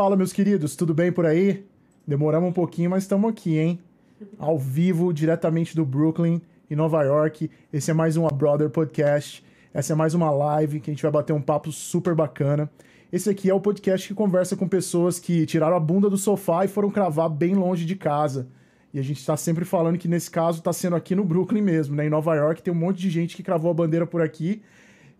Fala, meus queridos, tudo bem por aí? Demoramos um pouquinho, mas estamos aqui, hein? Ao vivo, diretamente do Brooklyn, em Nova York. Esse é mais um A Brother Podcast. Essa é mais uma live que a gente vai bater um papo super bacana. Esse aqui é o podcast que conversa com pessoas que tiraram a bunda do sofá e foram cravar bem longe de casa. E a gente está sempre falando que nesse caso está sendo aqui no Brooklyn mesmo, né? Em Nova York tem um monte de gente que cravou a bandeira por aqui.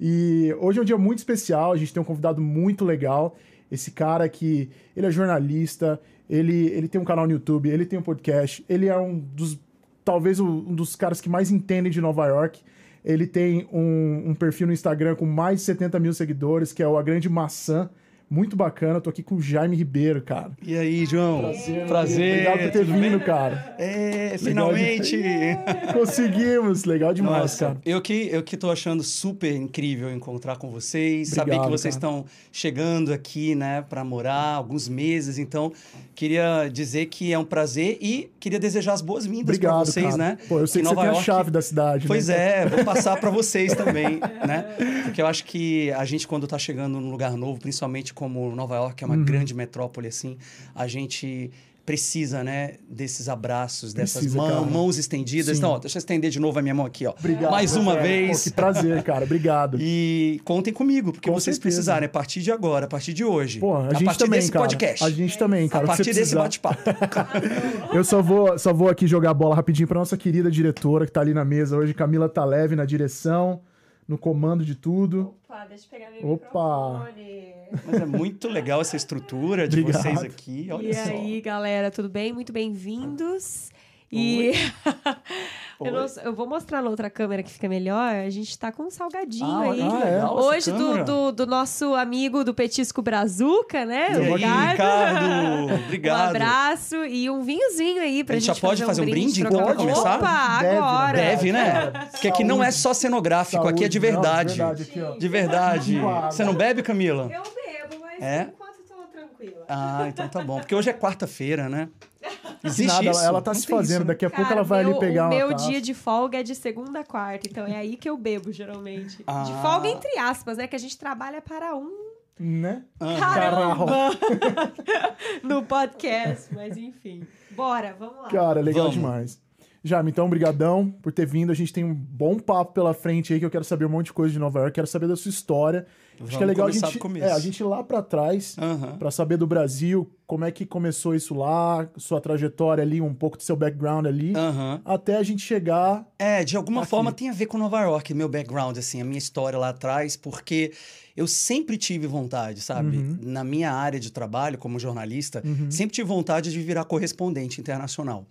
E hoje é um dia muito especial, a gente tem um convidado muito legal. Esse cara que ele é jornalista, ele, ele tem um canal no YouTube, ele tem um podcast, ele é um dos talvez um dos caras que mais entendem de Nova York. Ele tem um, um perfil no Instagram com mais de 70 mil seguidores, que é o A Grande Maçã. Muito bacana, tô aqui com o Jaime Ribeiro, cara. E aí, João? Prazer. Prazer. Obrigado por ter vindo, bem? cara. É, finalmente. Conseguimos, legal demais, Nossa, cara. eu que, eu que tô achando super incrível encontrar com vocês, saber Obrigado, que vocês cara. estão chegando aqui, né, para morar alguns meses. Então, queria dizer que é um prazer e queria desejar as boas-vindas para vocês, cara. né? Pô, eu sei que, você Nova tem a York- chave da cidade, Pois né? é, vou passar para vocês também, né? Porque eu acho que a gente, quando está chegando num lugar novo, principalmente como Nova York, é Uhum. uma grande metrópole, assim, a gente precisa, né, desses abraços, dessas Precisa, mão- cara. mãos estendidas. Sim. Então, ó, deixa eu estender de novo a minha mão aqui, ó. Obrigado. Mais uma Rafael. vez. Pô, que prazer, cara. Obrigado. E contem comigo, porque Com vocês certeza. precisarem, a partir de agora, a partir de hoje. Pô, a, a gente partir também, desse cara. podcast. A gente também, cara. a o que você partir desse bate-papo. Eu só vou, só vou aqui jogar a bola rapidinho pra nossa querida diretora que tá ali na mesa hoje, Camila Taleve, na direção, no comando de tudo. Opa, deixa eu pegar meu Opa. microfone. Mas é muito legal essa estrutura de Obrigado. vocês aqui. Olha e só. aí, galera, tudo bem? Muito bem-vindos. E eu, não- eu vou mostrar na outra câmera que fica melhor. A gente tá com um salgadinho Ah, aí. Ah, é? Hoje, do, do, do nosso amigo do Petisco Brazuca, né? E aí, Ricardo. Ricardo? Um Obrigado. abraço e um vinhozinho aí pra A gente gente, já pode fazer um brinde, então, pra começar? Opa, Deve, agora. Deve, né? Porque aqui não é só cenográfico, aqui é de Saúde, não, verdade. de verdade aqui, ó. De verdade. Você não bebe, Camila? Eu bebo, mas É? por enquanto eu tô tranquila. Ah, então tá bom. Porque hoje é quarta-feira, né? Existe Nada, ela- isso? ela tá Não se fazendo, isso, daqui a pouco Cara, ela vai meu, ali pegar O uma meu taça. dia de folga é de segunda a quarta, então é aí que eu bebo, geralmente. Ah. De folga, entre aspas, né? Que a gente trabalha para um Né? caramba no podcast, mas enfim. Bora, vamos lá. Cara, legal Vamos. demais. Jaime, então, brigadão por ter vindo. A gente tem um bom papo pela frente aí, que eu quero saber um monte de coisa de Nova York, quero saber da sua história. Acho que é legal a gente, é, a gente ir lá pra trás, Aham. pra saber do Brasil, como é que começou isso lá, sua trajetória ali, um pouco do seu background ali, Aham. até a gente chegar É, de alguma Aqui. forma tem a ver com Nova York, meu background, assim, a minha história lá atrás, porque eu sempre tive vontade, sabe? Uhum. Na minha área de trabalho, como jornalista, sempre tive vontade de virar correspondente internacional.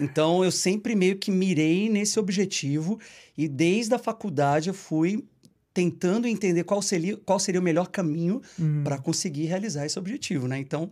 Então, eu sempre meio que mirei nesse objetivo e desde a faculdade eu fui tentando entender qual seria, qual seria o melhor caminho Uhum. para conseguir realizar esse objetivo, né? Então,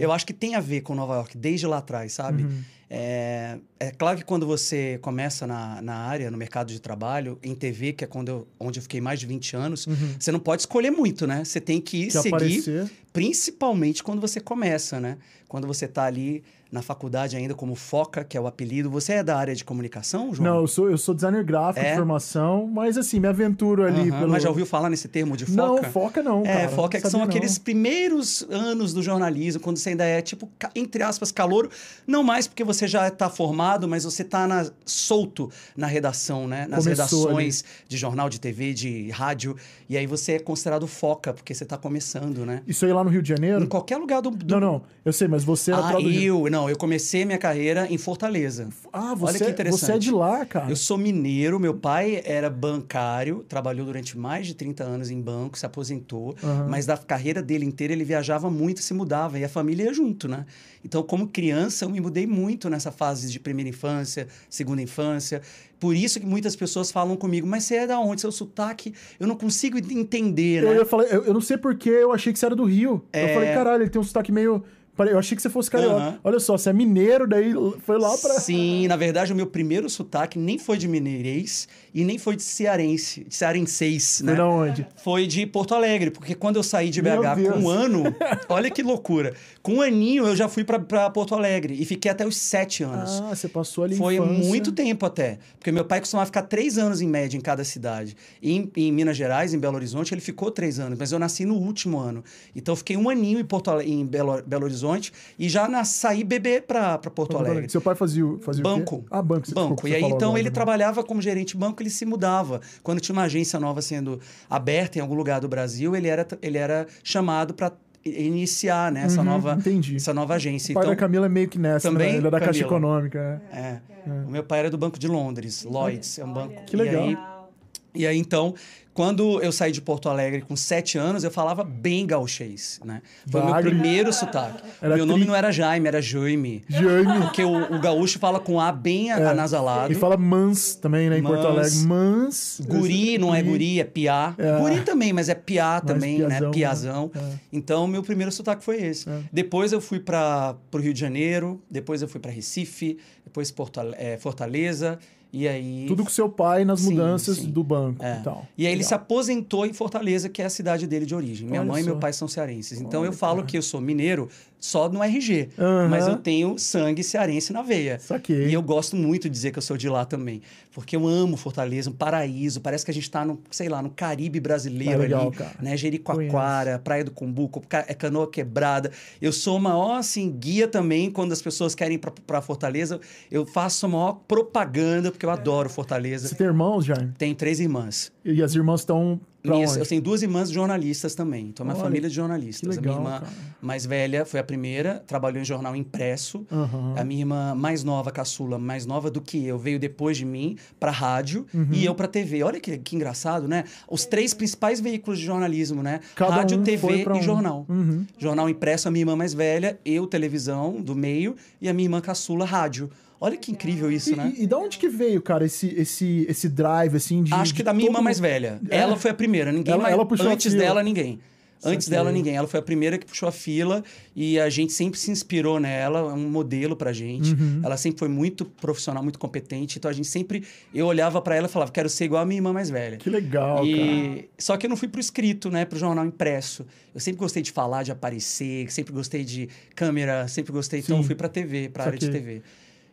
eu acho que tem a ver com Nova York, desde lá atrás, sabe? Uhum. É, é claro que quando você começa na, na área, no mercado de trabalho, em TV, que é quando eu- onde eu fiquei mais de 20 anos, Uhum. você não pode escolher muito, né? Você tem que Que seguir, aparecer. principalmente quando você começa, né? Quando você está ali na faculdade ainda como Foca, que é o apelido. Você é da área de comunicação, João? Não, eu sou, eu sou designer gráfico É? de formação, mas assim, me aventuro ali Aham, pelo... Mas já ouviu falar nesse termo de Foca? Não, foca não, É, cara. foca é que são não. aqueles primeiros anos do jornalismo, quando você ainda é, tipo, entre aspas, calouro. Não mais porque você já está formado, mas você está na, solto na redação, né? Nas Começou redações de jornal, de TV, de rádio. E aí você é considerado foca, porque você está começando, né? Isso aí lá no Rio de Em Janeiro? qualquer lugar do... do... Não, não, eu sei, mas você era Ah, do Rio. Eu... Não, eu comecei minha carreira em Fortaleza. Ah, Olha você, que interessante. você é de lá, cara. Eu sou mineiro, meu pai era bancário, trabalhou durante mais de 30 anos em banco, se aposentou, Aham. mas da carreira dele inteira ele viajava muito e se mudava, e a família ia junto, né? Então, como criança, eu me mudei muito nessa fase de primeira infância, segunda infância. Por isso que muitas pessoas falam comigo, mas você é da onde? Seu sotaque, eu não consigo entender, Eu, né? ia falar, eu, eu não sei porque eu achei que você era do Rio. Eu É. falei, caralho, ele tem um sotaque meio, Eu achei que você fosse carioca. Uhum. Olha só, você é mineiro, daí foi lá pra. Sim, na verdade, o meu primeiro sotaque nem foi de mineirês e nem foi de cearense, de cearenseis, né? Foi da onde? Foi de Porto Alegre, porque quando eu saí de BH com um ano, olha que loucura. Com um aninho eu já fui para Porto Alegre e fiquei até os sete anos. Ah, você passou ali Foi infância. muito tempo até. Porque meu pai costumava ficar três anos em média em cada cidade. E em, em, Minas Gerais, em Belo Horizonte, ele ficou três anos, mas eu nasci no último ano. Então eu fiquei um aninho em, Porto, em Belo, Belo Horizonte e já na, saí bebê para Porto Alegre. Seu pai fazia, fazia banco. o quê? Ah, banco. Você banco. E aí então agora, ele né? trabalhava como gerente de banco, ele se mudava. Quando tinha uma agência nova sendo aberta em algum lugar do Brasil, ele era, ele era chamado para iniciar né, essa, uhum, nova, entendi. essa nova agência. O pai então, da Camila é meio que nessa, né? também, né? Ele é da Camila. Caixa Econômica. É. É. é. O meu pai era do Banco de Londres, Lloyds. É um banco. Que legal. E aí, e aí, então, quando eu saí de Porto Alegre com sete anos, eu falava bem gauchês, né? Foi o meu primeiro sotaque. Era meu tri... nome não era Jaime, era Jaime. Jaime. Porque o, o gaúcho fala com A bem é. anasalado. E fala mans também, né, em mans. Porto Alegre. Mans. Guri não é guri, é piá. É. Guri também, mas é piá também, né? piazão, né? Piazão. Né? Então, meu primeiro sotaque foi esse. É. Depois eu fui para o Rio de Janeiro, depois eu fui para Recife, depois Porto, é, Fortaleza e aí. Tudo com seu pai nas sim, mudanças sim. do banco é. e tal. E aí Legal. ele se aposentou em Fortaleza, que é a cidade dele de origem. Minha Olha mãe só. e meu pai são cearenses. Então Olha, eu falo cara. que eu sou mineiro só no RG. Uhum. Mas eu tenho sangue cearense na veia. Saquei. E eu gosto muito de dizer que eu sou de lá também. Porque eu amo Fortaleza, um paraíso. Parece que a gente está no, sei lá, no Caribe brasileiro é legal, ali. Cara. Né? Jericoacoara, Conheço. Praia do Cumbuco, é canoa quebrada. Eu sou o maior, assim, guia também quando as pessoas querem ir para Fortaleza. Eu faço a maior propaganda, porque eu adoro Fortaleza. Você tem irmãos, Jaime? Tenho três irmãs. E as irmãs estão minhas, eu tenho duas irmãs jornalistas também. Então, uma família de jornalistas. Legal, a minha irmã cara. mais velha foi a primeira, trabalhou em jornal impresso. Uhum. A minha irmã mais nova, caçula, mais nova do que eu, veio depois de mim para rádio uhum. e eu para TV. Olha que, que engraçado, né? Os três principais veículos de jornalismo, né? Cada rádio, um TV um. e jornal. Uhum. Jornal impresso, a minha irmã mais velha, eu, televisão, do meio, e a minha irmã caçula, rádio. Olha que incrível isso, e, né? E, e de onde que veio, cara, esse, esse, esse drive, assim, de. Acho que da minha irmã mais velha. É. Ela foi a primeira, ninguém ela, mais. Ela puxou antes dela, ninguém. Antes dela, ninguém. Ela foi a primeira que puxou a fila e a gente sempre se inspirou nela, é um modelo pra gente. Uhum. Ela sempre foi muito profissional, muito competente. Então a gente sempre. Eu olhava para ela e falava, quero ser igual a minha irmã mais velha. Que legal, e... cara. Só que eu não fui pro escrito, né? Pro jornal impresso. Eu sempre gostei de falar, de aparecer, sempre gostei de câmera, sempre gostei. Sim. Então eu fui pra TV, pra área de TV.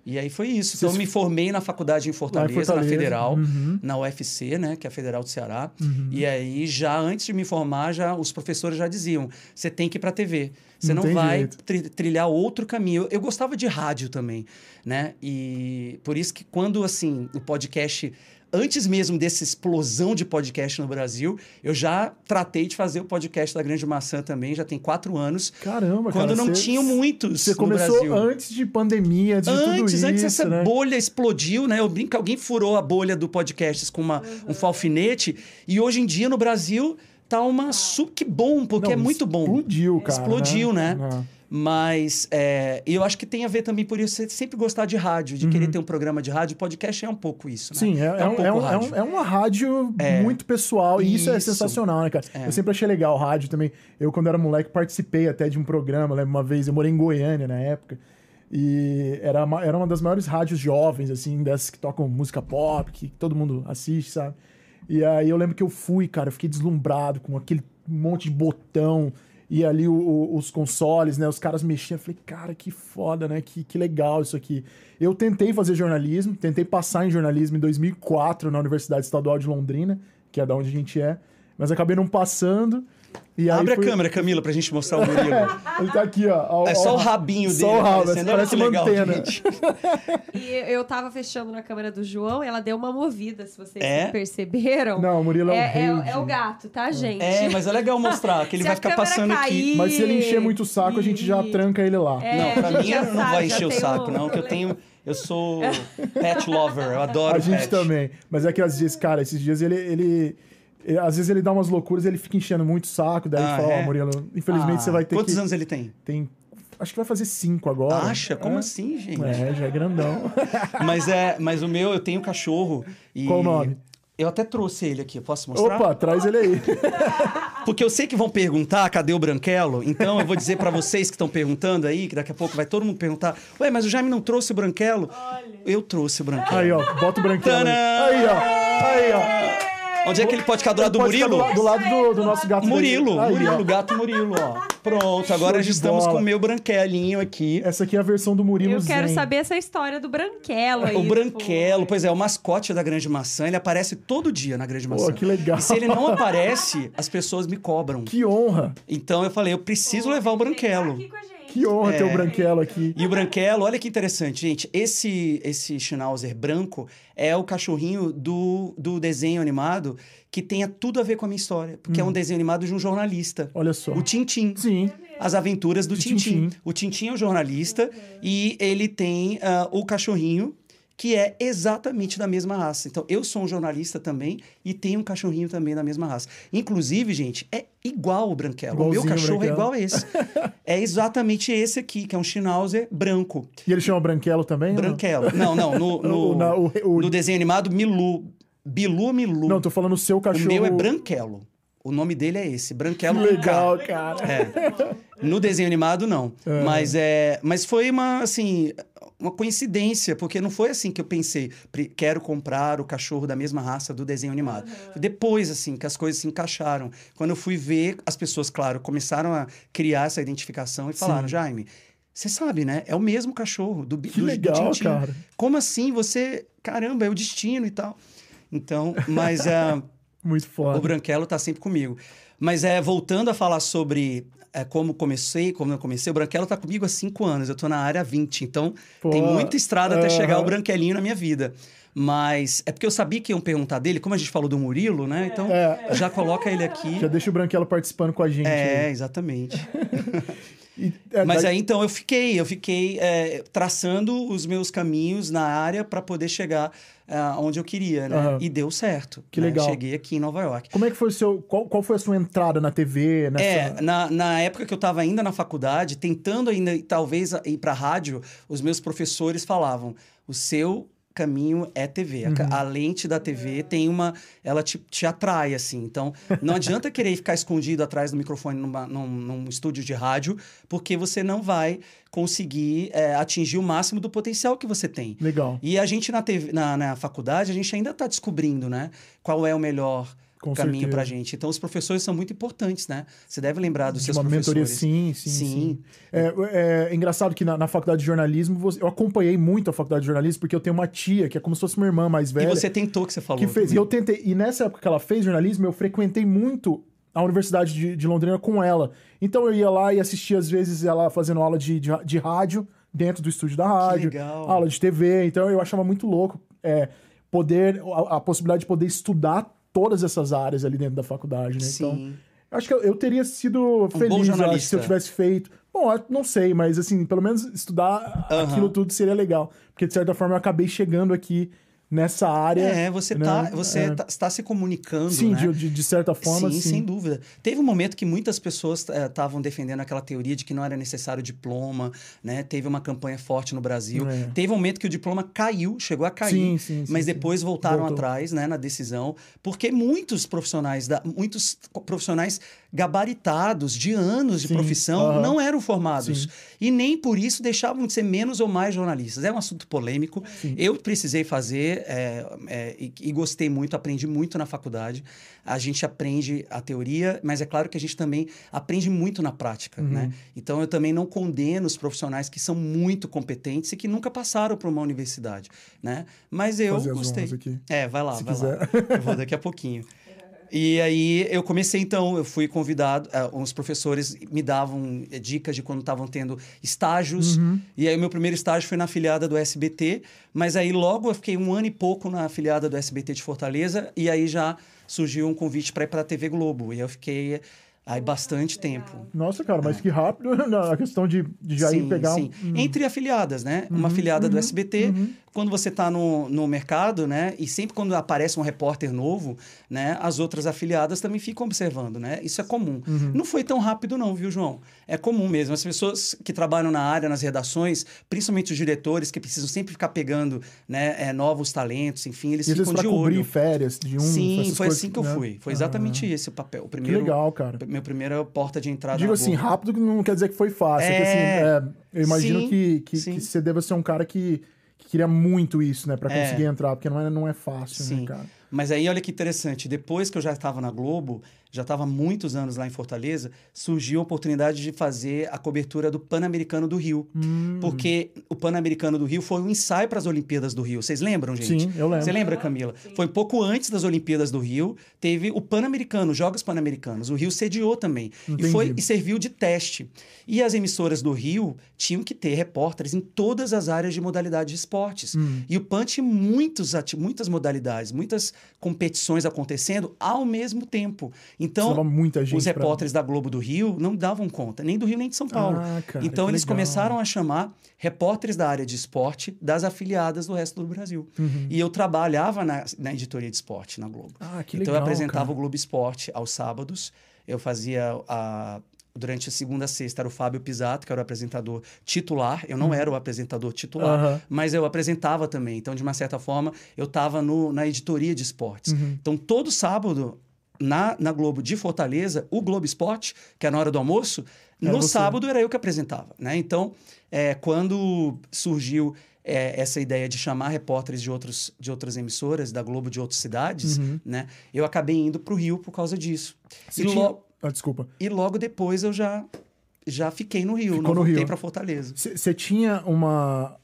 E aí foi isso. Então, eu me formei na faculdade em Fortaleza, Fortaleza. na Federal, uhum. na UFC, né, que é a Federal do Ceará. Uhum. E aí, já antes de me formar, já os professores já diziam: você tem que ir para TV. Você não, não vai tri trilhar outro caminho. Eu, eu, gostava de rádio também, né? E por isso que quando, assim, o podcast antes mesmo dessa explosão de podcast no Brasil, eu já tratei de fazer o podcast da Grande Maçã também, já tem quatro anos. Caramba, Quando cara, não cê, tinham muitos Você começou Brasil. antes de pandemia, antes, antes de tudo isso, Antes essa né? bolha explodiu, né? Eu brinco que alguém furou a bolha do podcast com uma, uhum. um falfinete e hoje em dia no Brasil tá uma... Que bom, porque não, é muito bom. Explodiu, cara. Explodiu, né? né? Uhum. Mas é, eu acho que tem a ver também por isso, você sempre gostar de rádio, de uhum. querer ter um programa de rádio. Podcast é um pouco isso, né? Sim, é, é, um, é, um, é, um, é, uma rádio é. muito pessoal e isso, é sensacional, né, cara? É. Eu sempre achei legal rádio também. Eu, quando era moleque, participei até de um programa, lembro uma vez, eu morei em Goiânia na época. E era uma, era uma das maiores rádios jovens, assim, dessas que tocam música pop, que todo mundo assiste, sabe? E aí eu lembro que eu fui, cara, eu fiquei deslumbrado com aquele monte de botão e ali o, o, os consoles, né? Os caras mexiam. Eu falei, cara, que foda, né? Que, que legal isso aqui. Eu tentei fazer jornalismo, tentei passar em jornalismo em 2004 na Universidade Estadual de Londrina, que é da onde a gente é, mas acabei não passando. Abre fui... a câmera, Camila, pra gente mostrar o Murilo. Ele tá aqui, ó. é só o rabinho dele. Só o rabo, parece uma legal, antena. Gente. e eu tava fechando na câmera do João e ela deu uma movida, se vocês é? perceberam. Não, o Murilo é, é o rei. É, é, o gato, tá, gente? É, mas é legal mostrar, que ele vai ficar passando cair... aqui. Mas se ele encher muito o saco, e... a gente já tranca ele lá. É, não, pra mim não sabe, vai encher o saco, um... não, que eu tenho... Eu sou pet lover, eu adoro A gente pet. também. Mas é que às vezes, cara, esses dias ele... ele às vezes ele dá umas loucuras, ele fica enchendo muito o saco, daí ah, ele fala, ó, é? oh, Murilo, infelizmente ah, você vai ter quantos que... Quantos anos ele tem? Tem acho que vai fazer cinco agora. Acha? Como é. assim, gente? É, já é grandão. mas é, mas o meu, eu tenho um cachorro e... Qual o nome? Eu até trouxe ele aqui, posso mostrar? Opa, traz ele aí. Porque eu sei que vão perguntar, cadê o branquelo? Então eu vou dizer para vocês que estão perguntando aí, que daqui a pouco vai todo mundo perguntar, ué, mas o Jaime não trouxe o branquelo? Olha. Eu trouxe o branquelo. Aí, ó, bota o branquelo. Aí. aí, ó. Aí, ó. Onde é que ele pode ficar do lado do Murilo? Do, do, lado do, do, nosso gato Murilo, aí, Murilo, ó. gato Murilo, ó. Pronto, agora já estamos bola. com o meu branquelinho aqui. Essa aqui é a versão do Murilo Eu quero saber essa história do branquelo aí. O branquelo, pois é, o mascote da Grande Maçã, ele aparece todo dia na Grande Maçã. Pô, que legal. E se ele não aparece, as pessoas me cobram. Que honra. Então eu falei, eu preciso Pô, levar o branquelo. Que honra é. ter o branquelo aqui. E o branquelo, olha que interessante, gente. Esse esse Schnauzer branco é o cachorrinho do, do desenho animado que tenha tudo a ver com a minha história. Porque hum. é um hum. desenho animado de um jornalista. Olha só. O Tintim. Sim. As aventuras do Tintim. O Tintim é o jornalista e ele tem uh, o cachorrinho que é exatamente da mesma raça. Então, eu sou um jornalista também e tenho um cachorrinho também da mesma raça. Inclusive, gente, é igual o branquelo. Igualzinho o meu cachorro é igual a esse. é exatamente esse aqui, que é um Schnauzer branco. E ele chama branquelo também? Branquelo. Não, não. No, no, o, o, no desenho animado, Milu. Bilu Milu. Não, tô falando o seu cachorro. O meu é branquelo. O nome dele é esse, Branquelo Legal, cara. É. No desenho animado, não. É. Mas, é, mas foi uma, assim, uma coincidência, porque não foi assim que eu pensei, quero comprar o cachorro da mesma raça do desenho animado. Uhum. Depois, assim, que as coisas se encaixaram. Quando eu fui ver, as pessoas, claro, começaram a criar essa identificação e falaram, Sim. Jaime, você sabe, né? É o mesmo cachorro do Que do, legal, do cara. Como assim? Você, caramba, é o destino e tal. Então, mas uh, muito foda. O Branquelo tá sempre comigo. Mas é voltando a falar sobre é, como comecei, como eu comecei, o Branquelo tá comigo há cinco anos, eu tô na área 20, então Pô, tem muita estrada uh -huh. até chegar o Branquelinho na minha vida. Mas é porque eu sabia que iam perguntar dele, como a gente falou do Murilo, né? Então é. já coloca ele aqui. Já deixa o Branquelo participando com a gente. É, aí. exatamente. E, é, Mas daí... aí então eu fiquei, eu fiquei é, traçando os meus caminhos na área para poder chegar uh, onde eu queria, né? Uhum. E deu certo. Que né? legal. Cheguei aqui em Nova York. Como é que foi o seu. Qual, qual foi a sua entrada na TV? Nessa... É, na, na época que eu estava ainda na faculdade, tentando ainda, talvez, ir para rádio, os meus professores falavam: o seu caminho é TV. Uhum. A, a, lente da TV tem uma. Ela te, te atrai, assim. Então, não adianta querer ficar escondido atrás do microfone numa, num, num, estúdio de rádio, porque você não vai conseguir é, atingir o máximo do potencial que você tem. Legal. E a gente na, TV, na, na faculdade, a gente ainda está descobrindo, né? Qual é o melhor com caminho para a gente. Então, os professores são muito importantes, né? Você deve lembrar dos seus uma professores. mentoria, sim, sim, sim. sim. É, é, é, engraçado que na, na, faculdade de jornalismo, eu acompanhei muito a faculdade de jornalismo, porque eu tenho uma tia que é como se fosse uma irmã mais velha. E você tentou, que você falou. Que fez, e eu tentei. E nessa época que ela fez jornalismo, eu frequentei muito a Universidade de, de Londrina com ela. Então, eu ia lá e assistia, às vezes, ela fazendo aula de, de, de rádio, dentro do estúdio da rádio. Aula de TV. Então, eu achava muito louco é, poder... A, a possibilidade de poder estudar todas essas áreas ali dentro da faculdade, né? Então, Sim. Então, acho que eu, eu teria sido um feliz acho, se eu tivesse feito. Bom, não sei, mas assim, pelo menos estudar uh -huh. aquilo tudo seria legal. Porque, de certa forma, eu acabei chegando aqui nessa área. É, você né? tá, você é. Tá, está se comunicando, sim, né? de, de, certa forma, sim, sim. sem dúvida. Teve um momento que muitas pessoas estavam é, defendendo aquela teoria de que não era necessário diploma, né? Teve uma campanha forte no Brasil. É. Teve um momento que o diploma caiu, chegou a cair, sim, sim, mas depois voltaram Voltou. atrás, né, na decisão, porque muitos profissionais, da, muitos profissionais gabaritados de anos de profissão não eram formados. E nem por isso deixavam de ser menos ou mais jornalistas. É um assunto polêmico. Sim. Eu precisei fazer é, é, e, e, gostei muito, aprendi muito na faculdade. A gente aprende a teoria, mas é claro que a gente também aprende muito na prática. Uhum. Né? Então eu também não condeno os profissionais que são muito competentes e que nunca passaram por uma universidade. Né? Mas eu Fazer gostei. É, vai lá, Se vai quiser. lá. Eu vou daqui a pouquinho. E aí eu comecei então, eu fui convidado, uh, os professores me davam uh, dicas de quando estavam tendo estágios. Uhum. E aí o meu primeiro estágio foi na afiliada do SBT, mas aí logo eu fiquei um ano e pouco na afiliada do SBT de Fortaleza e aí já surgiu um convite para ir para a TV Globo. E eu fiquei Aí bastante tempo. Nossa, cara, mas é. que rápido a questão de, de já sim, ir pegar sim. Um... Entre afiliadas, né? Uhum, Uma afiliada uhum, do SBT uhum. Quando você está no, no mercado, né? E sempre quando aparece um repórter novo, né? As outras afiliadas também ficam observando, né? Isso é comum. Uhum. Não foi tão rápido não, viu, João? É comum mesmo. As pessoas que trabalham na área, nas redações, principalmente os diretores, que precisam sempre ficar pegando né, é, novos talentos, enfim, eles E ficam de pra cobrir olho. férias de um. Sim, foi coisas, assim que eu né? fui. Foi exatamente esse o papel. O Que primeiro, legal, cara. Meu primeira porta de entrada Digo assim, rápido não quer dizer que foi fácil. É que, assim, É. é, eu imagino Sim, que, que, que você deva ser um cara que, que queria muito isso, né? Pra É. conseguir entrar, porque não é, não é fácil, né, Sim. cara? Mas aí, olha que interessante. Depois que eu já estava na Globo, já estava há muitos anos lá em Fortaleza, surgiu a oportunidade de fazer a cobertura do Pan-Americano do Rio. Hum, Porque o Pan-Americano do Rio foi um ensaio para as Olimpíadas do Rio. Vocês lembram, gente? Sim, eu lembro. Você lembra, Camila? Foi pouco antes das Olimpíadas do Rio, teve o Pan-Americano, os Jogos Pan-Americanos. O Rio sediou também. Entendi. E, foi, e serviu de teste. E as emissoras do Rio tinham que ter repórteres em todas as áreas de modalidade de esportes. Hum. E o PAN tinha muitos, muitas modalidades, muitas competições acontecendo ao mesmo tempo. Então, os pra- repórteres da Globo do Rio não davam conta, nem do Rio nem de São Paulo. Ah, cara, então, eles legal. começaram a chamar repórteres da área de esporte das afiliadas do resto do Brasil. Uhum. E eu trabalhava na, na editoria de esporte na Globo. Ah, que então, legal, eu apresentava cara. o Globo Esporte aos sábados. Eu fazia a. Durante a segunda a sexta era o Fábio Pisato, que era o apresentador titular. Eu não era o apresentador titular, Uhum. Mas eu apresentava também. Então, de uma certa forma, eu estava na editoria de esportes. Uhum. Então, todo sábado, na, na Globo de Fortaleza, o Globo Esporte, que é na hora do almoço, Era no você. sábado era eu que apresentava. Né? Então, é, quando surgiu é, essa ideia de chamar repórteres de, outros, de outras emissoras, da Globo de outras cidades, Uhum. né? eu acabei indo para o Rio por causa disso. Você E, tinha- lo- Ah, desculpa. e logo depois eu já, já fiquei no Rio, Ficou não no voltei para Fortaleza. Você tinha uma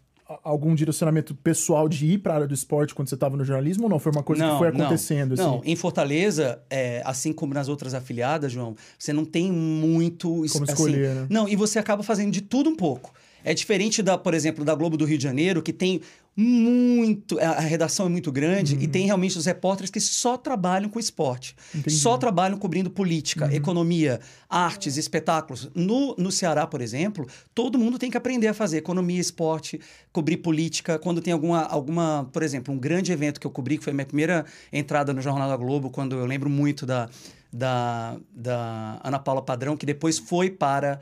algum direcionamento pessoal de ir para a área do esporte quando você estava no jornalismo ou não? Foi uma coisa que foi acontecendo, não, assim? em Fortaleza, é, assim como nas outras afiliadas, João, você não tem muito... Como assim, escolher, né? Não, e você acaba fazendo de tudo um pouco. É diferente da, por exemplo, da Globo do Rio de Janeiro, que tem muito. A redação é muito grande e tem realmente os repórteres que só trabalham com esporte. Uhum. Entendi. Uhum. Só trabalham cobrindo política, economia, artes, espetáculos. No, no Ceará, por exemplo, todo mundo tem que aprender a fazer economia, esporte, cobrir política. Quando tem alguma, alguma, por exemplo, um grande evento que eu cobri, que foi a minha primeira entrada no Jornal da Globo, quando eu lembro muito da, da, da Ana Paula Padrão, que depois foi para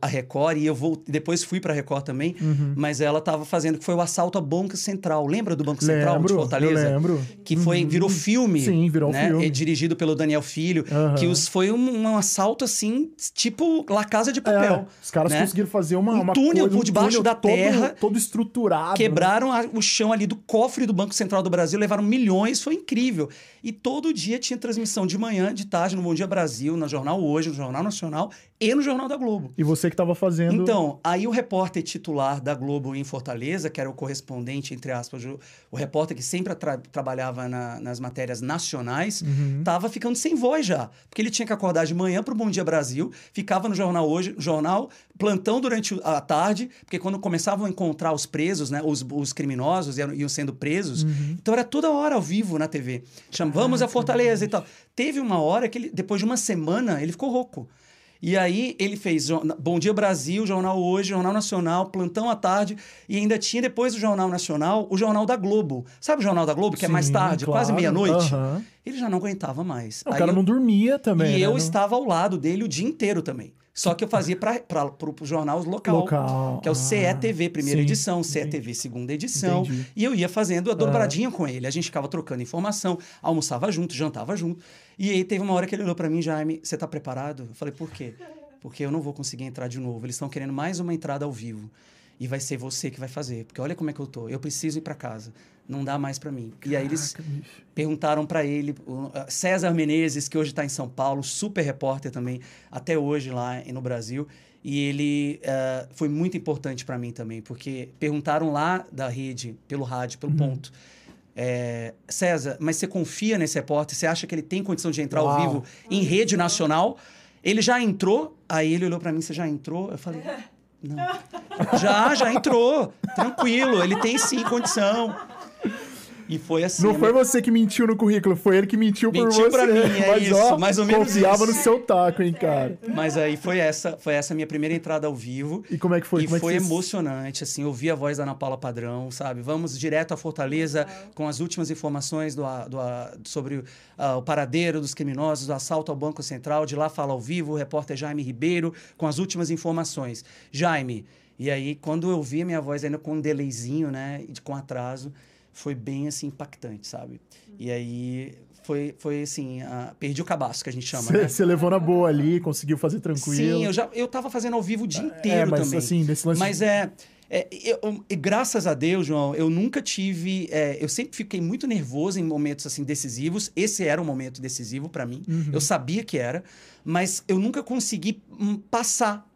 a Record e eu vou, depois fui para a Record também, Uhum. mas ela estava fazendo que foi o assalto ao Banco Central. Lembra do Banco Central de Lembro, Fortaleza? eu lembro. Que foi, virou filme. Sim, virou né? filme. E dirigido pelo Daniel Filho. Aham. Que os, foi um, um assalto assim, tipo La Casa de É, Papel. os caras né? conseguiram fazer uma, Um uma túnel coisa, por debaixo túnel da todo- terra. Todo estruturado. Quebraram a- o chão ali do cofre do Banco Central do Brasil, levaram milhões, foi incrível. E todo dia tinha transmissão de manhã, de tarde, no Bom Dia Brasil, no Jornal Hoje, no Jornal Nacional e no Jornal da Globo. E você que estava fazendo. Então, aí o repórter titular da Globo em Fortaleza, que era o correspondente, entre aspas, o, repórter que sempre tra- trabalhava na- nas matérias nacionais, Uhum. estava ficando sem voz já. Porque ele tinha que acordar de manhã para o Bom Dia Brasil, ficava no jornal hoje, jornal, plantão durante a tarde, porque quando começavam a encontrar os presos, né, os, os criminosos iam, iam sendo presos, Uhum. então era toda hora ao vivo na TV. Chama, vamos a Fortaleza e tal. Teve uma hora que ele, depois de uma semana, ele ficou rouco. E aí ele fez Bom Dia Brasil, Jornal Hoje, Jornal Nacional, Plantão à Tarde, e ainda tinha depois do Jornal Nacional o Jornal da Globo. Sabe o Jornal da Globo, que é mais Sim, tarde, claro. quase meia-noite? Aham. Ele já não aguentava mais. O Aí cara eu- não dormia também. e né? eu Não- estava ao lado dele o dia inteiro também. Só que eu fazia para o jornal local, Local, que é o ah, CETV, primeira sim, edição, CETV, segunda edição. Entendi. E eu ia fazendo a dobradinha com ele. A gente ficava trocando informação, almoçava junto, jantava junto. E aí teve uma hora que ele olhou para mim, Jaime, você tá preparado? Eu falei, por quê? Porque eu não vou conseguir entrar de novo. Eles estão querendo mais uma entrada ao vivo. E vai ser você que vai fazer. Porque olha como é que eu tô. Eu preciso ir para casa. Não dá mais para mim. E aí eles Caraca, bicho. perguntaram para ele, uh, César Menezes, que hoje está em São Paulo, super repórter também, até hoje lá no Brasil. E ele eh, foi muito importante para mim também, porque perguntaram lá da rede, pelo rádio, Uhum. pelo ponto. eh, César, mas você confia nesse repórter? Você acha que ele tem condição de entrar ao Uau. vivo em rede nacional? Ele já entrou? Aí ele olhou para mim, você já entrou? Eu falei, não. Já, já entrou. Tranquilo, ele tem sim condição. E foi assim. Não foi você que mentiu no currículo, foi ele que mentiu, mentiu por você. pra mim, é Mas, isso, ó, mais ou menos confiava isso. no seu taco, hein, cara. Mas aí foi essa, foi essa minha primeira entrada ao vivo. E como é que foi? E como é foi que você... emocionante, assim, ouvir a voz da Ana Paula Padrão, sabe? Vamos direto à Fortaleza com as últimas informações do, do, sobre uh, o paradeiro dos criminosos, o assalto ao Banco Central. De lá fala ao vivo o repórter Jaime Ribeiro com as últimas informações. Jaime, e aí quando eu vi a minha voz ainda com um delayzinho, né, com atraso, foi bem, assim, impactante, sabe? E aí foi, foi assim, uh, perdi o cabaço, que a gente chama, cê, né? Você levou na boa ali, conseguiu fazer tranquilo. Sim, eu já eu tava fazendo ao vivo o dia inteiro é, mas, também. Assim, nesse lance mas é... É, eu, e graças a Deus, João, eu nunca tive. É, eu sempre fiquei muito nervoso em momentos assim decisivos. Esse era um momento decisivo para mim. Uhum. Eu sabia que era, mas eu nunca consegui hum, passar.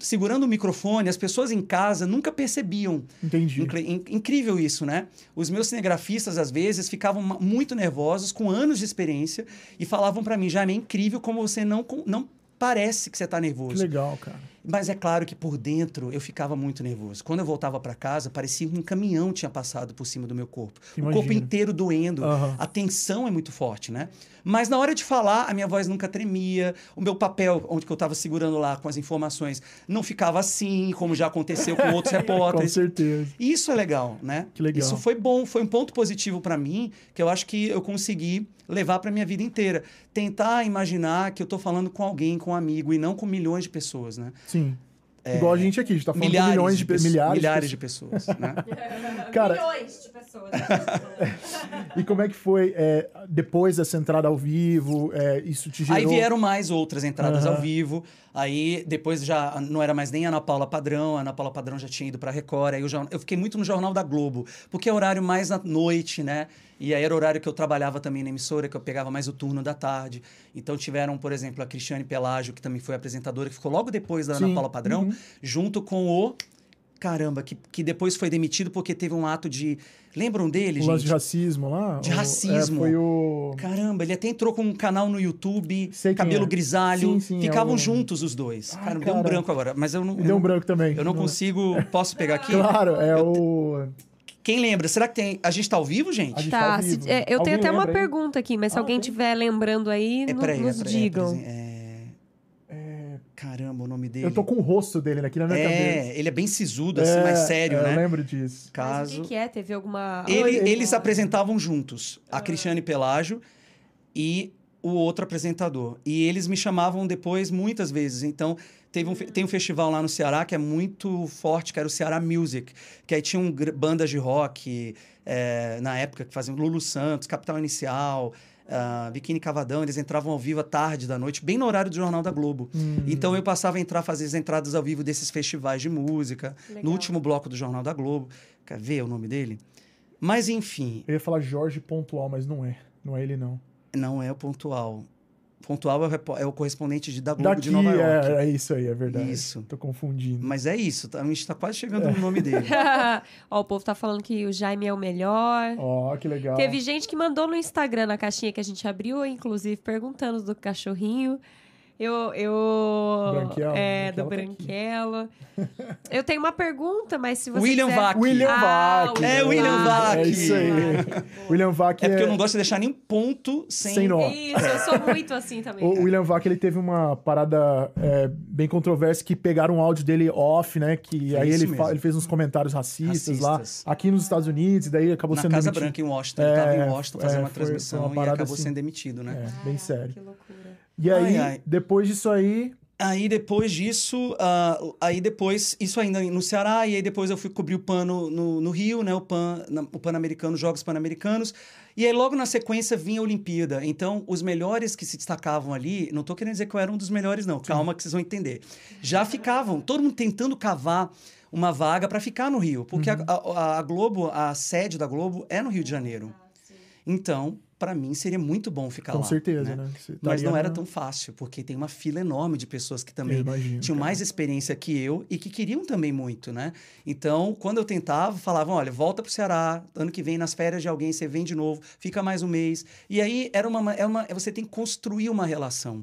Segurando o microfone, as pessoas em casa nunca percebiam. Entendi. Inc incrível isso, né? Os meus cinegrafistas, às vezes, ficavam muito nervosos, com anos de experiência, e falavam para mim: Jaime, é incrível como você não, não parece que você tá nervoso. Que legal, cara. Mas é claro que por dentro eu ficava muito nervoso. Quando eu voltava para casa, parecia que um caminhão tinha passado por cima do meu corpo. Imagina. O corpo inteiro doendo. Uhum. A tensão é muito forte, né? Mas na hora de falar, a minha voz nunca tremia. O meu papel, onde eu estava segurando lá com as informações, não ficava assim, como já aconteceu com outros repórteres. com certeza. E isso é legal, né? Que legal. Isso foi bom, foi um ponto positivo para mim, que eu acho que eu consegui levar para minha vida inteira. Tentar imaginar que eu estou falando com alguém, com um amigo, e não com milhões de pessoas, né? Sim. É, Igual a gente aqui, a gente tá falando milhares de milhões de, de milhares, milhares de pessoas, né? Cara, milhões de pessoas. e como é que foi é, depois dessa entrada ao vivo? É, isso te gerou... Aí vieram mais outras entradas Uhum. ao vivo. Aí depois já não era mais nem a Ana Paula Padrão, a Ana Paula Padrão já tinha ido para Record. Aí eu, já, eu fiquei muito no Jornal da Globo, porque é horário mais à noite, né? E aí era o horário que eu trabalhava também na emissora, que eu pegava mais o turno da tarde. Então tiveram, por exemplo, a Cristiane Pelágio, que também foi apresentadora, que ficou logo depois da Sim. Ana Paula Padrão, Uhum. junto com o. Caramba, que, que depois foi demitido porque teve um ato de. Lembram dele, O gente? lance de racismo lá? De O- racismo. É, foi o... Caramba, ele até entrou com um canal no YouTube, Sei cabelo é. grisalho. Sim, sim, é ficavam o- juntos os dois. Ah, cara, me deu um branco agora, mas eu não. Me eu deu um não- branco também. Eu não consigo. Posso pegar aqui? Claro, é o... Quem lembra? Será que tem. A gente tá ao vivo, A gente? gente Tá, ao se- vivo. é, eu Alguém tenho até uma aí? pergunta aqui, mas se Ah, alguém tem? estiver lembrando aí, É, no- peraí, nos é, peraí, digam. é... Caramba, o nome dele. Eu tô com o rosto dele aqui na minha cabeça. É, ele é bem sisudo, assim, mais sério, é, Eu né? lembro disso. Mas Caso. o que, que é? Teve alguma. Ele- ele- eles apresentavam juntos, a Cristiane Pelágio e o outro apresentador. E eles me chamavam depois muitas vezes. Então, teve um, tem um festival lá no Ceará que é muito forte, que era o Ceará Music, que aí tinham gr- bandas de rock, é, na época, que faziam Lulu Santos, Capital Inicial, ah, Biquíni Cavadão, eles entravam ao vivo à tarde da noite, bem no horário do Jornal da Globo. Hum. Então eu passava a entrar, fazer as entradas ao vivo desses festivais de música, Legal. no último bloco do Jornal da Globo. Quer ver o nome dele? Mas enfim, Eu ia falar Jorge Pontual, mas não é. Não é ele, não. não é o pontual. Pontual é o, é o correspondente de, da Globo Daqui, de Nova York. é, é isso aí, é verdade. Isso. Tô confundindo. Mas é isso, tá? a gente tá quase chegando no nome dele. Ó, o povo tá falando que o Jaime é o melhor. Ó, que legal. Teve gente que mandou no Instagram, na caixinha que a gente abriu, inclusive, perguntando do cachorrinho. Eu. eu Branquelo, é, do Branquelo Branquelo. eu tenho uma pergunta, mas se você. William quiser... Vac. William Ah, Vac. É, William Vac. É isso aí. Vac. William Vac É porque eu não gosto de deixar nenhum ponto sem. Sem nó. Isso, eu sou muito assim também. O William Vac, ele teve uma parada é, bem controversa que pegaram um áudio dele off, né? Que Foi aí ele, fa- ele fez uns comentários racistas, Racistas. lá, aqui nos Estados Unidos, e daí acabou Na sendo Casa demitido. Branca, em Washington. Ele tava É, em Washington é, fazendo uma foi- transmissão uma e acabou assim. sendo demitido, né? É, bem sério. Que loucura. E aí, Ai, ai. depois disso aí, Aí depois disso, ah, aí depois, isso ainda no Ceará, e aí depois eu fui cobrir o PAN no, no Rio, né? O PAN, na- o Pan-Americano, Jogos Pan-Americanos. E aí logo na sequência vinha a Olimpíada. Então, os melhores que se destacavam ali, não tô querendo dizer que eu era um dos melhores, não. Calma que vocês vão entender. Já ficavam, todo mundo tentando cavar uma vaga para ficar no Rio. Porque a- a, a Globo, a sede da Globo é no Rio de Janeiro. Então, para mim, seria muito bom ficar com lá. certeza, né? né? Mas não era na- tão fácil, porque tem uma fila enorme de pessoas que também imagino, tinham cara. mais experiência que eu e que queriam também muito, né? Então, quando eu tentava, falavam, olha, volta pro Ceará, ano que vem, nas férias de alguém, você vem de novo, fica mais um mês. E aí, era uma, é uma, você tem que construir uma relação.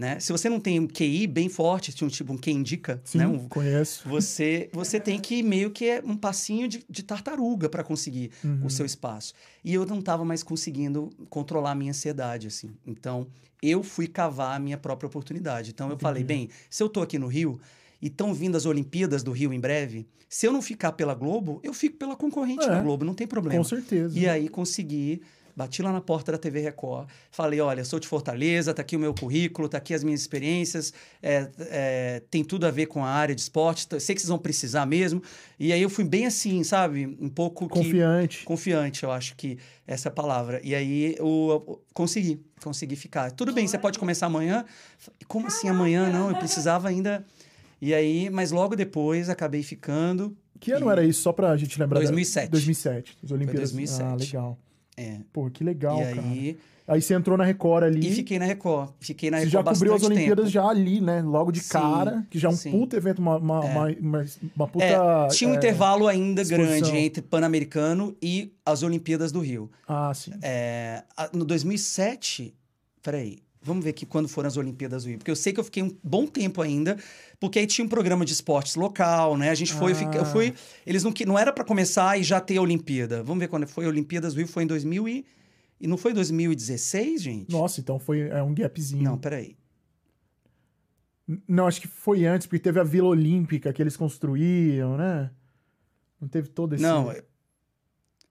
Né? Se você não tem um QI bem forte, um tipo um que indica, Sim, né? Um, conheço. você você tem que meio que é um passinho de, de tartaruga para conseguir Uhum. o seu espaço. E eu não estava mais conseguindo controlar a minha ansiedade, assim. Então, eu fui cavar a minha própria oportunidade. Então, eu falei, bem, se eu tô aqui no Rio e estão vindo as Olimpíadas do Rio em breve, se eu não ficar pela Globo, eu fico pela concorrente É, da Globo, não tem problema. Com certeza. E aí consegui, bati lá na porta da TV Record, falei, olha, sou de Fortaleza, tá aqui o meu currículo, tá aqui as minhas experiências, é, é, tem tudo a ver com a área de esporte, sei que vocês vão precisar mesmo. E aí eu fui bem assim, sabe? Um pouco que- Confiante. confiante, eu acho que essa é a palavra. E aí eu, eu consegui, consegui ficar. Tudo bem, você pode começar amanhã. Como assim amanhã? Não, eu precisava ainda. E aí, mas logo depois acabei ficando. Que ano era isso? Só pra gente lembrar. da- 2007. 2007. As Olimpíadas. 2007. Ah, legal. É. Pô, que legal, e cara. aí. Aí você entrou na Record ali. E fiquei na Record. Fiquei na Você Record já cobriu as Olimpíadas tempo. já ali, né? Logo de Sim, cara, que já é um sim. puta evento, uma, uma, É. uma, uma, uma puta. É, tinha um é, intervalo ainda exposição. grande entre Pan-Americano e as Olimpíadas do Rio. Ah, sim. É, no 2007, peraí, vamos ver aqui quando foram as Olimpíadas do Rio, porque eu sei que eu fiquei um bom tempo ainda, porque aí tinha um programa de esportes local, né? A gente foi, eu, fiquei- eu Ah. fui, eles não que- não era para começar e já ter a Olimpíada. Vamos ver quando foi a Olimpíadas do Rio, foi em 2000 e e não foi 2016, gente? Nossa, então foi é um gapzinho. Não, peraí. Não, acho que foi antes, porque teve a Vila Olímpica que eles construíam, né? Não teve todo esse. Não, é-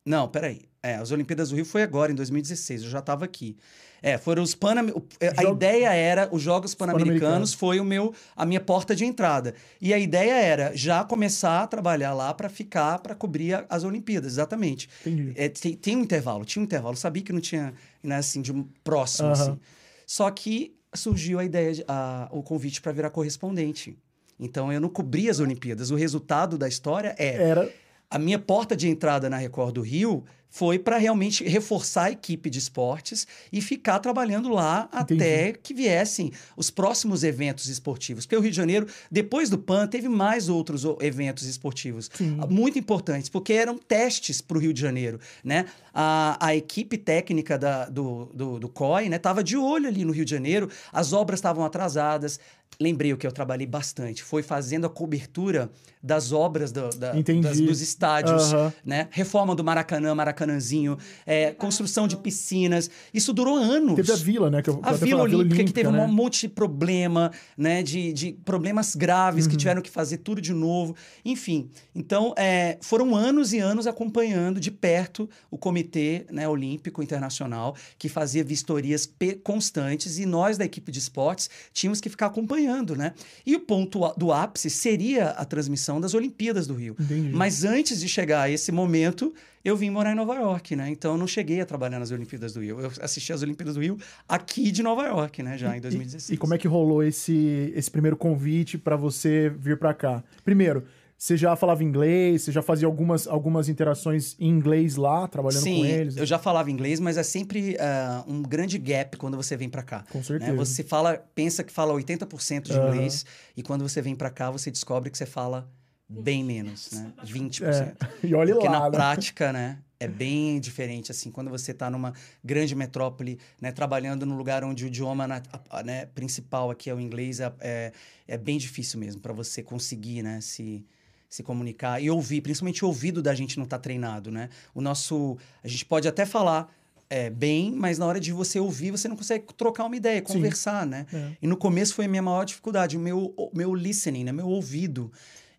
não, peraí. É, as Olimpíadas do Rio foi agora, em 2016. Eu já estava aqui. É, foram os Pan... o- A ideia era, os Jogos Pan-Americanos. Pan-Americanos foi o meu, a minha porta de entrada. E a ideia era já começar a trabalhar lá para ficar, para cobrir a- as Olimpíadas, exatamente. Entendi. É, tem, tem um intervalo, tinha um intervalo. Eu sabia que não tinha, né, assim, de um próximo, Aham. assim. Só que surgiu a ideia, de, a- o convite para virar correspondente. Então, eu não cobri as Olimpíadas. O resultado da história é Era. A minha porta de entrada na Record do Rio foi para realmente reforçar a equipe de esportes e ficar trabalhando lá Entendi. até que viessem os próximos eventos esportivos. Porque o Rio de Janeiro, depois do PAN, teve mais outros eventos esportivos Sim. ah, muito importantes, porque eram testes para o Rio de Janeiro. Né? A, a equipe técnica da- do, do, do COI estava de olho ali no Rio de Janeiro, as obras estavam atrasadas. Lembrei o que eu trabalhei bastante, foi fazendo a cobertura das obras do- da- das- dos estádios, né? Reforma do Maracanã, Maracanãzinho, é, construção de piscinas. Isso durou anos. Teve a Vila, né? Que eu, A Vila falava, Olímpica, que teve né? um monte de problema, né? De, de problemas graves, Uhum. que tiveram que fazer tudo de novo. Enfim, então é, foram anos e anos acompanhando de perto o Comitê né, Olímpico Internacional, que fazia vistorias constantes, e nós da equipe de esportes tínhamos que ficar acompanhando, né? E o ponto do ápice seria a transmissão das Olimpíadas do Rio. Entendi. Mas antes de chegar a esse momento, eu vim morar em Nova York, né? Então eu não cheguei a trabalhar nas Olimpíadas do Rio. Eu assisti as Olimpíadas do Rio aqui de Nova York, né? Já em 2016. E, e como é que rolou esse, esse primeiro convite pra você vir pra cá? Primeiro, você já falava inglês, você já fazia algumas, algumas interações em inglês lá, trabalhando Sim, com eles? eu já falava inglês, mas é sempre ah, um grande gap quando você vem pra cá. Com né? certeza. Você fala, pensa que fala 80% de inglês e quando você vem pra cá você descobre que você fala bem menos, né? 20%. É, e olha Porque lá, na né? prática, né, é bem diferente, assim, quando você está numa grande metrópole, né, trabalhando num lugar onde o idioma na- a- a- né, principal aqui é o inglês, é, é, é bem difícil mesmo para você conseguir, né, se, se comunicar e ouvir, principalmente o ouvido da gente não tá treinado, né? O nosso, a gente pode até falar é, bem, mas na hora de você ouvir, você não consegue trocar uma ideia, Sim. conversar, né? É. E no começo foi a minha maior dificuldade, o meu, o meu listening, né? meu ouvido.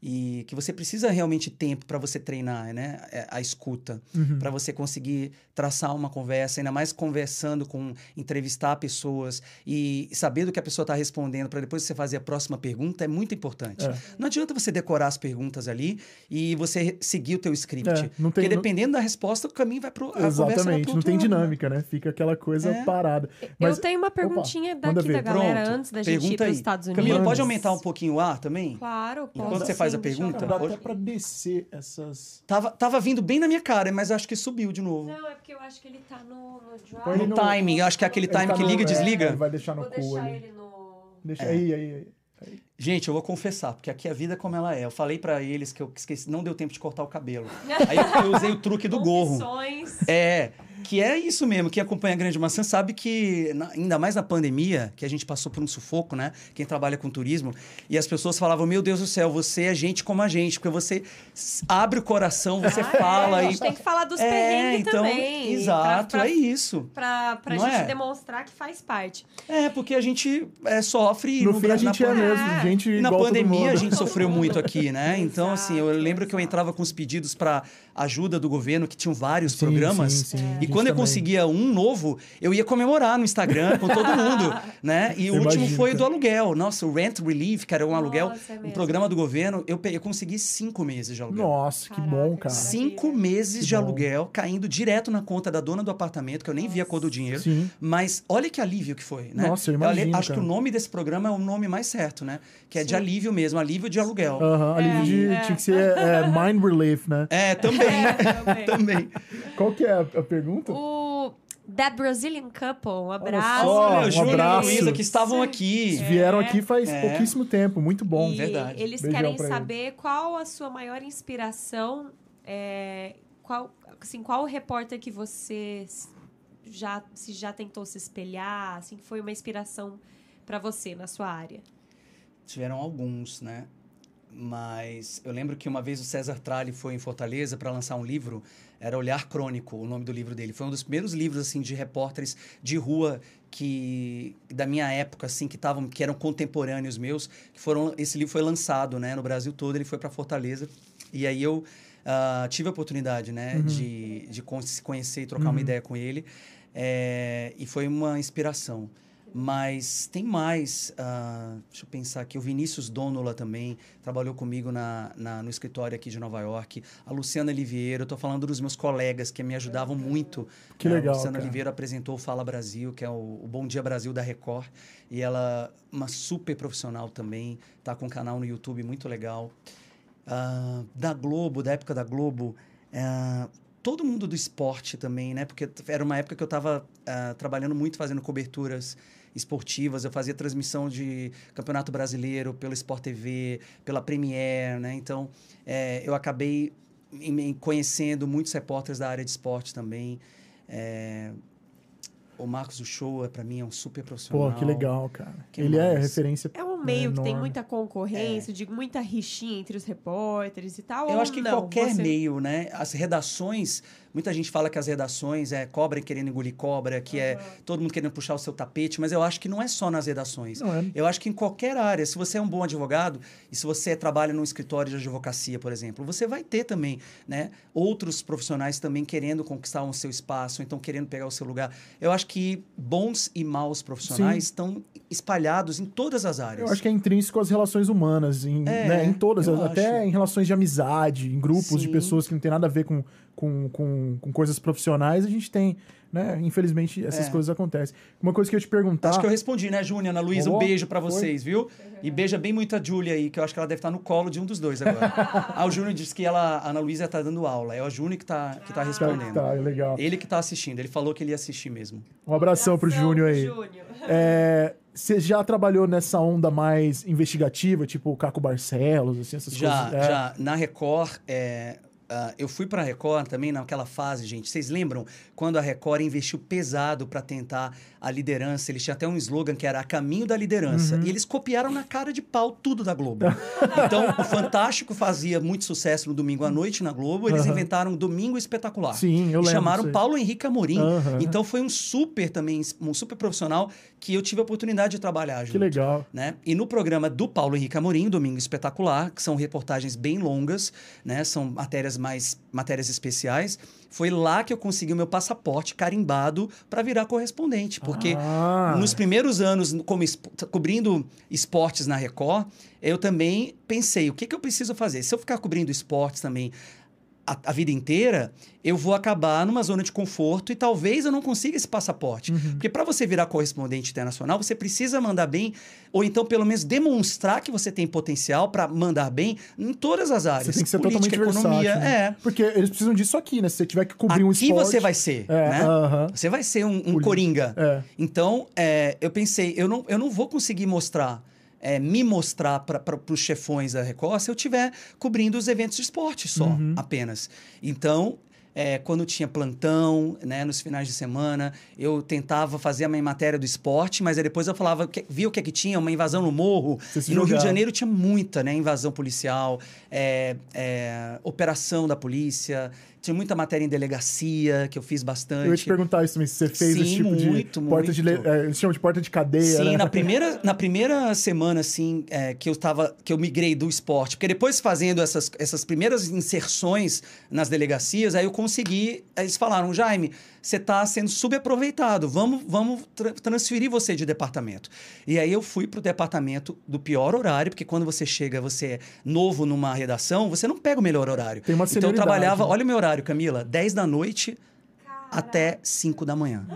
E que você precisa realmente tempo para você treinar, né? É, A escuta, Uhum. para você conseguir traçar uma conversa, ainda mais conversando com, entrevistar pessoas e saber do que a pessoa está respondendo para depois você fazer a próxima pergunta é muito importante. É. Não adianta você decorar as perguntas ali e você seguir o teu script. É, não tem- porque não- dependendo da resposta, o caminho vai pro a conversa vai Exatamente, não tem lado, dinâmica, né? Fica aquela coisa É. parada. Mas- eu tenho uma perguntinha Opa, daqui da galera Pronto. antes da gente ir Pergunta para os. Estados Unidos. Camila, pode aumentar um pouquinho o ar também? Claro, posso. Enquanto você faz a deixa eu- pergunta, Dá Pode- até pra descer essas. Tava, tava vindo bem na minha cara, mas acho que subiu de novo. Não, é porque eu acho que ele tá no, no drive. No no- timing, eu acho que é aquele Ele time tá que no- liga e é, desliga. ele vai deixar no Vou cu deixar ali. ele no... Deixa É. aí, aí, aí. Gente, eu vou confessar, porque aqui a vida é como ela é. Eu falei pra eles que eu esqueci, não deu tempo de cortar o cabelo. Aí eu, eu usei o truque do gorro. É, que é isso mesmo. Quem acompanha a Grande Maçã sabe que, na, ainda mais na pandemia, que a gente passou por um sufoco, né? Quem trabalha com turismo, e as pessoas falavam: Meu Deus do céu, você é gente como a gente, porque você abre o coração, você Ah, fala. é, a e... gente tem que falar dos É, perrengues então, também. Exato, pra, pra, é isso. Pra, pra Não gente é? demonstrar que faz parte. É, porque a gente é, sofre. No no fim, a gente é na, mesmo. É. Gente E na pandemia a gente sofreu muito aqui, né? Então, assim, eu Exato, lembro que eu entrava com os pedidos para ajuda do governo, que tinham vários Sim, programas. sim, sim, a E quando eu também. conseguia um novo, eu ia comemorar no Instagram com todo mundo, né? E o Eu último imagino, foi o do cara. aluguel. Nossa, o Rent Relief, que era um aluguel, Nossa, é um programa do governo, eu, eu consegui cinco meses de aluguel. Nossa, que Caraca, bom, que cara. sim. Cinco meses Que de bom. aluguel caindo direto na conta da dona do apartamento, que eu nem via a cor do dinheiro. Sim. Mas olha que alívio que foi, né? Nossa, eu imagino, Acho que cara. o nome desse programa é o nome mais certo, né? Que é de Sim. alívio mesmo, alívio de aluguel. Aham, alívio de. é. Tinha que ser é, mind relief, né? É, também. também. também. Qual que é a, a pergunta? O That Brazilian Couple, um abraço. só, Olha, um o Júnior e abraço. Luísa que estavam aqui. Eles vieram aqui faz É. pouquíssimo tempo, muito bom. E Verdade. eles Beijão querem saber qual a sua maior inspiração, é, qual, assim, qual repórter que você já, se já tentou se espelhar, assim, que foi uma inspiração pra você na sua área. Tiveram alguns, né? Mas eu lembro que uma vez o César Tralli foi em Fortaleza para lançar um livro, era Olhar Crônico, o nome do livro dele. Foi um dos primeiros livros assim de repórteres de rua que da minha época assim que estavam que eram contemporâneos meus, que foram esse livro foi lançado, né, no Brasil todo, ele foi para Fortaleza. E aí eu ah, tive a oportunidade, né, de, de con- se conhecer e trocar uma ideia com ele. É, e foi uma inspiração. Mas tem mais, ah, deixa eu pensar aqui, o Vinícius Donola também trabalhou comigo na, na- no escritório aqui de Nova York. A Luciana Oliveira, eu estou falando dos meus colegas que me ajudavam muito. Que né? legal, A Luciana cara. Oliveira apresentou o Fala Brasil, que é o, o Bom Dia Brasil da Record. E ela, uma super profissional também, tá com um canal no YouTube muito legal. Ah, da Globo, da época da Globo, ah, todo mundo do esporte também, né? Porque era uma época que eu estava trabalhando muito fazendo coberturas esportivas, eu fazia transmissão de Campeonato Brasileiro pelo Sport TV, pela Premiere, né? Então, eh, eu acabei em- em conhecendo muitos repórteres da área de esporte também. Eh, o Marcos Uchoa, para mim, é um super profissional. Pô, que legal, cara. Que Ele é mais? referência. É um meio que tem enorme. muita concorrência, de muita rixinha entre os repórteres e tal. Eu ou acho que em não? qualquer Você- meio, né? As redações, muita gente fala que as redações é cobra querendo engolir cobra, que é todo mundo querendo puxar o seu tapete, mas eu acho que não é só nas redações. Não é. Eu acho que em qualquer área, se você é um bom advogado e se você trabalha num escritório de advocacia, por exemplo, você vai ter também, né, outros profissionais também querendo conquistar o seu espaço, então querendo pegar o seu lugar. Eu acho que bons e maus profissionais estão espalhados em todas as áreas. Acho que é intrínseco às relações humanas, em, É, né, em todas, até acho. em relações de amizade, em grupos de Sim. pessoas que não tem nada a ver com, com, com, com coisas profissionais, a gente tem, né? Infelizmente, essas É. coisas acontecem. Uma coisa que eu ia te perguntar. Acho que eu respondi, né, Júnia? Ana Luísa, um beijo pra Foi? vocês, viu? E beija bem muito a Júlia aí, que eu acho que ela deve estar no colo de um dos dois agora. ah, o Júnior disse que ela, a Ana Luísa tá dando aula. É o Júnior que tá, que tá Ah. respondendo. Tá, é legal. Ele que tá assistindo. Ele falou que ele ia assistir mesmo. Um abração pro Abração Júnior pro aí. Júnior. É, Você já trabalhou nessa onda mais investigativa, tipo o Caco Barcelos, assim, essas Já, coisas? É. já. Na Record, é, ah, eu fui pra Record também naquela fase, gente. Vocês lembram quando a Record investiu pesado para tentar a liderança? Eles tinham até um slogan que era a caminho da liderança. Uhum. E eles copiaram na cara de pau tudo da Globo. então, o Fantástico fazia muito sucesso no domingo à noite na Globo. Eles Aham. inventaram Domingo Espetacular. Sim, eu e lembro chamaram. Paulo Henrique Amorim. Aham. Então, foi um super também, um super profissional que eu tive a oportunidade de trabalhar junto Que legal. né? E no programa do Paulo Henrique Amorim, Domingo Espetacular, que são reportagens bem longas, né? São matérias mais matérias especiais. Foi lá que eu consegui o meu passaporte carimbado para virar correspondente, porque Ah. nos primeiros anos como esp- cobrindo esportes na Record, eu também pensei, o que, que eu preciso fazer? Se eu ficar cobrindo esportes também a, a vida inteira, eu vou acabar numa zona de conforto e talvez eu não consiga esse passaporte. Uhum. Porque para você virar correspondente internacional, você precisa mandar bem, ou então pelo menos demonstrar que você tem potencial para mandar bem em todas as áreas. Você tem que ser Política, totalmente economia, versátil. né? é. Porque eles precisam disso aqui, né? Se você tiver que cobrir um Aqui esporte... você vai ser, É, né? aham. Você vai ser um, um coringa. É. Então, é, eu pensei, eu não, eu não vou conseguir mostrar, é, me mostrar para os chefões da Record se eu estiver cobrindo os eventos de esporte só, Uhum. apenas. Então, é, quando tinha plantão, né, nos finais de semana, eu tentava fazer a minha matéria do esporte, mas aí depois eu falava, que, via o que é que tinha, uma invasão no morro. E no Rio de. Janeiro tinha muita, né, invasão policial, é, é, operação da polícia, tinha muita matéria em delegacia, que eu fiz bastante. Eu ia te perguntar isso também, se você fez Sim, esse tipo muito, de porta de... muito. le- É, eles chamam de porta de cadeia, Sim, né? na primeira, na primeira semana, assim, é, que eu tava, que eu migrei do esporte, porque depois fazendo essas, essas primeiras inserções nas delegacias, aí eu consegui, aí eles falaram, Jaime, você está sendo subaproveitado, vamos, vamos tra- transferir você de departamento. E aí eu fui pro departamento do pior horário, porque quando você chega, você é novo numa redação, você não pega o melhor horário. Tem uma então eu trabalhava, né? olha o meu horário, Camila, 10 da noite até 5 da manhã.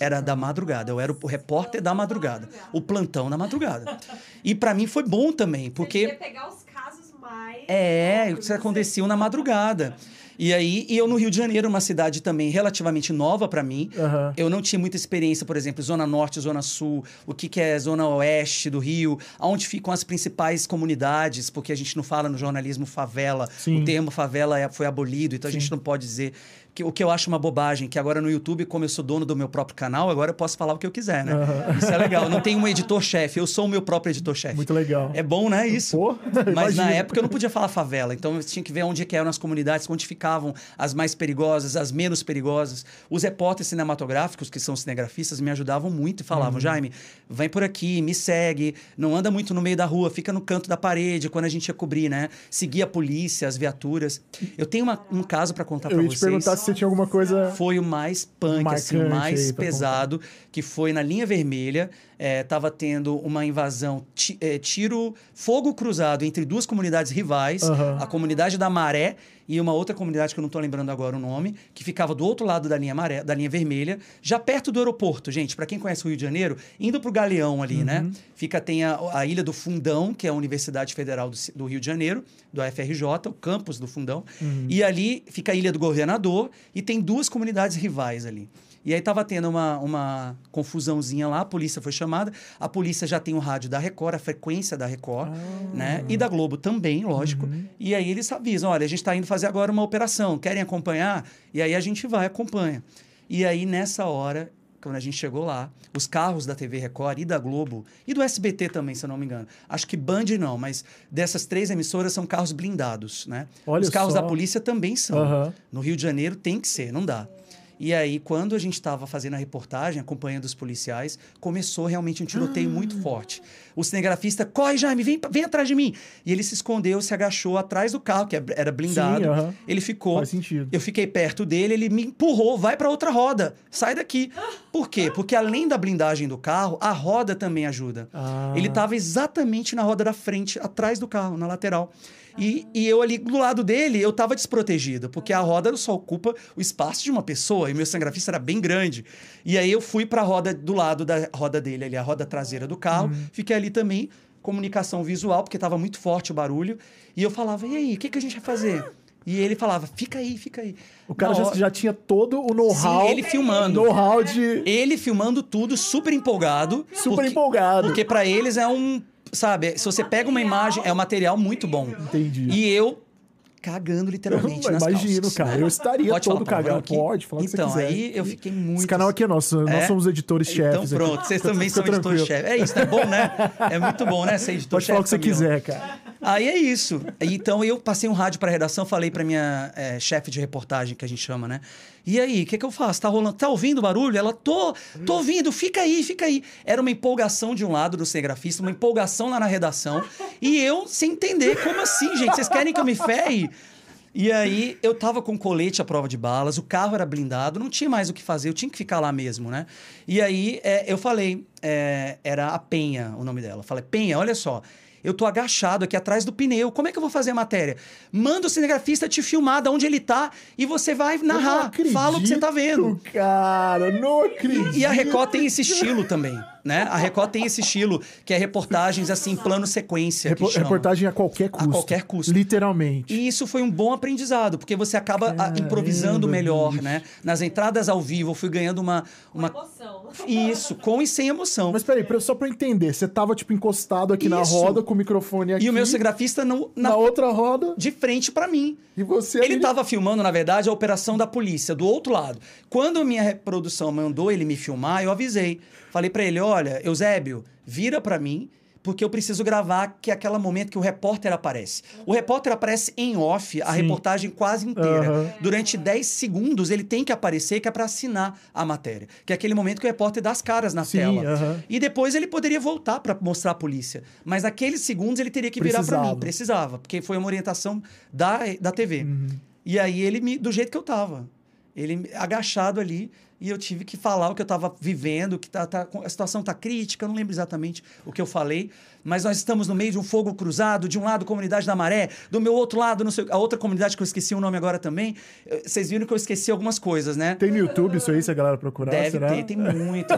Era da madrugada. Eu era o repórter da madrugada. O plantão da madrugada. E pra mim foi bom também, porque pegar os casos mais. é, isso acontecia na madrugada. E aí, e eu no Rio de Janeiro, uma cidade também relativamente nova pra mim. Aham. Eu não tinha muita experiência, por exemplo, Zona Norte, Zona Sul, o que, que é Zona Oeste do Rio, onde ficam as principais comunidades, porque a gente não fala no jornalismo favela. Sim. O termo favela é- foi abolido, então a gente não pode dizer. Que, o que eu acho uma bobagem, que agora no YouTube, como eu sou dono do meu próprio canal, agora eu posso falar o que eu quiser, né? Isso é legal. Não tem um editor-chefe, eu sou o meu próprio editor-chefe. Muito legal. É bom, né? Isso. Pô, Mas na época eu não podia falar favela, então eu tinha que ver onde é que eram as comunidades, onde ficavam as mais perigosas, as menos perigosas. Os repórteres cinematográficos, que são cinegrafistas, me ajudavam muito e Uhum. falavam: Jaime, vem por aqui, me segue, não anda muito no meio da rua, fica no canto da parede quando a gente ia cobrir, né? Seguir a polícia, as viaturas. Eu tenho uma- um caso para contar Eu para ia te vocês perguntar se você tinha alguma coisa... foi o mais punk, assim, Marcante mais aí pesado, que foi na linha vermelha. É, tava tendo uma invasão, é, tiro, fogo cruzado entre duas comunidades rivais, Aham. a comunidade da Maré e uma outra comunidade que eu não tô lembrando agora o nome, que ficava do outro lado da linha maré, da linha vermelha, já perto do aeroporto, gente. Para quem conhece o Rio de Janeiro, indo pro Galeão ali, né? Uhum. Fica tem a, a ilha do Fundão, que é a Universidade Federal do, do Rio de Janeiro, do FRJ, o campus do Fundão. Uhum. E ali fica a Ilha do Governador e tem duas comunidades rivais ali. E aí tava tendo uma, uma confusãozinha lá, a polícia foi chamada. A polícia já tem o rádio da Record, a frequência da Record, né? E da Globo também, lógico. E aí eles avisam, olha, a gente está indo fazer agora uma operação, querem acompanhar? E aí a gente vai, acompanha. E aí nessa hora, quando a gente chegou lá, os carros da TV Record e da Globo, e do SBT também, se eu não me engano. Acho que Band não, mas dessas três emissoras são carros blindados, né? Olha os carros só. da polícia também são. Aham. No Rio de Janeiro tem que ser, não dá. E aí, quando a gente estava fazendo a reportagem, acompanhando os policiais, começou realmente um tiroteio Ah. muito forte. O cinegrafista, corre, Jaime, vem, vem atrás de mim. E ele se escondeu, se agachou atrás do carro, que era blindado. Sim, aham. Ele ficou. Faz sentido. Eu fiquei perto dele, ele me empurrou, vai para outra roda, sai daqui. Por quê? Porque além da blindagem do carro, a roda também ajuda. Ah. Ele estava exatamente na roda da frente, atrás do carro, na lateral. E, e eu ali do lado dele, eu estava desprotegido, porque a roda só ocupa o espaço de uma pessoa, e meu cinegrafista era bem grande. E aí eu fui para a roda do lado da roda dele, ali, a roda traseira do carro, Uhum. fiquei ali também, comunicação visual, porque estava muito forte o barulho. E eu falava, e aí, o que, que a gente vai fazer? E ele falava, fica aí, fica aí. O cara já, hora- já tinha todo o know-how. Ele filmando. Know-how de... Ele filmando tudo, super empolgado. Super porque- empolgado. Porque para eles é um. Sabe, se você pega uma imagem, é um material muito bom. Entendi. E eu cagando literalmente Eu nas imagino, calças, cara. né? Eu estaria Pode todo cagado. aqui? Pode falar Então, aí eu fiquei muito. Esse canal aqui é nosso. Nós É? somos editores-chefes. Então aqui. pronto, vocês Fica- também fica são editor-chefe. É isso, é bom, né? É muito bom, né? Ser editor-chefe. Pode falar o que você quiser, cara. Aí é isso. Então eu passei um rádio pra redação, falei pra minha eh, chefe de reportagem, que a gente chama, né? E aí, o que, que eu faço? Tá rolando? Tá ouvindo o barulho? Ela, tô, tô ouvindo, fica aí, fica aí. Era uma empolgação de um lado do cinegrafista, uma empolgação lá na redação. E eu sem entender, como assim, gente? Vocês querem que eu me ferre? E aí, eu tava com colete à prova de balas, o carro era blindado, não tinha mais o que fazer, eu tinha que ficar lá mesmo, né? E aí, é, eu falei, é, era a Penha o nome dela. Falei, Penha, olha só, eu tô agachado aqui atrás do pneu, como é que eu vou fazer a matéria? Manda o cinegrafista te filmar de onde ele tá e você vai narrar, fala o que você tá vendo. Cara, não acredito. E a Record tem esse estilo também. Né? A Record tem esse estilo, que é reportagens assim, plano sequência. Repo- reportagem a qualquer custo. qualquer custo. Literalmente. E isso foi um bom aprendizado, porque você acaba ah, improvisando Caramba, melhor, bicho. né? Nas entradas ao vivo, eu fui ganhando uma. uma... Emoção. Isso, com e sem emoção. Mas peraí, só pra eu entender, você tava, tipo, encostado aqui na Isso. roda com o microfone aqui. E o meu cinegrafista no, na, na, outra roda, de frente pra mim. e você Ele ali- estava filmando, na verdade, a operação da polícia, do outro lado. Quando a minha reprodução mandou ele me filmar, eu avisei. Falei pra ele: olha, Eusébio, vira pra mim, porque eu preciso gravar que é aquele momento que o repórter aparece. O repórter aparece em off, a Sim. reportagem quase inteira. Aham. Durante 10 segundos ele tem que aparecer, que é pra assinar a matéria. Que é aquele momento que o repórter dá as caras na Sim, tela. aham. E depois ele poderia voltar pra mostrar a polícia. Mas naqueles segundos ele teria que virar pra Precisava. mim. Precisava, porque foi uma orientação da, da TV. Uhum. E aí ele me, do jeito que eu tava. Ele me- agachado ali e eu tive que falar o que eu tava vivendo, que tá, tá- a situação tá crítica, eu não lembro exatamente o que eu falei, mas nós estamos no meio de um fogo cruzado, de um lado comunidade da Maré, do meu outro lado, não sei, a outra comunidade que eu esqueci o nome agora também. Eh, Vocês viram que eu esqueci algumas coisas, né? Tem no YouTube isso aí, se a galera procurar, Deve será? ter, tem muito.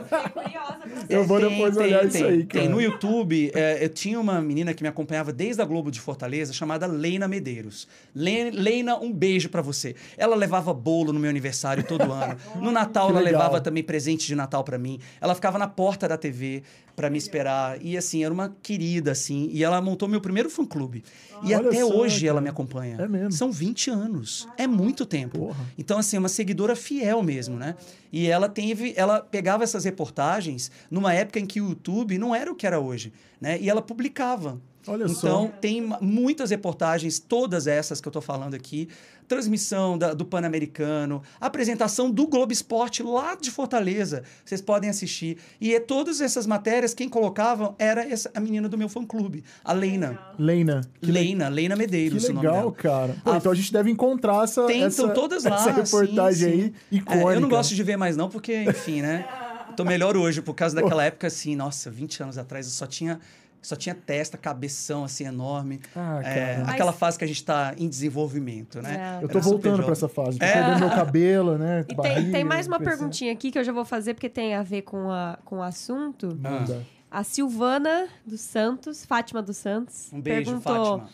Eu vou Tem, depois tem, olhar tem, isso aí, Tem cara. no YouTube, é, eu tinha uma menina que me acompanhava desde a Globo de Fortaleza, chamada Leina Medeiros. Le- Leina, um beijo pra você. Ela levava bolo no meu aniversário todo ano. No Natal, Que ela legal. levava também presente de Natal pra mim. Ela ficava na porta da TV pra me esperar. E assim, era uma querida, assim. E ela montou meu primeiro fã-clube. E Olha até só, hoje cara. ela me acompanha. É mesmo? São 20 anos. É muito tempo. Porra. Então, assim, é uma seguidora fiel mesmo, né? E ela teve, ela pegava essas reportagens numa época em que o YouTube não era o que era hoje, né? E ela publicava. Olha então, só. tem ma- muitas reportagens, todas essas que eu tô falando aqui, transmissão da- do Pan-Americano, apresentação do Globo Esporte lá de Fortaleza, vocês podem assistir. E é, todas essas matérias, quem colocavam era essa, a menina do meu fã-clube, a Leina. Leina. Que, le- Leina, Leina que Medeiros, o nome legal, dela. cara. Pô, Ah, então a gente deve encontrar essa, Tem, essa, estão todas lá. essa reportagem sim, aí, sim. icônica. É, eu não gosto de ver mais, não, porque, enfim, né? Tô melhor hoje, por causa daquela época, assim, nossa, 20 anos atrás, eu só tinha. Só tinha testa, cabeção, assim, enorme. Ah, É, cara. aquela Mas- fase que a gente tá em desenvolvimento, né? É. Eu tô voltando pra essa fase. Tô É. perdendo meu cabelo, né? E tem, barriga, tem mais uma perguntinha aqui que eu já vou fazer porque tem a ver com, a, com o assunto. Manda. A Silvana dos Santos, Fátima dos Santos, Um beijo, perguntou, Fátima.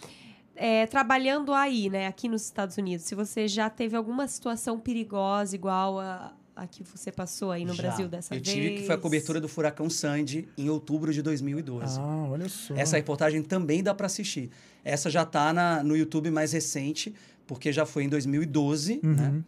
é, trabalhando aí, né, aqui nos Estados Unidos, se você já teve alguma situação perigosa igual a, a que você passou aí no Já. Brasil dessa Eu vez? tive que foi a cobertura do furacão Sandy em outubro de 2012. Ah, olha só. Essa reportagem também dá para assistir. Essa já tá na, no YouTube mais recente, porque já foi em 2012, Uhum. né?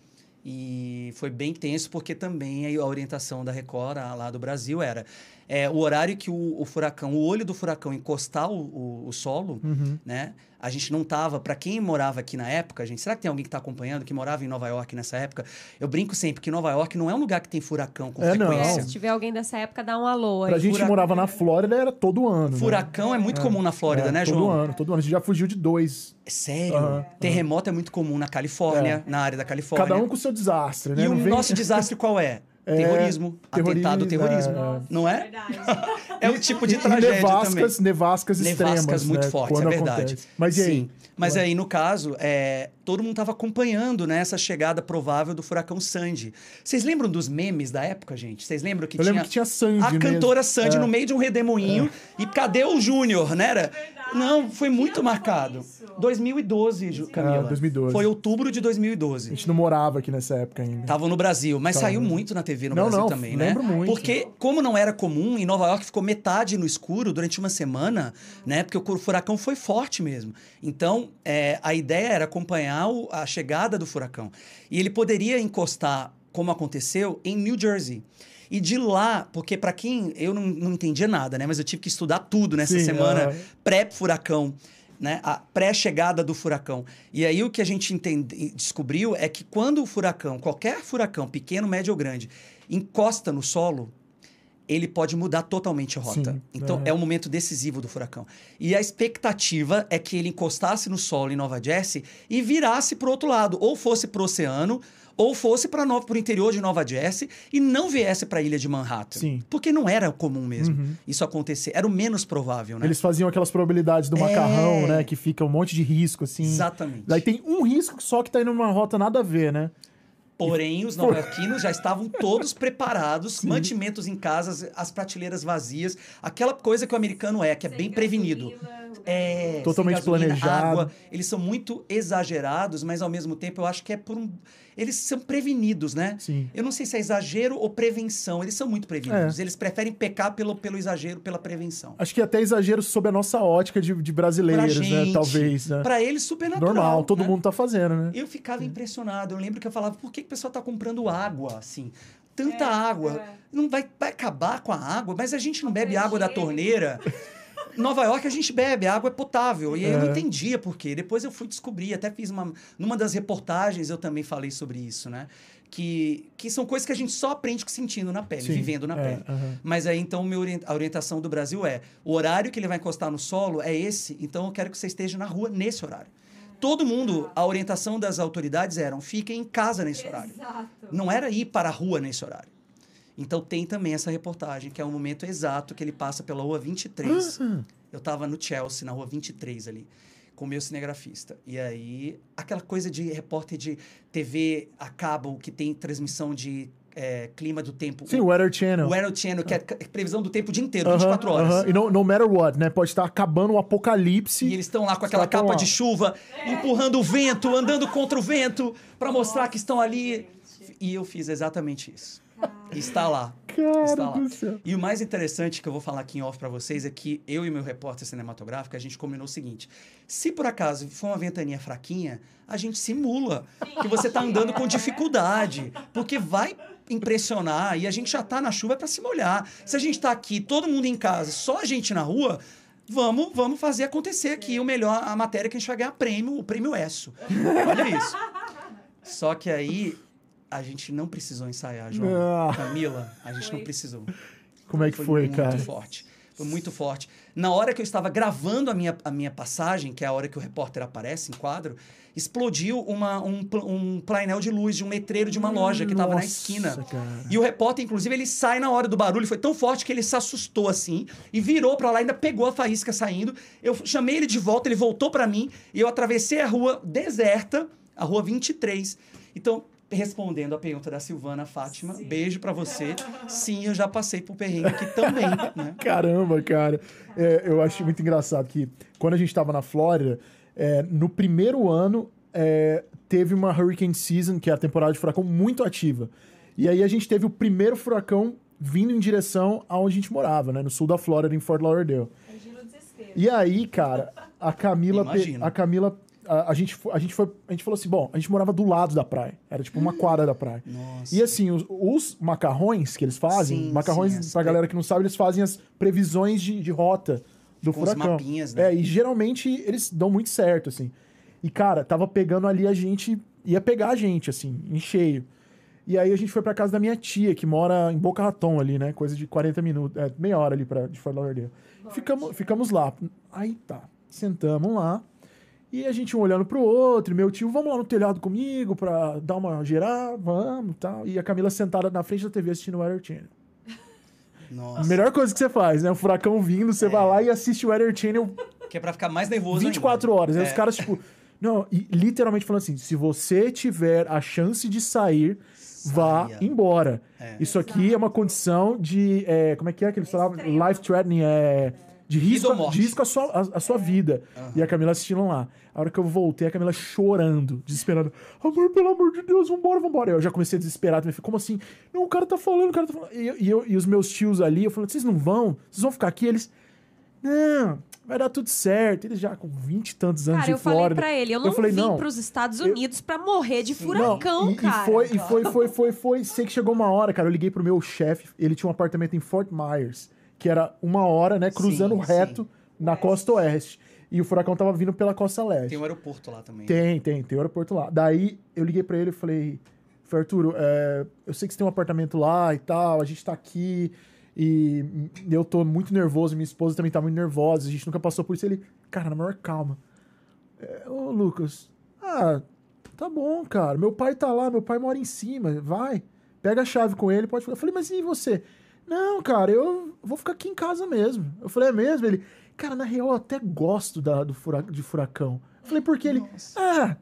E foi bem tenso, porque também a orientação da Record, a- lá do Brasil, era é, o horário que o, o furacão, o olho do furacão encostar o, o- o solo, Uhum. né? A gente não tava, para quem morava aqui na época, gente, será que tem alguém que tá acompanhando que morava em Nova York nessa época? Eu brinco sempre que Nova York não é um lugar que tem furacão com É, não. É, frequência. se tiver alguém dessa época, dá um alô aí. Pra gente que Furacão- morava na Flórida, era todo ano. né? Furacão é muito comum na Flórida, É, né, todo João? ano, todo ano. A gente já fugiu de dois. Sério? Aham, Terremoto é muito comum na Califórnia, na área da Califórnia. Cada um com o seu desastre, né? E o Não vem- nosso desastre qual é? É, terrorismo, atentado terrorismo, é, é. Não é? Verdade. É um tipo de E tragédia nevascas, também. nevascas extremas, Nevascas muito né? fortes, Quando é verdade. acontece. Mas e aí? Sim. Mas Ué. aí, no caso, é, todo mundo estava acompanhando né, essa chegada provável do furacão Sandy. Vocês lembram dos memes da época, gente? Vocês lembram que Eu tinha lembro que tinha Sandy a mesmo. cantora Sandy É. no meio de um redemoinho e cadê o Júnior, né? Era... Não, foi muito marcado. 2012, Ju- Camila. Ah, 2012. Foi outubro de A 2012. gente não morava aqui nessa época ainda. Estavam no Brasil, mas Tava. saiu muito na TV no Não, Brasil não, também, né? lembro muito. Porque, como não era comum, em Nova York ficou metade no escuro durante uma semana, né? Porque o furacão foi forte mesmo. Então, é, a ideia era acompanhar o- a chegada do furacão. E ele poderia encostar, como aconteceu, em New Jersey. E de lá, porque para quem. Eu não, não entendia nada, né? Mas eu tive que estudar tudo nessa Sim, semana ah. pré-furacão. Né, a pré-chegada do furacão. E aí o que a gente entende, descobriu é que quando o furacão, qualquer furacão, pequeno, médio ou grande, encosta no solo, ele pode mudar totalmente a rota. Sim, então é. é um momento decisivo do furacão. E a expectativa é que ele encostasse no solo em Nova Jersey e virasse para o outro lado, ou fosse para o oceano, ou fosse para o interior de Nova Jersey e não viesse para a ilha de Manhattan. Sim. Porque não era comum mesmo Uhum. isso acontecer. Era o menos provável, né? Eles faziam aquelas probabilidades do macarrão, É. né? Que fica um monte de risco, assim. Exatamente. Daí tem um risco só que tá indo numa rota nada a ver, né? Porém, os nova-iorquinos já estavam todos preparados, mantimentos em casa, as prateleiras vazias, aquela coisa que o americano é, que é Sem bem prevenido. É, Totalmente gasolina, planejado. Água. Eles são muito exagerados, mas ao mesmo tempo eu acho que é por um. Eles são prevenidos, né? Sim. Eu não sei se é exagero ou prevenção. Eles são muito É. prevenidos. Eles preferem pecar pelo, pelo exagero, pela prevenção. Acho que até exagero sob a nossa ótica de, de Pra brasileiros, né? gente, Talvez, né? Pra eles, super natural. Normal, todo né? mundo tá fazendo, né? Eu ficava impressionado. Eu lembro que eu falava, por que, que o pessoal tá comprando água, assim? Tanta É, água. é. Não vai, vai acabar com a água, mas a gente não bebe água da torneira. Nova York a gente bebe, a água é potável. E aí eu não É. entendia por quê. Depois eu fui descobrir, até fiz uma. Numa das reportagens eu também falei sobre isso, né? Que, que são coisas que a gente só aprende sentindo na pele, Sim, vivendo na é, pele. aham. Mas aí, então, orien- a orientação do Brasil é: o horário que ele vai encostar no solo é esse, então eu quero que você esteja na rua nesse horário. Todo mundo, a orientação das autoridades eram: fiquem em casa nesse horário. Exato. Não era ir para a rua nesse horário. Então tem também essa reportagem, que é o momento exato que ele passa pela rua 23. Ah, Eu estava no Chelsea, na rua 23 ali, com o meu cinegrafista. E aí, aquela coisa de repórter de TV a cabo, que tem transmissão de é, clima do tempo. Sim, o Weather Channel. O Weather Channel, que é c- previsão do tempo o dia inteiro, Aham, 24 horas. aham. E no, no matter what, né? Pode estar acabando o apocalipse. E eles estão lá com aquela capa lá. de chuva, empurrando o vento, andando contra o vento, para mostrar que estão ali. E eu fiz exatamente isso. Está lá. Está lá. E o mais interessante que eu vou falar aqui em off para vocês é que eu e meu repórter cinematográfico, a gente combinou o seguinte: se por acaso for uma ventania fraquinha, a gente simula que você tá andando com dificuldade, porque vai impressionar e a gente já tá na chuva para se molhar. Se a gente tá aqui, todo mundo em casa, só a gente na rua, vamos, vamos fazer acontecer aqui o melhor a matéria que a gente vai ganhar prêmio, o prêmio ESSO. Olha isso. Só que aí a gente não precisou ensaiar, João. Ah. Camila, a gente Foi. não precisou. Como é que foi, muito cara? forte. Foi muito forte. Na hora que eu estava gravando a minha, a minha passagem, que é a hora que o repórter aparece em quadro, explodiu uma, um, um painel de luz de um letreiro de uma loja que estava na esquina. cara. E o repórter, inclusive, ele sai na hora do barulho. Foi tão forte que ele se assustou assim e virou pra lá, ainda pegou a faísca saindo. Eu chamei ele de volta, ele voltou pra mim e eu atravessei a rua deserta, a rua 23. Então, respondendo a pergunta da Silvana Fátima, beijo pra você. Sim, eu já passei por perrengue aqui também, né? Caramba, cara. É, eu acho muito engraçado que quando a gente tava na Flórida, é, no primeiro ano é, teve uma Hurricane Season, que é a temporada de furacão, muito ativa. E aí a gente teve o primeiro furacão vindo em direção aonde a gente morava, né? No sul da Flórida, em Fort Lauderdale. Imagina o desespero. E aí, cara, a Camila. A Camila. A, a gente, a, gente foi, a gente falou assim: bom, a gente morava do lado da praia. Era tipo uma quadra da praia. Nossa. E assim, os, os macarrões que eles fazem, Sim, macarrões, sim, pra galera que não sabe, eles fazem as previsões de, de rota do Com os furacão. mapinhas, né? É, e geralmente eles dão muito certo, assim. E, cara, tava pegando ali a gente, ia pegar a gente, assim, em cheio. E aí a gente foi pra casa da minha tia, que mora em Boca Raton ali, né? Coisa de 40 minutos, é, meia hora ali pra, de Fort Lauderdale. Ficamos, ficamos lá. Aí tá, sentamos lá. E a gente um olhando pro outro, e meu tio, vamos lá no telhado comigo pra dar uma geral, vamos tal. E a Camila sentada na frente da TV assistindo o Weather Channel. A Nossa. melhor coisa que você faz, né? O furacão vindo, você vai lá e assiste o Weather Channel Que é pra ficar mais nervoso 24 ainda. horas. Aí É. os caras, tipo. Não, e literalmente falando assim: se você tiver a chance de sair, vá Saia. embora. É. Isso aqui é uma condição de. é, como é que é que eles falavam? Life threatening, é. De risco, morte. de risco à sua, à, à sua vida. E a Camila assistindo lá. A hora que eu voltei, a Camila chorando, desesperada. Amor, pelo amor de Deus, vambora, vambora. Eu já comecei a desesperar também. Falei, como assim? Não, o cara tá falando, o cara tá falando. E, eu- e eu- e os meus tios ali, eu falei, vocês não vão? Vocês vão ficar aqui? Eles. Não, vai dar tudo certo. Eles já com 20 e tantos anos Cara, eu de falei Flórida. pra ele, eu não falei, vim não, pros Estados Unidos pra morrer de furacão, não, e, cara. E foi, e foi, foi, foi, foi. Sei que chegou uma hora, cara. Eu liguei pro meu chefe. Ele tinha um apartamento em Fort Myers, que era uma hora, né? Cruzando Sim, reto sim. na costa oeste. E o furacão tava vindo pela costa leste. Tem um aeroporto lá também. Tem, tem, tem o aeroporto lá. Daí eu liguei pra ele e falei, falei, Arturo, é, eu sei que você tem um apartamento lá e tal, a gente tá aqui e eu tô muito nervoso, minha esposa também tá muito nervosa, a gente nunca passou por isso. Ele, cara, na maior calma. É, Ô, Lucas, ah, tá bom, cara, meu pai tá lá, meu pai mora em cima, vai, pega a chave com ele, pode. Eu falei, mas e você? Não, cara, eu vou ficar aqui em casa mesmo. Eu falei, é mesmo? Ele, cara, na real eu até gosto da, do fura, de furacão. Eu falei, por que ele? Nossa. Ah,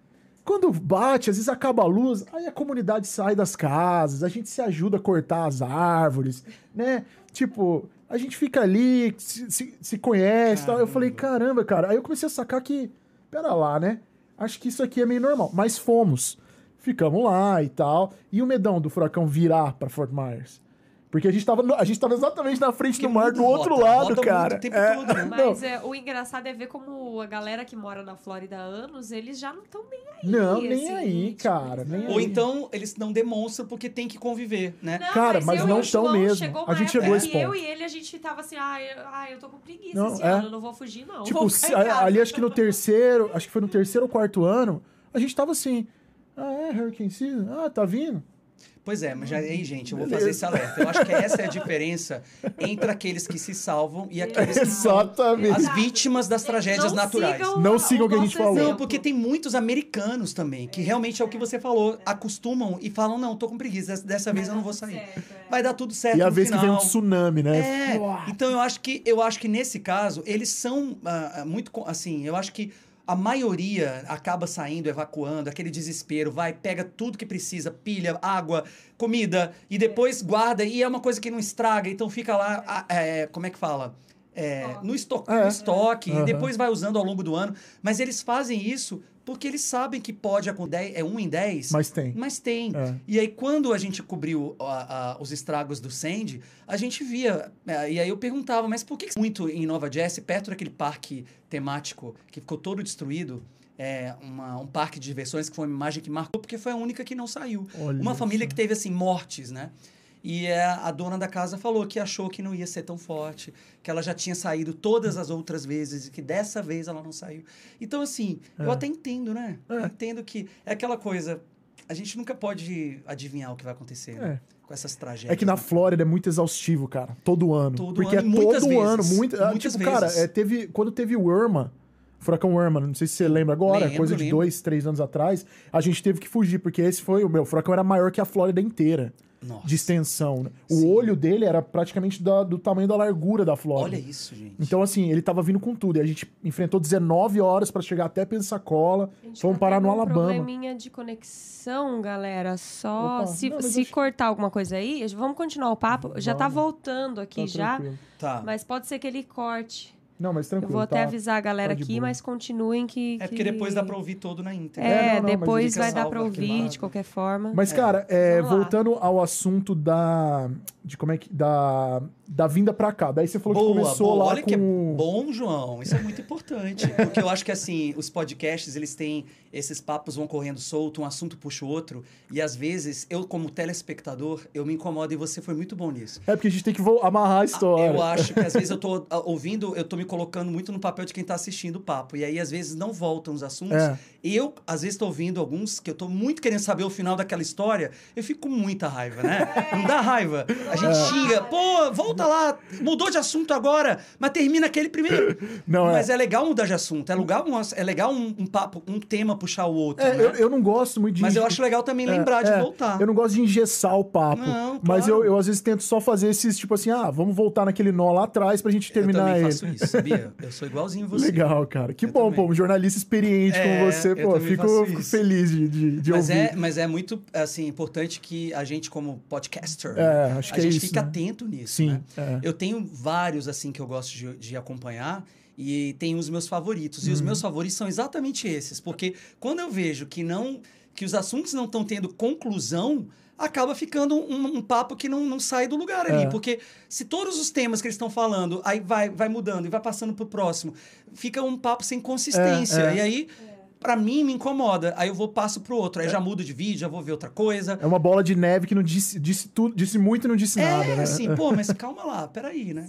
quando bate, às vezes acaba a luz, aí a comunidade sai das casas, a gente se ajuda a cortar as árvores, né? Tipo, a gente fica ali, se, se, se conhece e tal. Eu falei, caramba, cara. Aí eu comecei a sacar que, pera lá, né? Acho que isso aqui é meio normal. Mas fomos. Ficamos lá e tal. E o medão do furacão virar pra Fort Myers? Porque a gente tava, no- a gente tava exatamente na frente Porque do mar, do outro rota, lado, roda muito cara. o tempo É. todo, né? Mas é, o engraçado é ver como a galera que mora na Flórida há anos, eles já não estão nem aí. Não, nem assim, aí, tipo, cara, nem Ou aí. então eles não demonstram porque tem que conviver, né? Não, Cara, mas eu não e o tão João mesmo. Chegou A gente época chegou a esse que eu ponto. e ele, a gente tava assim, ah, eu, ah, eu tô com preguiça Não, esse é. ano, eu não vou fugir, não. Tipo, ali acho que no terceiro, acho que foi no terceiro ou quarto ano, a gente tava assim. Ah, é, Hurricane Season? Ah, tá vindo? Pois é, mas já, aí, gente, eu vou Beleza. fazer esse alerta. Eu acho que essa é a diferença entre aqueles que se salvam e aqueles que são as vítimas das tragédias Não naturais. sigam Não sigam o que a gente falou. Não, porque tem muitos americanos também, que realmente é o que você falou, acostumam e falam, não, tô com preguiça, dessa, vez eu não vou sair. É. Vai dar tudo certo E a no vez que vem um final. tsunami, né? É, então eu acho que eu acho que nesse caso eles são ah, muito assim, eu acho que a maioria acaba saindo, evacuando, aquele desespero, vai, pega tudo que precisa, pilha, água, comida, e depois guarda, e é uma coisa que não estraga, então fica lá, é, como é que fala? É, no, esto É. no estoque, e depois vai usando ao longo do ano. Mas eles fazem isso porque eles sabem que pode acontecer, é um em 10, Mas tem. mas tem. É. E aí, quando a gente cobriu a- a- os estragos do Sandy, a gente via. é, e aí eu perguntava, mas por que muito em Nova Jersey, perto daquele parque temático que ficou todo destruído? É, uma- um parque de diversões que foi uma imagem que marcou, porque foi a única que não saiu. Olha uma família só. que teve, assim, mortes, né? E é, a dona da casa falou que achou que não ia ser tão forte, que ela já tinha saído todas as outras vezes e que dessa vez ela não saiu. Então, assim, eu É. até entendo, né? É. Eu entendo que é aquela coisa. A gente nunca pode adivinhar o que vai acontecer né? com essas tragédias. É que na né? Flórida é muito exaustivo, cara. Todo ano. Todo Porque ano, é todo vezes. ano. Muito, ah, Muitas tipo, cara, vezes. é, teve, quando teve o Irma, furacão Irma, não sei se você lembra agora, Lembro, coisa de lembro. dois, três anos atrás, a gente teve que fugir, porque esse foi o meu. O furacão era maior que a Flórida inteira, Nossa. de extensão. né? O Sim. olho dele era praticamente da- do tamanho da largura da Flórida. Olha isso, gente. Então, assim, ele tava vindo com tudo. E a gente enfrentou 19 horas pra chegar até Pensacola. Fomos tá parar no um Alabama. probleminha de conexão, galera. Só Opa, se, não, se acho- cortar alguma coisa aí, vamos continuar o papo. Já tá voltando aqui Tá já, tranquilo. Tá. mas pode ser que ele corte. Não, mas Eu tranquilo. vou até tá- avisar a galera tá aqui, boa. mas continuem que. É porque que- depois dá pra ouvir todo na íntegra. É, É, não, não, depois vai dar pra ouvir de qualquer forma. Mas, É. cara, é, voltando ao assunto da. De como é que. Da, da vinda pra cá. Daí você falou Boa, que começou boa. lá Olha com. que é bom, João. Isso é muito importante. Porque eu acho que, assim, os podcasts, eles têm... Esses papos vão correndo solto, um assunto puxa o outro. E, às vezes, eu, como telespectador, eu me incomodo. E você foi muito bom nisso. É porque a gente tem que amarrar a história. Eu acho que, às vezes, eu tô ah, ouvindo... Eu tô me colocando muito no papel de quem tá assistindo o papo. E aí, às vezes, não voltam os assuntos. É. Eu, às vezes, tô ouvindo alguns que eu tô muito querendo saber o final daquela história. Eu fico com muita raiva, né? Não dá raiva. A gente É. xinga. Pô, volta lá. Mudou de assunto agora, mas termina aquele primeiro. Não, é. Mas é legal mudar de assunto. É legal um, é legal um, um papo, um tema puxar o outro, É, né? eu, eu não gosto muito de. Mas eu acho legal também É, lembrar de é, voltar. Eu não gosto de engessar o papo. Não, Mas claro. eu, eu, às vezes, tento só fazer esses, tipo assim, ah, vamos voltar naquele nó lá atrás pra gente Eu terminar também ele. faço isso, sabia? Eu sou igualzinho você. Legal, cara. Que Eu bom, também. pô, um jornalista experiente É, como você, eu pô, fico, fico feliz de, de, de Mas ouvir. é, mas é muito assim, importante que a gente, como podcaster, É, acho a que é gente isso, fica né? atento nisso. Sim, né? É. Eu tenho vários assim que eu gosto de, de acompanhar e tem os meus favoritos. E Uhum. os meus favoritos são exatamente esses, porque quando eu vejo que não que os assuntos não estão tendo conclusão, acaba ficando um, um papo que não, não sai do lugar ali. É. Porque se todos os temas que eles estão falando, aí vai, vai mudando e vai passando pro próximo, fica um papo sem consistência. É, é. E aí, pra mim, me incomoda. Aí eu vou passo pro outro. Aí já mudo de vídeo, já vou ver outra coisa. É uma bola de neve que não disse, disse tudo, disse muito e não disse nada, é, né? assim, pô, mas calma lá, peraí, né?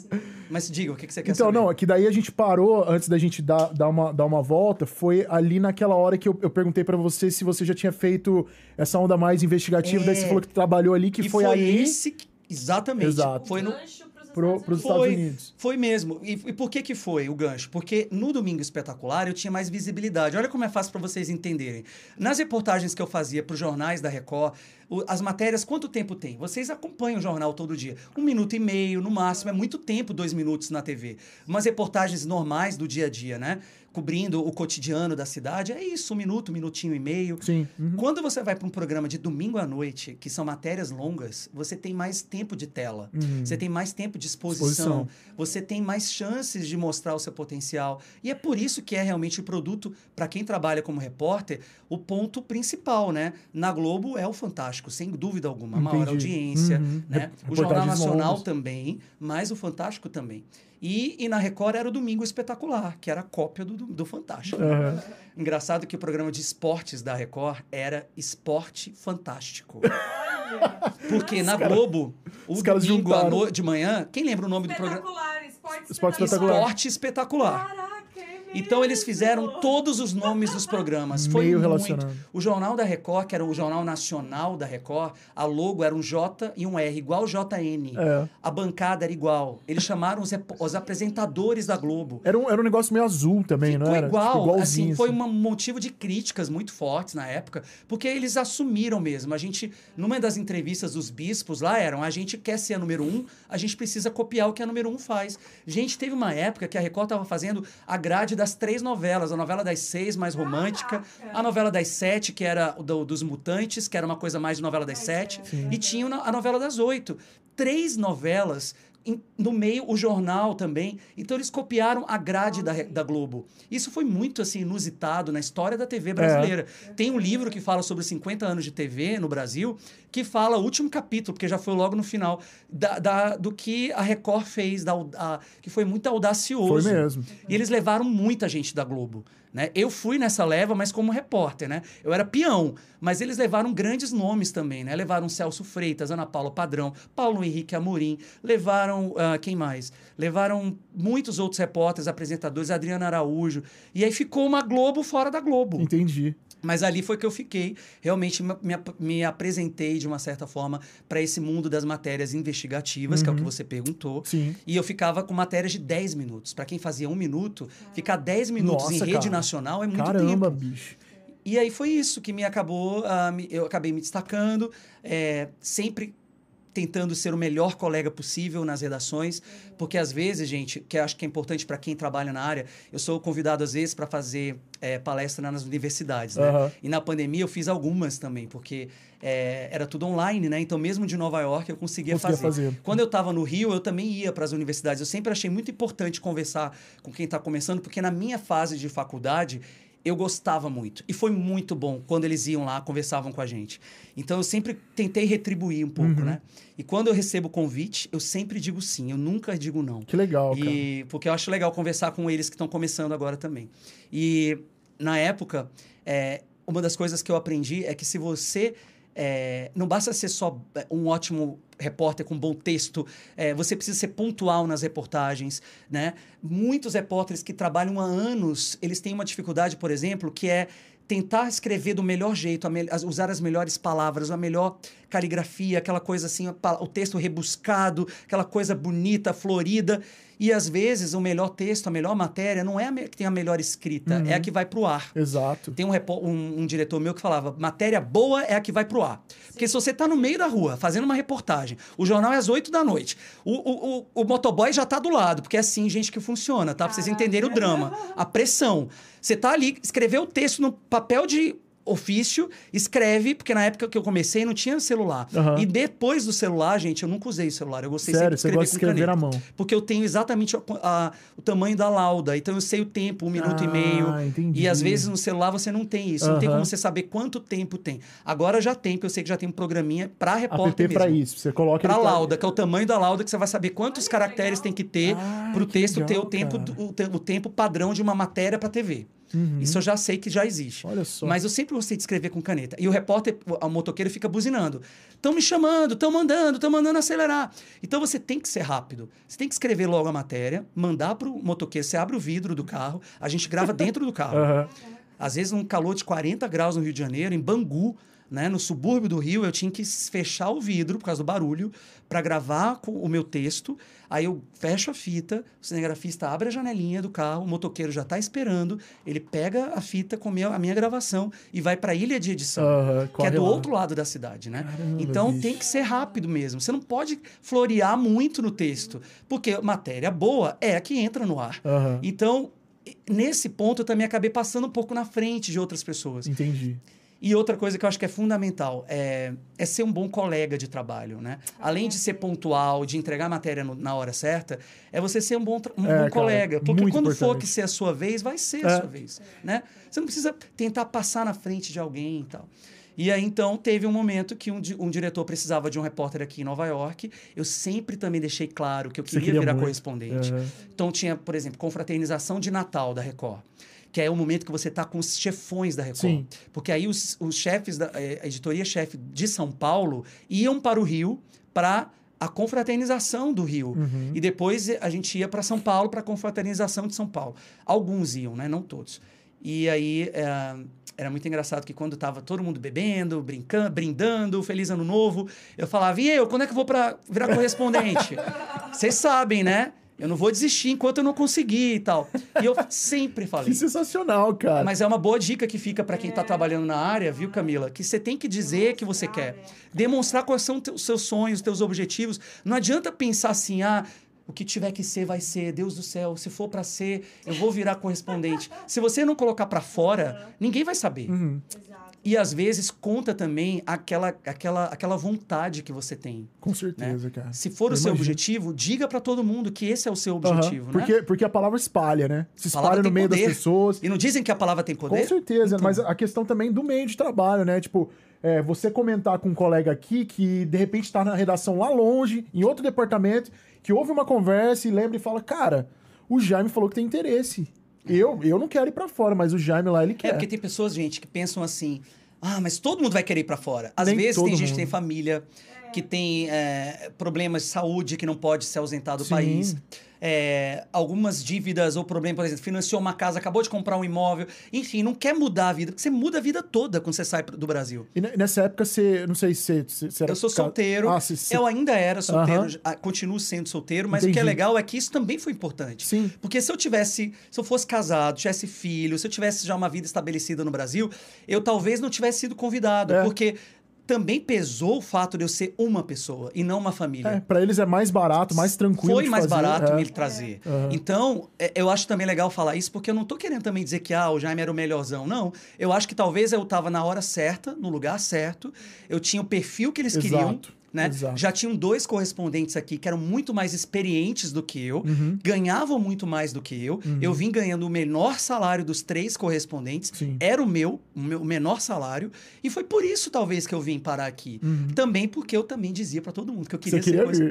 Mas diga, o que, que você quer Então, saber? não, é que daí a gente parou, antes da gente dar, dar, uma, dar uma volta, foi ali naquela hora que eu, eu perguntei pra você se você já tinha feito essa onda mais investigativa, É. daí você falou que trabalhou ali, que e foi, ali esse... que- Exatamente. Exato. Foi no, Gancho pro, Estados pros Unidos. Estados Foi. Unidos. Foi mesmo. E, e por que que foi o gancho? Porque no Domingo Espetacular eu tinha mais visibilidade. Olha como é fácil para vocês entenderem. Nas reportagens que eu fazia para os jornais da Record, o- as matérias, quanto tempo tem? Vocês acompanham o jornal todo dia. Um minuto e meio, no máximo. É muito tempo, dois minutos na TV. Umas reportagens normais do dia a dia, né? Cobrindo o cotidiano da cidade, é isso, um minuto, um minutinho e meio. Sim. Uhum. Quando você vai para um programa de domingo à noite, que são matérias longas, você tem mais tempo de tela, Uhum. você tem mais tempo de exposição, Exposição. você tem mais chances de mostrar o seu potencial. E é por isso que é realmente o produto, para quem trabalha como repórter, o ponto principal, né? Na Globo é o Fantástico, sem dúvida alguma. A maior audiência, Uhum. né? O Jornal Nacional longas. também, mas o Fantástico também. E, e na Record era o Domingo Espetacular, que era a cópia do, do, Fantástico. Aham. Engraçado que o programa de esportes da Record era Esporte Fantástico. Porque na Globo, o domingo noite de manhã, quem lembra o nome do programa? Espetacular, esporte, espetacular. Esporte Espetacular. Então eles fizeram todos os nomes dos programas. Foi Meio muito. O Jornal da Record, que era o Jornal Nacional da Record, a logo era um J e um R, igual JN. É. A bancada era igual. Eles chamaram os, os apresentadores da Globo. Era um, era um negócio meio azul também, Ficou não era? igual, Tipo, assim, foi assim. um motivo de críticas muito fortes na época, porque eles assumiram mesmo. A gente, numa das entrevistas dos bispos lá, eram: a gente quer ser a número um, a gente precisa copiar o que a número um faz. Gente, teve uma época que a Record estava fazendo a grade das três novelas: a novela das seis, mais romântica, a novela das sete, que era do- dos mutantes, que era uma coisa mais de novela das sete, e tinha a novela das oito. Três novelas no meio o jornal também. Então eles copiaram a grade da, da Globo. Isso foi muito assim inusitado na história da TV brasileira. Tem um livro que fala sobre os 50 anos de TV no Brasil, que fala o último capítulo, porque já foi logo no final, da, da- do que a Record fez, da, a- que foi muito audacioso. Foi mesmo. E eles levaram muita gente da Globo. Né? Eu fui nessa leva, mas como repórter, né? Eu era peão, mas eles levaram grandes nomes também, né? Levaram Celso Freitas, Ana Paula Padrão, Paulo Henrique Amorim, levaram ah, quem mais? Levaram muitos outros repórteres, apresentadores, Adriana Araújo. E aí ficou uma Globo fora da Globo. Entendi. Mas ali foi que eu fiquei. Realmente me, me ap- me apresentei de uma certa forma para esse mundo das matérias investigativas, que é o que você perguntou. Sim. E eu ficava com matérias de 10 minutos. Para quem fazia um minuto, ficar 10 minutos em Nossa, rede cara. nacional é muito Caramba, tempo. bicho. E aí foi isso que me acabou, ah, me- eu acabei me destacando, é, sempre tentando ser o melhor colega possível nas redações, porque às vezes, gente, que eu acho que é importante para quem trabalha na área, eu sou convidado às vezes para fazer é, palestra nas universidades, né? Aham. E na pandemia eu fiz algumas também, porque é, era tudo online, né? Então mesmo de Nova York eu conseguia, Conseguia fazer. fazer. Quando eu estava no Rio, eu também ia para as universidades. Eu sempre achei muito importante conversar com quem está começando, porque na minha fase de faculdade eu gostava muito. E foi muito bom quando eles iam lá, conversavam com a gente. Então eu sempre tentei retribuir um pouco, Uhum. né? E quando eu recebo convite, eu sempre digo sim, eu nunca digo não. Que legal, cara. E porque eu acho legal conversar com eles que estão começando agora também. E na época, é, uma das coisas que eu aprendi é que se você é, não basta ser só é, um ótimo repórter com bom texto, é, você precisa ser pontual nas reportagens, né? Muitos repórteres que trabalham há anos, eles têm uma dificuldade, por exemplo, que é tentar escrever do melhor jeito, me- usar as melhores palavras, a melhor caligrafia, aquela coisa assim, o texto rebuscado, aquela coisa bonita, florida. E às vezes o melhor texto, a melhor matéria, não é a que tem a melhor escrita, é a que vai para o ar. Exato. Tem um, um- um diretor meu que falava: matéria boa é a que vai pro ar. Porque se você tá no meio da rua fazendo uma reportagem, o jornal é às 8 da noite, o, o, o, o motoboy já tá do lado, porque é assim, gente, que funciona, tá? Pra vocês entenderem o drama, a pressão. Você tá ali, escreveu o texto no papel de ofício, escreve, porque na época que eu comecei não tinha celular. Aham. E depois do celular, gente, eu nunca usei celular. Eu gostei Sério, sempre você de gosta de escrever escrever com na caneta. mão. Porque eu tenho exatamente a- a- o tamanho da lauda. Então eu sei o tempo, um minuto e Ah, meio. entendi. E às vezes no celular você não tem isso. Não tem como você saber quanto tempo tem. Agora já tem, porque eu sei que já tem um programinha para repórter app mesmo. isso. Você coloca Para lauda, que é o tamanho da lauda, que você vai saber quantos caracteres tem que ter Ah, para o que texto ter o legal, tempo, o, o tempo padrão de uma matéria para TV. Uhum. Isso eu já sei que já existe. Olha só. Mas eu sempre gostei de escrever com caneta. E o repórter, o motoqueiro, fica buzinando. Estão me chamando, estão mandando, estão mandando acelerar. Então você tem que ser rápido. Você tem que escrever logo a matéria, mandar para o motoqueiro. Você abre o vidro do carro, a gente grava dentro do carro. Aham. Às vezes, um calor de 40 graus no Rio de Janeiro, em Bangu, né, no subúrbio do Rio, eu tinha que fechar o vidro por causa do barulho para gravar com o meu texto. Aí eu fecho a fita, o cinegrafista abre a janelinha do carro, o motoqueiro já está esperando, ele pega a fita com a minha, gravação e vai para a ilha de edição, que é do lá. outro lado da cidade, né? Caramba, então bicho. tem que ser rápido mesmo. Você não pode florear muito no texto, porque matéria boa é a que entra no ar. Então, nesse ponto eu também acabei passando um pouco na frente de outras pessoas. Entendi. E outra coisa que eu acho que é fundamental é, é ser um bom colega de trabalho, né? Além de ser pontual, de entregar a matéria no, na hora certa, é você ser um bom, um É, bom cara, colega. Porque quando for importante. que ser a sua vez, vai ser É. a sua vez, né? Você não precisa tentar passar na frente de alguém e tal. E aí, então, teve um momento que um, di- um diretor precisava de um repórter aqui em Nova York. Eu sempre também deixei claro que eu queria, queria virar muito. correspondente. Aham. Então tinha, por exemplo, confraternização de Natal da Record. Que é o momento que você está com os chefões da Record. Sim. Porque aí os, os chefes, da eh, a editoria-chefe de São Paulo iam para o Rio para a confraternização do Rio. Uhum. E depois a gente ia para São Paulo para a confraternização de São Paulo. Alguns iam, né? Não todos. E aí eh, era muito engraçado que quando tava todo mundo bebendo, brincando, brindando, feliz ano novo, eu falava, e eu, quando é que eu vou para virar correspondente? Vocês sabem, né? Eu não vou desistir enquanto eu não conseguir e tal. E eu sempre falei. Que sensacional, cara. Mas é uma boa dica que fica para quem está trabalhando na área, viu, Camila? Que você tem que dizer que você quer. Demonstrar quais são os seus sonhos, os teus objetivos. Não adianta pensar assim, ah, o que tiver que ser, vai ser. Deus do céu, se for para ser, eu vou virar correspondente. Se você não colocar para fora, ninguém vai saber. Uhum. Exato. E às vezes conta também aquela, aquela, aquela vontade que você tem. Com certeza, cara. Se for o Eu seu imagino. objetivo, diga para todo mundo que esse é o seu objetivo, né? porque, porque a palavra espalha, né? Se espalha no meio das poder. pessoas. E não dizem que a palavra tem Com poder? certeza, Então. mas a questão também do meio de trabalho, né? Tipo, é, você comentar com um colega aqui que de repente tá na redação lá longe, em outro departamento, que ouve uma conversa e lembra e fala: Cara, o Jaime falou que tem interesse. Eu, eu não quero ir pra fora, mas o Jaime lá ele É, quer. porque tem pessoas, gente, que pensam assim: ah, mas todo mundo vai querer ir pra fora. Às Nem vezes tem gente que mundo. tem família, que tem é, problemas de saúde, que não pode se ausentar do Sim. país. É, algumas dívidas ou problemas, por exemplo, financiou uma casa, acabou de comprar um imóvel. Enfim, não quer mudar a vida, porque você muda a vida toda quando você sai do Brasil. E ne- nessa época você, não sei se você, se era Eu sou solteiro, Ah, se, se... eu ainda era solteiro, Aham. ah, continuo sendo solteiro, mas o que é Entendi. legal é que isso também foi importante. Sim. Porque se eu tivesse, se eu fosse casado, tivesse filho, se eu tivesse já uma vida estabelecida no Brasil, eu talvez não tivesse sido convidado, É. porque também pesou o fato de eu ser uma pessoa e não uma família. É, pra eles é mais barato, mais tranquilo. Foi mais fazer, barato é. me trazer. Aham. Então, é, eu acho também legal falar isso, porque eu não tô querendo também dizer que ah, o Jaime era o melhorzão. Não. Eu acho que talvez eu tava na hora certa, no lugar certo. Eu tinha o perfil que eles queriam. Né? exato. Já tinham dois correspondentes aqui que eram muito mais experientes do que eu, Uhum. ganhavam muito mais do que eu. Eu vim ganhando o menor salário dos três correspondentes. Sim. Era o meu, o meu menor salário. E foi por isso, talvez, que eu vim parar aqui. Também porque eu também dizia para todo mundo que eu queria Uhum. Você ser queria coisa-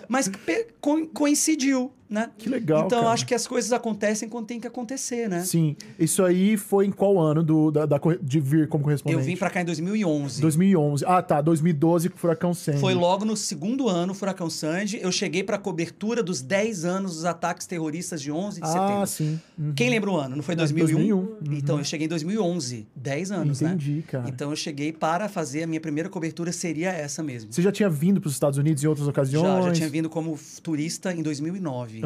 né? Mas co- coincidiu, né? Que legal, Então, cara. acho que as coisas acontecem quando tem que acontecer, né? Sim. Isso aí foi em qual ano do, da, da de vir como correspondente? Eu vim para cá em 2011. 2011. Ah, tá. 2012 com Furacão Sandy. Foi logo no segundo ano, Furacão Sandy. Eu cheguei para cobertura dos 10 anos dos ataques terroristas de 11 de Ah, setembro. sim. Uhum. Quem lembra o ano? Não foi É, 2001? 2001. Uhum. Então, eu cheguei em 2011. 10 anos, né? Entendi, cara. Então, eu cheguei para fazer a minha primeira cobertura, seria essa mesmo. Você já tinha vindo para os Estados Unidos em outras ocasiões? Já, já tinha vindo como turista em 2009.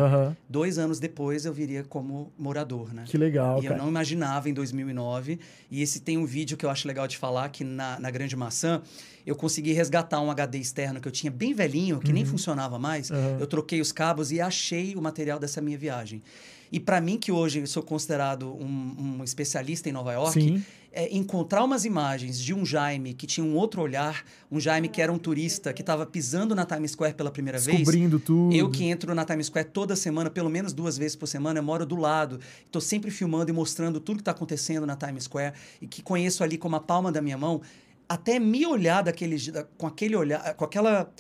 Dois anos depois, eu viria como morador, né? Que legal, E eu cara. não imaginava em 2009. E esse tem um vídeo que eu acho legal de falar, que na, na Grande Maçã, eu consegui resgatar um HD externo que eu tinha bem velhinho, que nem funcionava mais. Uhum. Eu troquei os cabos e achei o material dessa minha viagem. E para mim, que hoje eu sou considerado um, um especialista em Nova York, Sim. É, encontrar umas imagens de um Jaime que tinha um outro olhar, um Jaime que era um turista, que estava pisando na Times Square pela primeira vez. Descobrindo tudo. Eu que entro na Times Square toda semana, pelo menos duas vezes por semana, eu moro do lado. Estou sempre filmando e mostrando tudo que está acontecendo na Times Square e que conheço ali como a palma da minha mão. Até me olhar daquele, com aquele olhar, com aquela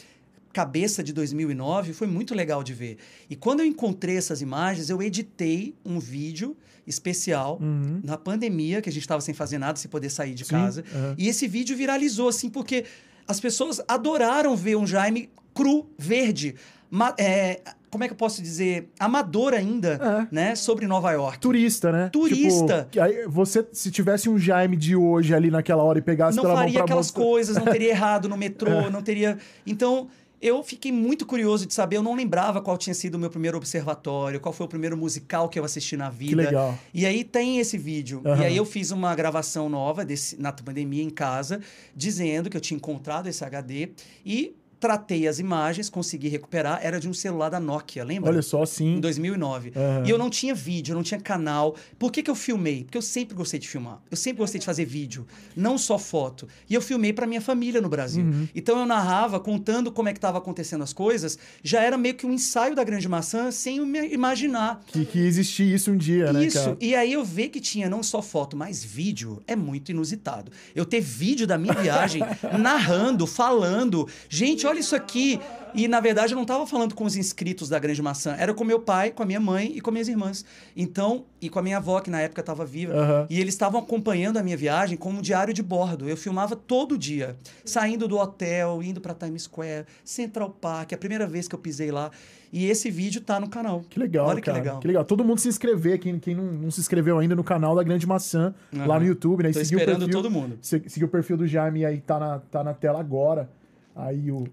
cabeça de 2009 foi muito legal de ver. E quando eu encontrei essas imagens, eu editei um vídeo especial Uhum. na pandemia, que a gente estava sem fazer nada, sem poder sair de Sim, casa. aham. E esse vídeo viralizou, assim, porque as pessoas adoraram ver um Jaime cru, verde. ma- é, como é que eu posso dizer? Amador ainda, É. né? Sobre Nova York. Turista, né? Turista. Tipo, você, se tivesse um Jaime de hoje ali naquela hora e pegasse não pela mão faria pra aquelas mostrar- coisas, não teria errado no metrô, É. não teria. Então, eu fiquei muito curioso de saber. Eu não lembrava qual tinha sido o meu primeiro observatório, qual foi o primeiro musical que eu assisti na vida. Que legal. E aí tem esse vídeo. Aham. E aí eu fiz uma gravação nova desse, na pandemia em casa, dizendo que eu tinha encontrado esse HD e tratei as imagens, consegui recuperar. Era de um celular da Nokia, lembra? Olha só, Em sim. 2009. Aham. E eu não tinha vídeo, eu não tinha canal. Por que, que eu filmei? Porque eu sempre gostei de filmar. Eu sempre gostei de fazer vídeo, não só foto. E eu filmei para minha família no Brasil. Uhum. Então eu narrava, contando como é que estava acontecendo as coisas. Já era meio que um ensaio da Grande Maçã, sem eu me imaginar. Que, que existia isso um dia, né, Isso. E aí eu ver que tinha não só foto, mas vídeo é muito inusitado. Eu ter vídeo da minha viagem narrando, falando. Gente, olha isso aqui. E na verdade eu não estava falando com os inscritos da Grande Maçã, era com meu pai, com a minha mãe e com minhas irmãs. Então, e com a minha avó, que na época estava viva. Aham. E eles estavam acompanhando a minha viagem como um diário de bordo. Eu filmava todo dia, saindo do hotel, indo para Times Square, Central Park, a primeira vez que eu pisei lá. E esse vídeo tá no canal. Que legal, Olha cara. que legal. Todo mundo se inscrever, quem, quem não, não se inscreveu ainda no canal da Grande Maçã, lá Aham. no YouTube, né? E Tô seguir o esperando perfil- todo mundo. se- Seguir o perfil do Jaime aí, tá na, tá na tela agora. Aí o.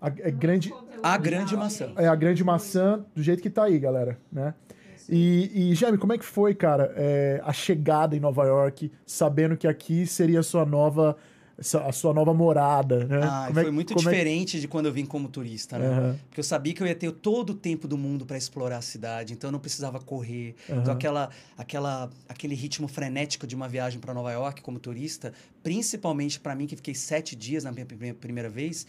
A, é grande, A Grande Maçã. é a grande maçã do jeito que tá aí, galera, né? E, e Jaime, como é que foi, cara, é, a chegada em Nova York, sabendo que aqui seria a sua nova, a sua nova morada, né? Ah, Como é- foi muito como é- diferente de quando eu vim como turista, né? Aham. Porque eu sabia que eu ia ter todo o tempo do mundo para explorar a cidade, então eu não precisava correr. Aham. Então aquela, aquela, aquele ritmo frenético de uma viagem para Nova York como turista, principalmente para mim que fiquei sete dias na minha prime- primeira vez,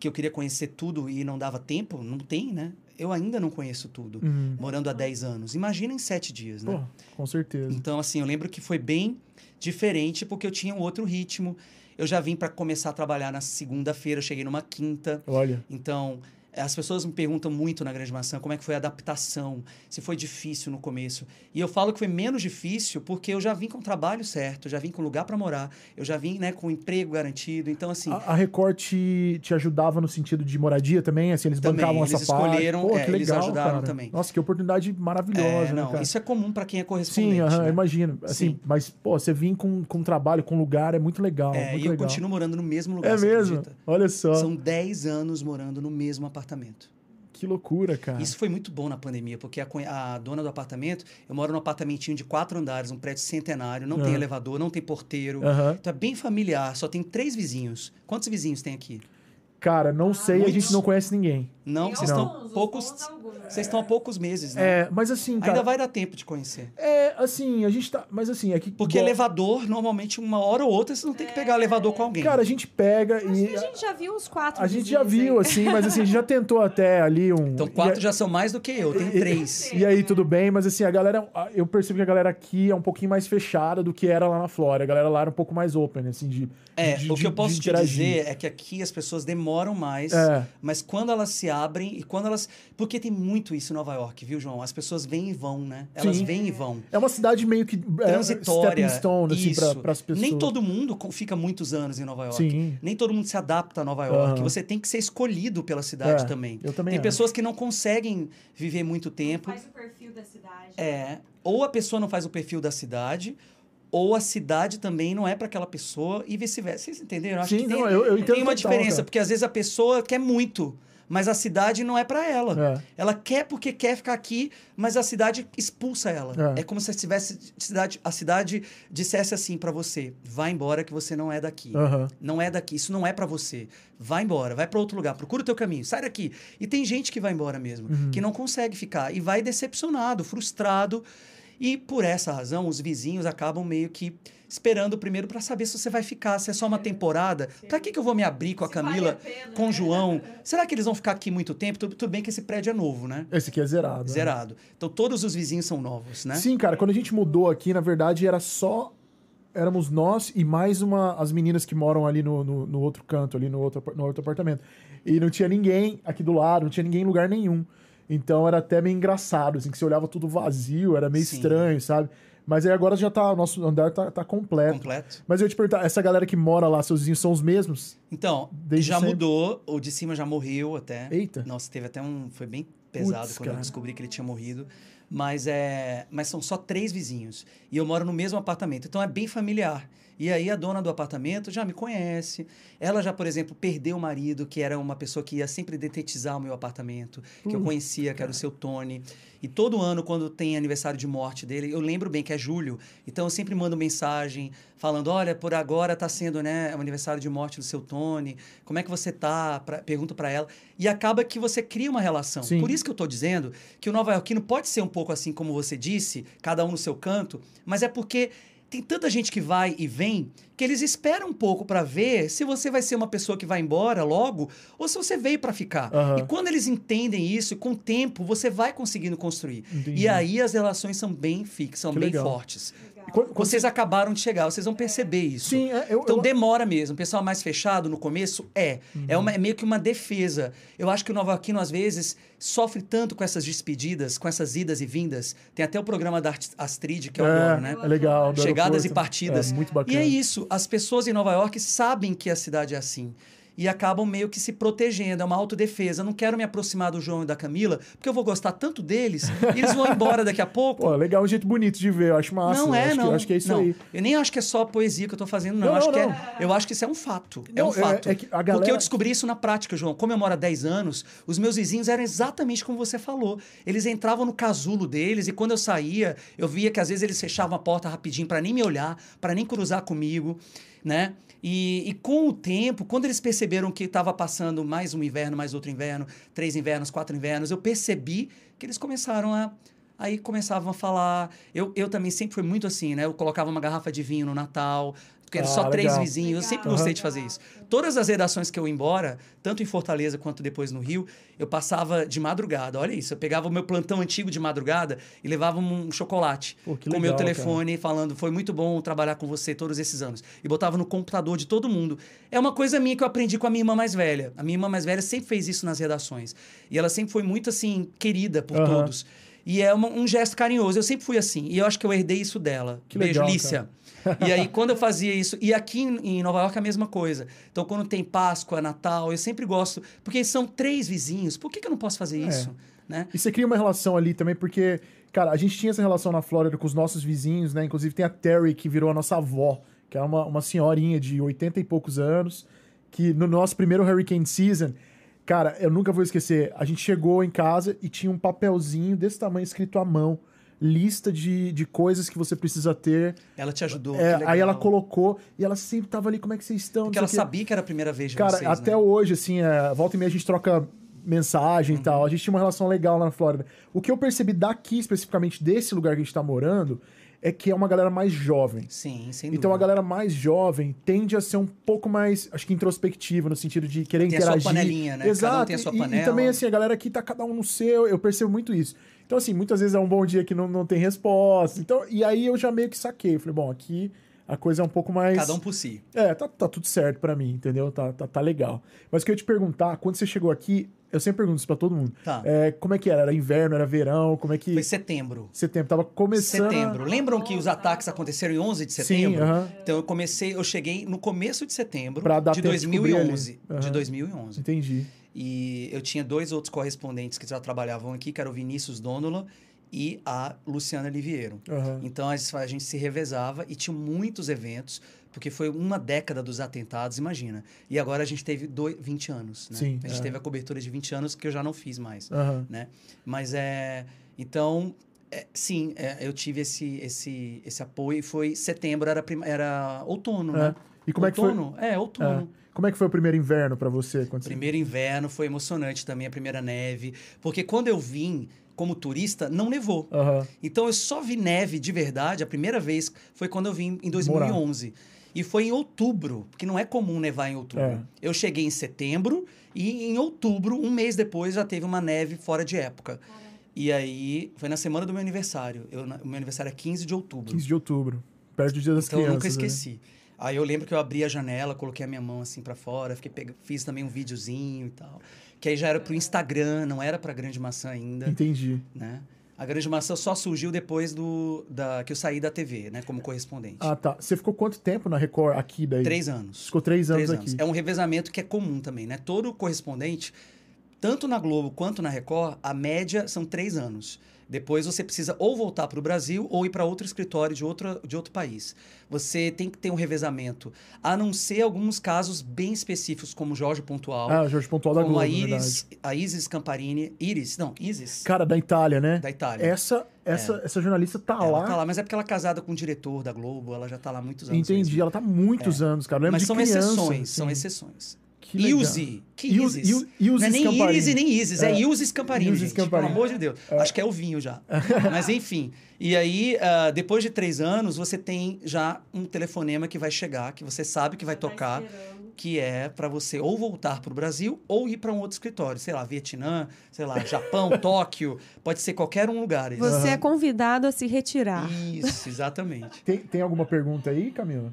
que eu queria conhecer tudo e não dava tempo, não tem, né? Eu ainda não conheço tudo, Uhum. morando há 10 anos. Imagina em sete dias, né? Pô, com certeza. Então, assim, eu lembro que foi bem diferente porque eu tinha um outro ritmo. Eu já vim para começar a trabalhar na segunda-feira, cheguei numa quinta. Olha, Então, as pessoas me perguntam muito na Grande Maçã como é que foi a adaptação, se foi difícil no começo. E eu falo que foi menos difícil porque eu já vim com o trabalho certo, já vim com lugar para morar, eu já vim né, com emprego garantido. Então, assim, a, a Record te, te ajudava no sentido de moradia também? Assim, eles Também, bancavam eles essa parte? escolheram, Pô, é, que eles legal, ajudaram cara. também. Nossa, que oportunidade maravilhosa, é, né, não, cara? isso é comum para quem é correspondente. Sim, aham, né? imagino. Assim, Sim. mas, pô, você vir com, com trabalho, com lugar, é muito legal. É, muito e eu legal. continuo morando no mesmo lugar. É mesmo? acredita? Olha só. São 10 anos morando no mesmo apartamento. Que loucura, cara. Isso foi muito bom na pandemia, porque a, a dona do apartamento, eu moro num apartamentinho de quatro andares, um prédio centenário, não tem Aham. elevador, não tem porteiro. Aham. Então é bem familiar, só tem três vizinhos. Quantos vizinhos tem aqui? Cara, não sei, a muitos. gente não conhece ninguém. Não, vocês estão os poucos. Vocês estão há poucos meses, né? É, mas assim, cara. Ainda vai dar tempo de conhecer. É, assim, a gente tá. Mas assim, é que. Porque igual- elevador, normalmente, uma hora ou outra, você não tem que pegar elevador com alguém. Cara, a gente pega Acho e. que a gente já viu uns quatro A gente já viu, aí. assim, mas assim, a gente já tentou até ali um. então, e quatro a- já são mais do que eu, tem três. E aí, tudo bem, mas assim, a galera. Eu percebo que a galera aqui é um pouquinho mais fechada do que era lá na Flórida. A galera lá era um pouco mais open, assim, de. É, de- o de- que eu de posso te dizer é que aqui as pessoas demoram mais, É. mas quando elas se abrem e quando elas. Porque tem muito isso em Nova York, viu, João? As pessoas vêm e vão, né? Elas Sim. vêm e vão. É uma cidade meio que. É, Transitória. stepping stone, assim, isso. pra, pras pessoas. Nem todo mundo fica muitos anos em Nova York. Sim. Nem todo mundo se adapta a Nova York. Aham. Você tem que ser escolhido pela cidade É, também. eu também Tem acho. pessoas que não conseguem viver muito tempo. Faz o perfil da cidade. É, ou a pessoa não faz o perfil da cidade, ou a cidade também não é para aquela pessoa e vice-versa. Vocês entenderam? Eu Acho Sim, que tem, não, eu- eu entendo tem uma total, diferença, cara. porque às vezes a pessoa quer muito, mas a cidade não é para ela. É. Ela quer porque quer ficar aqui, mas a cidade expulsa ela. É. É, como se tivesse cidade, a cidade dissesse assim para você: vai embora que você não é daqui. Aham. Não é daqui, isso não é para você. Vai embora, vai para outro lugar, procura o teu caminho, sai daqui. E tem gente que vai embora mesmo, Uhum. que não consegue ficar e vai decepcionado, frustrado. E por essa razão, os vizinhos acabam meio que esperando primeiro para saber se você vai ficar, se é só uma temporada. Para que, que eu vou me abrir com a Se vale Camila, a pena. com o João? Será que eles vão ficar aqui muito tempo? Tudo, tudo bem que esse prédio é novo, né? Esse aqui é zerado. né? Zerado. Então todos os vizinhos são novos, né? Sim, cara, quando a gente mudou aqui, na verdade, era só. Éramos nós e mais uma as meninas que moram ali no, no, no outro canto, ali no outro, no outro apartamento. E não tinha ninguém aqui do lado, não tinha ninguém em lugar nenhum. Então era até meio engraçado, assim, que você olhava tudo vazio, era meio Sim. estranho, sabe? Mas aí agora já tá. O nosso andar tá, tá completo. Completo. Mas eu ia te perguntar, essa galera que mora lá, seus vizinhos, são os mesmos? Então, Desde já sempre? mudou. O de cima já morreu até. Eita. Nossa, teve até um. Foi bem pesado Putz, quando cara. eu descobri que ele tinha morrido. Mas, é, mas são só três vizinhos. E eu moro no mesmo apartamento. Então é bem familiar. E aí a dona do apartamento já me conhece. Ela já, por exemplo, perdeu o marido, que era uma pessoa que ia sempre detetizar o meu apartamento, que eu conhecia, que era o seu Tony. E todo ano, quando tem aniversário de morte dele, eu lembro bem que é julho. Então eu sempre mando mensagem falando: olha, por agora está sendo né, o aniversário de morte do seu Tony. Como é que você tá? Pra, pergunto para ela. E acaba que você cria uma relação. Sim. Por isso que eu estou dizendo que o Nova Yorkino pode ser um pouco assim como você disse, cada um no seu canto, mas é porque tem tanta gente que vai e vem que eles esperam um pouco para ver se você vai ser uma pessoa que vai embora logo ou se você veio para ficar. Aham. E quando eles entendem isso, com o tempo você vai conseguindo construir. Entendi. E aí as relações são bem fixas, são Que bem legal. fortes. E quando- quando Vocês acabaram de chegar, vocês vão perceber isso. Sim, é, eu, Então eu- demora mesmo. O pessoal mais fechado no começo é. É, uma- é meio que uma defesa. Eu acho que o Nova Aquino, às vezes, sofre tanto com essas despedidas, com essas idas e vindas. Tem até o programa da Ast- Astrid, que eu é, adoro, né? é legal. Chegadas e aeroporto. partidas. É, muito E bacana. é isso. As pessoas em Nova York sabem que a cidade é assim. E acabam meio que se protegendo, é uma autodefesa. Eu não quero me aproximar do João e da Camila, porque eu vou gostar tanto deles, e eles vão embora daqui a pouco. Pô, legal, um jeito bonito de ver, eu acho massa. Não é, acho não. Que, acho que é isso não. aí. Eu nem acho que é só poesia que eu tô fazendo, não. Não, eu, acho não, que. É, eu acho que isso é um fato. é Não, um é- fato. é que a galera- Porque eu descobri isso na prática, João. Como eu moro há 10 anos, os meus vizinhos eram exatamente como você falou. Eles entravam no casulo deles e quando eu saía, eu via que às vezes eles fechavam a porta rapidinho para nem me olhar, para nem cruzar comigo, né? E, e com o tempo, quando eles perceberam que estava passando mais um inverno, mais outro inverno, três invernos, quatro invernos, eu percebi que eles começaram a. Aí começavam a falar. Eu, eu também sempre fui muito assim, né? Eu colocava uma garrafa de vinho no Natal, porque Ah, só três legal. vizinhos. Eu sempre Legal. gostei Aham. de fazer isso. Todas as redações que eu ia embora, tanto em Fortaleza quanto depois no Rio, eu passava de madrugada. Olha isso, eu pegava o meu plantão antigo de madrugada e levava um chocolate Pô, com o meu legal, telefone falando foi muito bom trabalhar com você todos esses anos. E botava no computador de todo mundo. É uma coisa minha que eu aprendi com a minha irmã mais velha. A minha irmã mais velha sempre fez isso nas redações. E ela sempre foi muito assim querida por Aham. todos. E é uma- um gesto carinhoso. Eu sempre fui assim. E eu acho que eu herdei isso dela. Que Beijo, legal, Lícia. E aí, quando eu fazia isso... E aqui em Nova York é a mesma coisa. Então, quando tem Páscoa, Natal, eu sempre gosto... Porque são três vizinhos. Por que, que eu não posso fazer É. isso? Né? E você cria uma relação ali também, porque, cara, a gente tinha essa relação na Flórida com os nossos vizinhos, né? Inclusive tem a Terry, que virou a nossa avó, que é uma, uma senhorinha de 80 e poucos anos, que no nosso primeiro Hurricane Season, cara, eu nunca vou esquecer, a gente chegou em casa e tinha um papelzinho desse tamanho escrito à mão, lista de, de coisas que você precisa ter. Ela te ajudou. É, aí ela colocou, e ela sempre tava ali, como é que vocês estão? Porque ela sabia que era a primeira vez de Cara, vocês, até né? hoje, assim, é, volta e meia a gente troca mensagem Uhum. e tal. A gente tinha uma relação legal lá na Flórida. O que eu percebi daqui, especificamente desse lugar que a gente tá morando, é que é uma galera mais jovem. Sim, sem Então a dúvida. galera mais jovem tende a ser um pouco mais, acho que introspectiva, no sentido de querer Tem a sua interagir. panelinha, né? Cada um Exato. tem a sua e- E, panela. também, assim, a galera aqui tá cada um no seu, eu percebo muito isso. Então, assim, muitas vezes é um bom dia que não, não tem resposta. Então, e aí eu já meio que saquei. Eu falei, bom, aqui a coisa é um pouco mais. Cada um por si. É, tá, tá tudo certo pra mim, entendeu? Tá, tá, tá legal. Mas o que eu ia te perguntar, quando você chegou aqui, eu sempre pergunto isso pra todo mundo. Tá. É, como é que era? Era inverno, era verão? Como é que. Foi setembro. Setembro. Tava começando. Setembro. Lembram que os ataques aconteceram em 11 de setembro? aham. Então eu comecei, eu cheguei no começo de setembro Pra dar de tempo de cobrir 2011. ali. De Aham. 2011. Entendi. E eu tinha dois outros correspondentes que já trabalhavam aqui, que era o Vinícius Dônola e a Luciana Liviero. Aham. Então a gente- se revezava e tinha muitos eventos, porque foi uma década dos atentados, imagina. E agora a gente teve dois, 20 anos, né? Sim, a gente é. teve a cobertura de 20 anos que eu já não fiz mais, Aham. né? Mas é... Então, é, sim, é, eu tive esse, esse, esse apoio e foi setembro, era, prim- era outono, É. né? E como é que foi? outono? É, outono. Como é que foi o primeiro inverno pra você? Quando você... Primeiro inverno foi emocionante também, a primeira neve. Porque quando eu vim como turista, não nevou. Aham. Então eu só vi neve de verdade, a primeira vez foi quando eu vim em 2011. E foi em outubro, porque não é comum nevar em outubro. É. Eu cheguei em setembro e em outubro, um mês depois, já teve uma neve fora de época. E aí, foi na semana do meu aniversário. Eu, na- o meu aniversário é 15 de outubro. 15 de outubro. Perto do dia das Então eu crianças. nunca né? Aí eu lembro que eu abri a janela, coloquei a minha mão assim pra fora, fiquei pega- fiz também um videozinho e tal. Que aí já era pro Instagram, não era pra Grande Maçã ainda, Entendi. né? A Grande Maçã só surgiu depois do da que eu saí da TV, né, como correspondente. Ah, tá. Você ficou quanto tempo na Record aqui daí? Três anos. Ficou três anos Três aqui. anos. É um revezamento que é comum também, né? Todo correspondente, tanto na Globo quanto na Record, a média são três anos. Depois você precisa ou voltar para o Brasil ou ir para outro escritório de outro, de outro país. Você tem que ter um revezamento, a não ser alguns casos bem específicos, como Jorge Pontual. Ah, Jorge Pontual da como Globo, a Iris, a Isis Camparini. Iris, não, Isis. Cara, da Itália, né? Da Itália. Essa, essa, essa jornalista tá ela lá. tá lá, mas é porque ela é casada com o diretor da Globo, ela já tá lá há muitos anos. Entendi, mesmo. ela tá há muitos anos, cara. Lembro Mas de são criança, exceções, são assim. exceções. Que. Ilse. Que Il- Isis? Il- Ilse não é nem Scamparini. Iris e nem Isis, é, É. Ilse Scamparini, Ilse gente. Scamparini. Pelo amor de Deus. Acho que é o vinho já. Mas enfim. E aí, ah, depois de três anos, você tem já um telefonema que vai chegar, que você sabe que vai Tá tocar, esperando. que é para você ou voltar para o Brasil ou ir para um outro escritório. Sei lá, Vietnã, sei lá, Japão, Tóquio. Pode ser qualquer um lugar. esse. Você é convidado a se retirar. Isso, exatamente. Tem, tem alguma pergunta aí, Camila?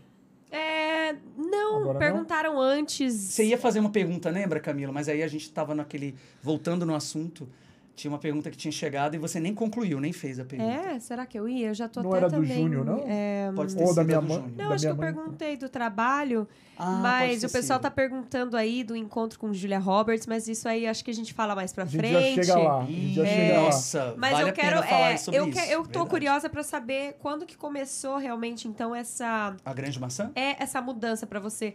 Não, Agora não? perguntaram antes. Você ia fazer uma pergunta, lembra, Camila? Mas aí a gente estava naquele. Voltando no assunto, tinha uma pergunta que tinha chegado e você nem concluiu, nem fez a pergunta. É, será que eu ia? Eu já tô Não até era do também... Júnior, não? é, Pode ter Ou sido da minha mãe? Não, da acho que eu mãe? perguntei do trabalho, Ah, mas o pessoal sido. tá perguntando aí do encontro com Julia Roberts, mas isso aí acho que a gente fala mais pra A gente frente. já chega lá. A gente já chega lá. Nossa, Mas vale eu a quero, é, sobre eu, que- eu tô verdade. curiosa pra saber quando que começou realmente então essa A grande maçã? é essa mudança pra você.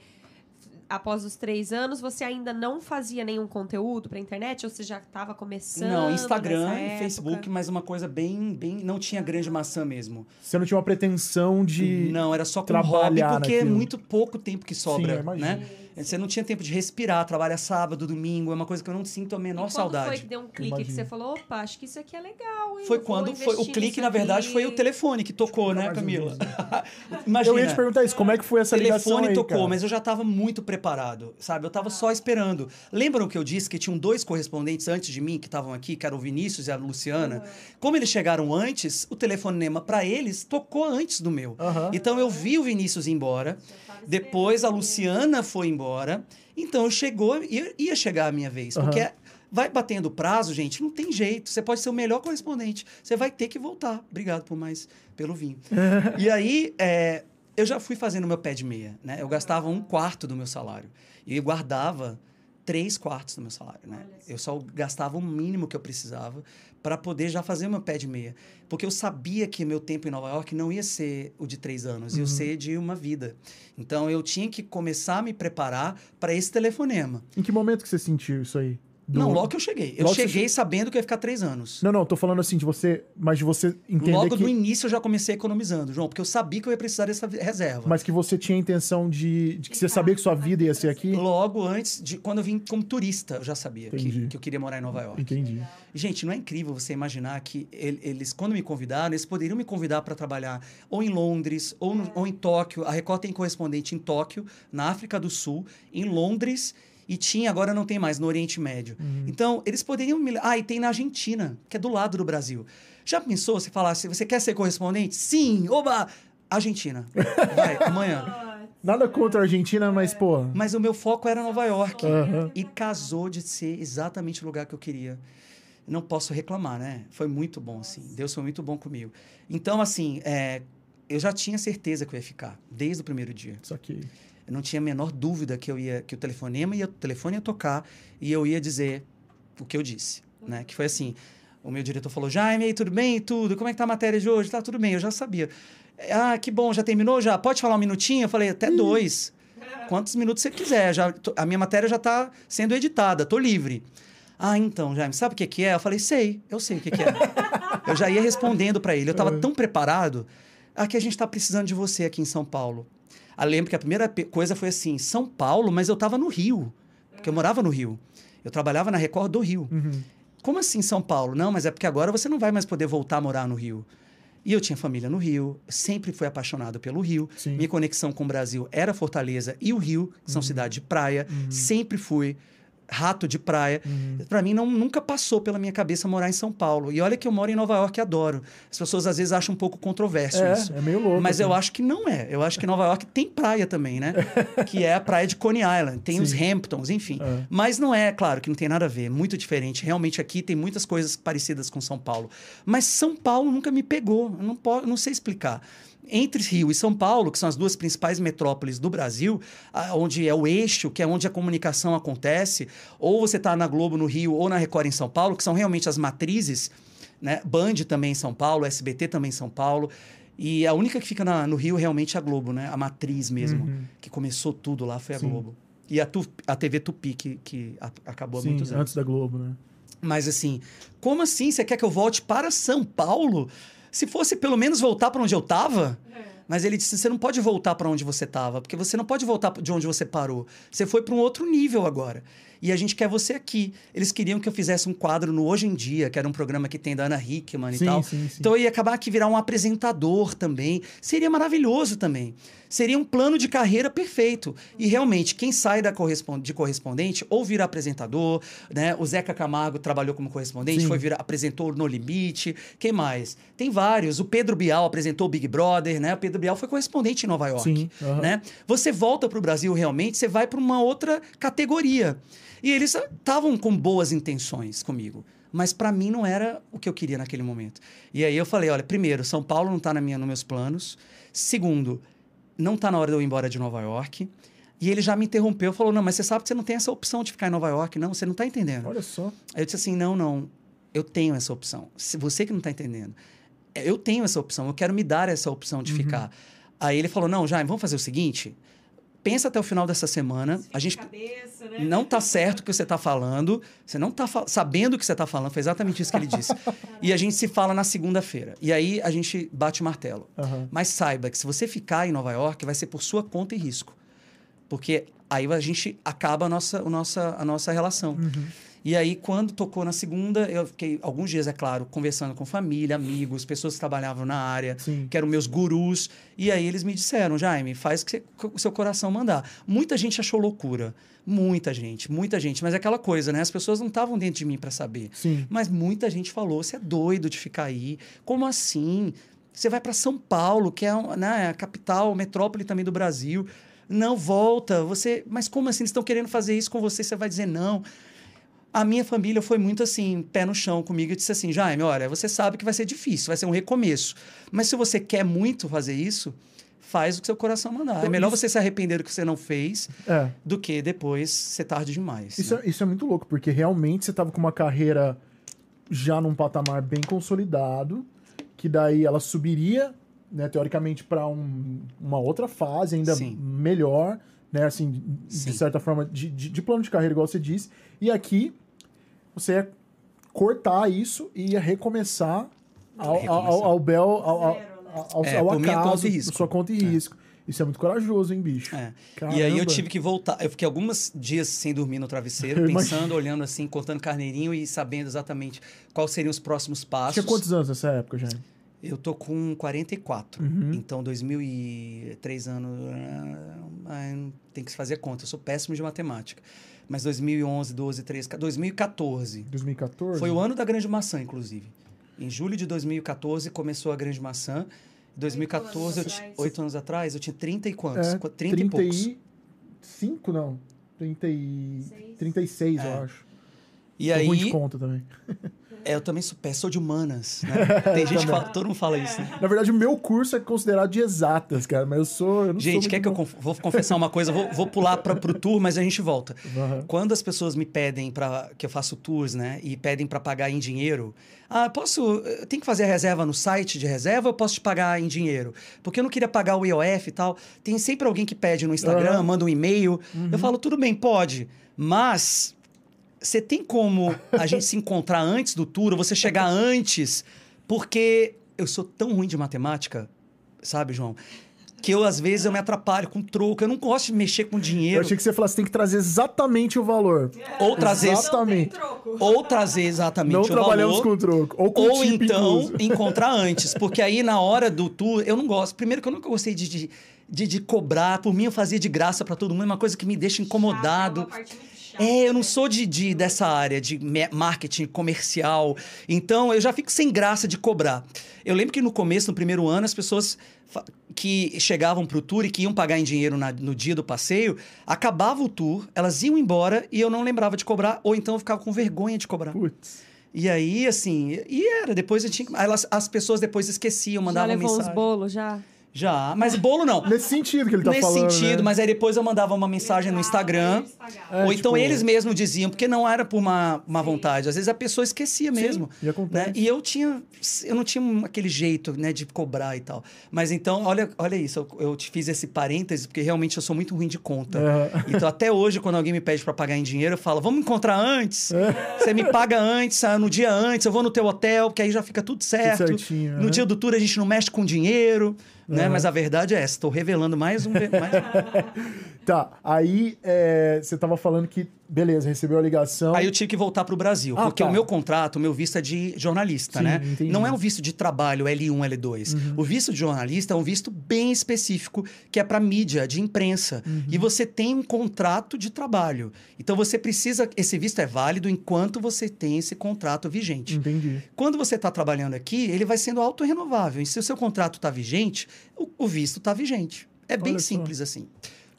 Após os três anos, você ainda não fazia nenhum conteúdo pra internet? Ou você já estava começando? Não, Instagram nessa e época? Facebook, mas uma coisa bem, bem. Não tinha grande maçã mesmo. Você não tinha uma pretensão de. Não, era só com trabalhar hobby, porque é naquilo. muito pouco tempo que sobra, eu imagino. né? Você não tinha tempo de respirar, trabalha sábado, domingo, é uma coisa que eu não sinto a E menor quando saudade. foi que deu um clique que você falou, opa, acho que isso aqui é legal, hein? Foi eu quando foi. O clique, na verdade, aqui. foi o telefone que tocou, né, Camila? Eu Imagina. ia te perguntar isso, como é que foi essa ligação telefone aí, tocou, cara? mas eu já estava muito preparado, sabe? Eu estava só esperando. Lembram que eu disse que tinham dois correspondentes antes de mim que estavam aqui, que eram o Vinícius e a Luciana? Como eles chegaram antes, o telefonema para eles tocou antes do meu. Então eu vi o Vinícius ir embora, depois a Luciana foi embora, então chegou, ia, ia chegar a minha vez, Aham. porque vai batendo o prazo, gente, não tem jeito. Você pode ser o melhor correspondente, você vai ter que voltar. Obrigado por mais pelo vinho. e aí, é, eu já fui fazendo meu pé de meia, né? Eu gastava um quarto do meu salário e eu guardava três quartos do meu salário, né? Eu só gastava o mínimo que eu precisava para poder já fazer meu pé de meia, porque eu sabia que meu tempo em Nova York não ia ser o de três anos, ia ser de uma vida. Então eu tinha que começar a me preparar para esse telefonema. Em que momento que você sentiu isso aí? Do- Não, logo que eu cheguei. Eu você cheguei sabendo que eu ia ficar três anos. Não, não, tô falando assim de você, mas de você entender Logo que... no início eu já comecei economizando, João, porque eu sabia que eu ia precisar dessa reserva. Mas que você tinha a intenção de, de que você sabia que sua vida ia ser aqui? Logo antes de quando eu vim como turista, eu já sabia que, que eu queria morar em Nova York. Entendi. Gente, não é incrível você imaginar que ele- eles, quando me convidaram, eles poderiam me convidar para trabalhar ou em Londres ou, no- ou em Tóquio. A Record tem correspondente em Tóquio, na África do Sul, em Londres e tinha, agora não tem mais, no Oriente Médio. Então, eles poderiam me. Ah, e tem na Argentina, que é do lado do Brasil. Já pensou se falasse, você quer ser correspondente? Sim! Oba! Argentina. Vai, amanhã. Nada contra a Argentina, mas, pô... Mas o meu foco era Nova York. Aham. E casou de ser exatamente o lugar que eu queria. Não posso reclamar, né? Foi muito bom, assim. Deus foi muito bom comigo. Então, assim, é, eu já tinha certeza que eu ia ficar, desde o primeiro dia. Só que... Eu não tinha a menor dúvida que eu ia, que o telefonema ia, o telefone ia tocar e eu ia dizer o que eu disse, né? Que foi assim, o meu diretor falou, Jaime, tudo bem? Tudo? Como é que tá a matéria de hoje? Tá tudo bem, eu já sabia. Ah, que bom, já terminou? Já? Pode falar um minutinho? Eu falei, até dois. Quantos minutos você quiser. Já, a minha matéria já está sendo editada, tô livre. Ah, então, Jaime, sabe o que, que é? Eu falei, sei, eu sei o que, que é. eu já ia respondendo para ele. Eu estava tão preparado. Aqui a gente está precisando de você aqui em São Paulo. Ah, lembro que a primeira coisa foi assim, São Paulo, mas eu estava no Rio. Porque eu morava no Rio. Eu trabalhava na Record do Rio. Uhum. Como assim São Paulo? Não, mas é porque agora você não vai mais poder voltar a morar no Rio. E eu tinha família no Rio, sempre fui apaixonado pelo Rio. Sim. Minha conexão com o Brasil era Fortaleza e o Rio, que são cidades de praia. Sempre fui rato de praia. Pra mim, não, nunca passou pela minha cabeça morar em São Paulo. E olha que eu moro em Nova York e adoro. As pessoas às vezes acham um pouco controverso isso. É, é meio louco. Mas eu assim. acho que não é. Eu acho que Nova York tem praia também, né? que é a praia de Coney Island. Tem os Hamptons, enfim. É. Mas não é, claro, que não tem nada a ver. Muito diferente. Realmente aqui tem muitas coisas parecidas com São Paulo. Mas São Paulo nunca me pegou. Eu não, po- eu não sei explicar. Entre Rio e São Paulo, que são as duas principais metrópoles do Brasil, onde é o eixo, que é onde a comunicação acontece, ou você está na Globo no Rio ou na Record em São Paulo, que são realmente as matrizes, né? Band também em São Paulo, SBT também em São Paulo. E a única que fica na- no Rio realmente é a Globo, né? A matriz mesmo, Uhum. que começou tudo lá foi a Sim. Globo. E a, Tu- a TV Tupi, que, que a- acabou há Sim, muitos anos. antes da Globo, né? Mas assim, como assim? Você quer que eu volte para São Paulo? Se fosse pelo menos voltar para onde eu estava? Mas ele disse: você não pode voltar para onde você estava, porque você não pode voltar de onde você parou. Você foi para um outro nível agora. E a gente quer você aqui. Eles queriam que eu fizesse um quadro no Hoje em Dia, que era um programa que tem da Ana Hickman e Sim, tal. sim, sim. Então eu ia acabar aqui virar um apresentador também. Seria maravilhoso também. Seria um plano de carreira perfeito. E realmente, quem sai da correspon- de correspondente ou vira apresentador, né? O Zeca Camargo trabalhou como correspondente, foi virar, apresentou No Limite. Quem mais? Tem vários. O Pedro Bial apresentou o Big Brother, né? O Pedro Bial foi correspondente em Nova York. Né? Você volta para o Brasil realmente, você vai para uma outra categoria. E eles estavam com boas intenções comigo. Mas para mim não era o que eu queria naquele momento. E aí eu falei, olha, primeiro, São Paulo não está na minha, nos meus planos. Segundo, não está na hora de eu ir embora de Nova York. E ele já me interrompeu, falou, não, mas você sabe que você não tem essa opção de ficar em Nova York. Não, você não está entendendo. Olha só. Aí eu disse assim: não, não, eu tenho essa opção. Você que não está entendendo, eu tenho essa opção, eu quero me dar essa opção de ficar. Aí ele falou: não, Jaime, vamos fazer o seguinte. Pensa até o final dessa semana. A gente Cabeça, né? não tá certo o que você tá falando. Você não tá fa- sabendo o que você tá falando. Foi exatamente isso que ele disse. e a gente se fala na segunda-feira. E aí a gente bate o martelo. Aham. Mas saiba que se você ficar em Nova York, vai ser por sua conta e risco. Porque aí a gente acaba a nossa, o nossa, a nossa relação. Uhum. E aí, quando tocou na segunda, eu fiquei alguns dias, é claro, conversando com família, amigos, pessoas que trabalhavam na área, Sim. que eram meus gurus. E aí eles me disseram, Jaime, faz o que o seu coração mandar. Muita gente achou loucura. Muita gente, muita gente. Mas é aquela coisa, né? As pessoas não estavam dentro de mim para saber. Sim. Mas muita gente falou: você é doido de ficar aí. Como assim? Você vai para São Paulo, que é né, a capital, metrópole também do Brasil. Não volta. Você, mas como assim? Eles estão querendo fazer isso com você? Você vai dizer não? A minha família foi muito assim, pé no chão comigo e disse assim: Jaime, olha, você sabe que vai ser difícil, vai ser um recomeço. Mas se você quer muito fazer isso, faz o que seu coração mandar. Então, é melhor isso- você se arrepender do que você não fez É. do que depois ser tarde demais. Isso, né? é, isso é muito louco, porque realmente você tava com uma carreira já num patamar bem consolidado, que daí ela subiria, né, teoricamente, para uma outra fase ainda Sim. melhor, né, assim, de Sim. certa forma, de, de, de plano de carreira, igual você disse. E aqui, você ia cortar isso e ia recomeçar ao, ao, ao, bel, ao, ao, né? ao, É, ao acaso, sua conta e risco. Isso é muito corajoso, hein, bicho? É. E aí eu tive que voltar. Eu fiquei alguns dias sem dormir no travesseiro, Eu pensando, imagino. olhando assim, contando carneirinho e sabendo exatamente quais seriam os próximos passos. Tinha quantos anos nessa época, já? Eu tô com 44. Uhum. Então, 2003 anos. ah, tem que se fazer conta. Eu sou péssimo de matemática. Mas 2011, 12, 13, 2014. 2014? Foi o ano da Grande Maçã, inclusive. Em julho de 2014 começou a Grande Maçã. Em 2014, eu anos oito anos atrás, eu tinha 30 e quantos? É, Qu- 30 e poucos. 35, não. 30 e... Seis. 36, É. eu acho. E Tô ruim de aí, conta também. É, eu também sou, pé- sou de humanas, né? Tem gente que fala, todo mundo fala isso, né? Na verdade, o meu curso é considerado de exatas, cara, mas eu sou. Eu Gente, sou quer que eu bom. conf- vou confessar uma coisa? Vou, vou pular para pro tour, mas a gente volta. Aham. Quando as pessoas me pedem para que eu faça tours, né, e pedem para pagar em dinheiro, ah, posso? eu tenho que fazer a reserva no site de reserva ou eu posso te pagar em dinheiro? Porque eu não queria pagar o IOF e tal. Tem sempre alguém que pede no Instagram, Aham. manda um e-mail. Eu falo tudo bem, pode, mas você tem como a gente se encontrar antes do tour, ou você chegar antes, porque eu sou tão ruim de matemática, sabe, João? Que eu, às vezes, eu me atrapalho com troco. Eu não gosto de mexer com Eu dinheiro. achei que você falasse que tem que trazer exatamente o valor. Ou trazer, Exatamente. Não tem troco. ou trazer exatamente Não o trabalhamos valor, com troco. Ou com ou então incluso. encontrar antes. Porque aí, na hora do tour, eu não gosto. Primeiro que eu nunca gostei de, de, de, de cobrar. Por mim, eu fazia de graça para todo mundo. É uma coisa que me deixa incomodado. Chato, é É, eu não sou de, de- dessa área de marketing comercial. Então, eu já fico sem graça de cobrar. Eu lembro que no começo, no primeiro ano, as pessoas que chegavam pro tour e que iam pagar em dinheiro na- no dia do passeio, acabava o tour, elas iam embora e eu não lembrava de cobrar, ou então eu ficava com vergonha de cobrar. Putz. E aí, assim, e era, depois eu tinha. elas- as pessoas depois esqueciam, Já mandavam levou uns mensagem. bolos, já? Já, mas bolo não. Nesse sentido que ele tá Nesse falando. sentido, né? mas aí depois eu mandava uma mensagem no Instagram. É, ou então tipo- eles mesmos diziam, porque não era por uma, uma vontade. Às vezes a pessoa esquecia mesmo. e acontece. né? E eu tinha. Eu não tinha aquele jeito né, de cobrar e tal. Mas então, olha, olha isso, eu, eu te fiz esse parêntese, porque realmente eu sou muito ruim de conta. É. Então, até hoje, quando alguém me pede para pagar em dinheiro, eu falo: vamos encontrar antes. É. Você me paga antes, ah, no dia antes, eu vou no teu hotel, porque aí já fica tudo certo. certinho, no né? dia do tour a gente não mexe com dinheiro. Né? Mas a verdade é essa, estou revelando mais um. Mais... Tá, aí é, você tava falando que, beleza, recebeu a ligação. Aí eu tive que voltar para o Brasil, Ah, porque tá. o meu contrato, o meu visto é de jornalista, Sim, né? entendi. Uhum. Não é um visto de trabalho L1, L2. O visto de jornalista é um visto bem específico, que é para mídia, de imprensa. Uhum. E você tem um contrato de trabalho. Então você precisa. Esse visto é válido enquanto você tem esse contrato vigente. Entendi. Quando você está trabalhando aqui, ele vai sendo autorrenovável. E se o seu contrato está vigente, o, o visto está vigente. É bem Olha só. simples assim.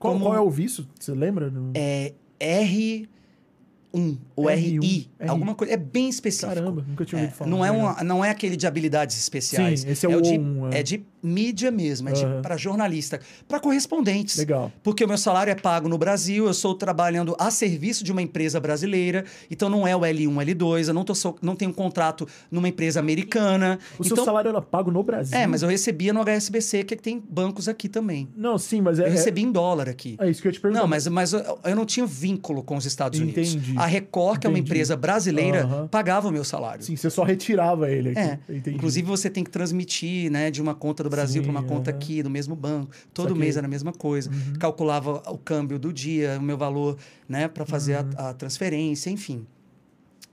Qual, Como- qual é o visto? Você lembra? É R1 ou R1, RI, RI. alguma coisa. É bem específico. Caramba, nunca tinha É, ouvido falar. não, é uma, não é aquele de habilidades especiais. Sim, esse é o o de, O1, é. é de mídia mesmo, é Aham. para jornalista, para correspondentes. Legal. Porque o meu salário é pago no Brasil, eu estou trabalhando a serviço de uma empresa brasileira, então não é o L1, L2, eu não, tô, não tenho um contrato numa empresa americana. O então, seu salário era pago no Brasil? É, mas eu recebia no HSBC, que tem bancos aqui também. Não, sim, mas é. Eu é- recebi em dólar aqui. É isso que eu ia te perguntar. Não, mas, mas eu, eu não tinha vínculo com os Estados Unidos. Entendi. A Record, que é uma Entendi. empresa brasileira, Aham. pagava o meu salário. Sim, você só retirava ele aqui. É. Entendi. Inclusive, você tem que transmitir né, de uma conta do Brasil para uma conta aqui, do mesmo banco. Todo mês era a mesma coisa. Uhum. Calculava o câmbio do dia, o meu valor né, para fazer Uhum. a, a transferência, enfim.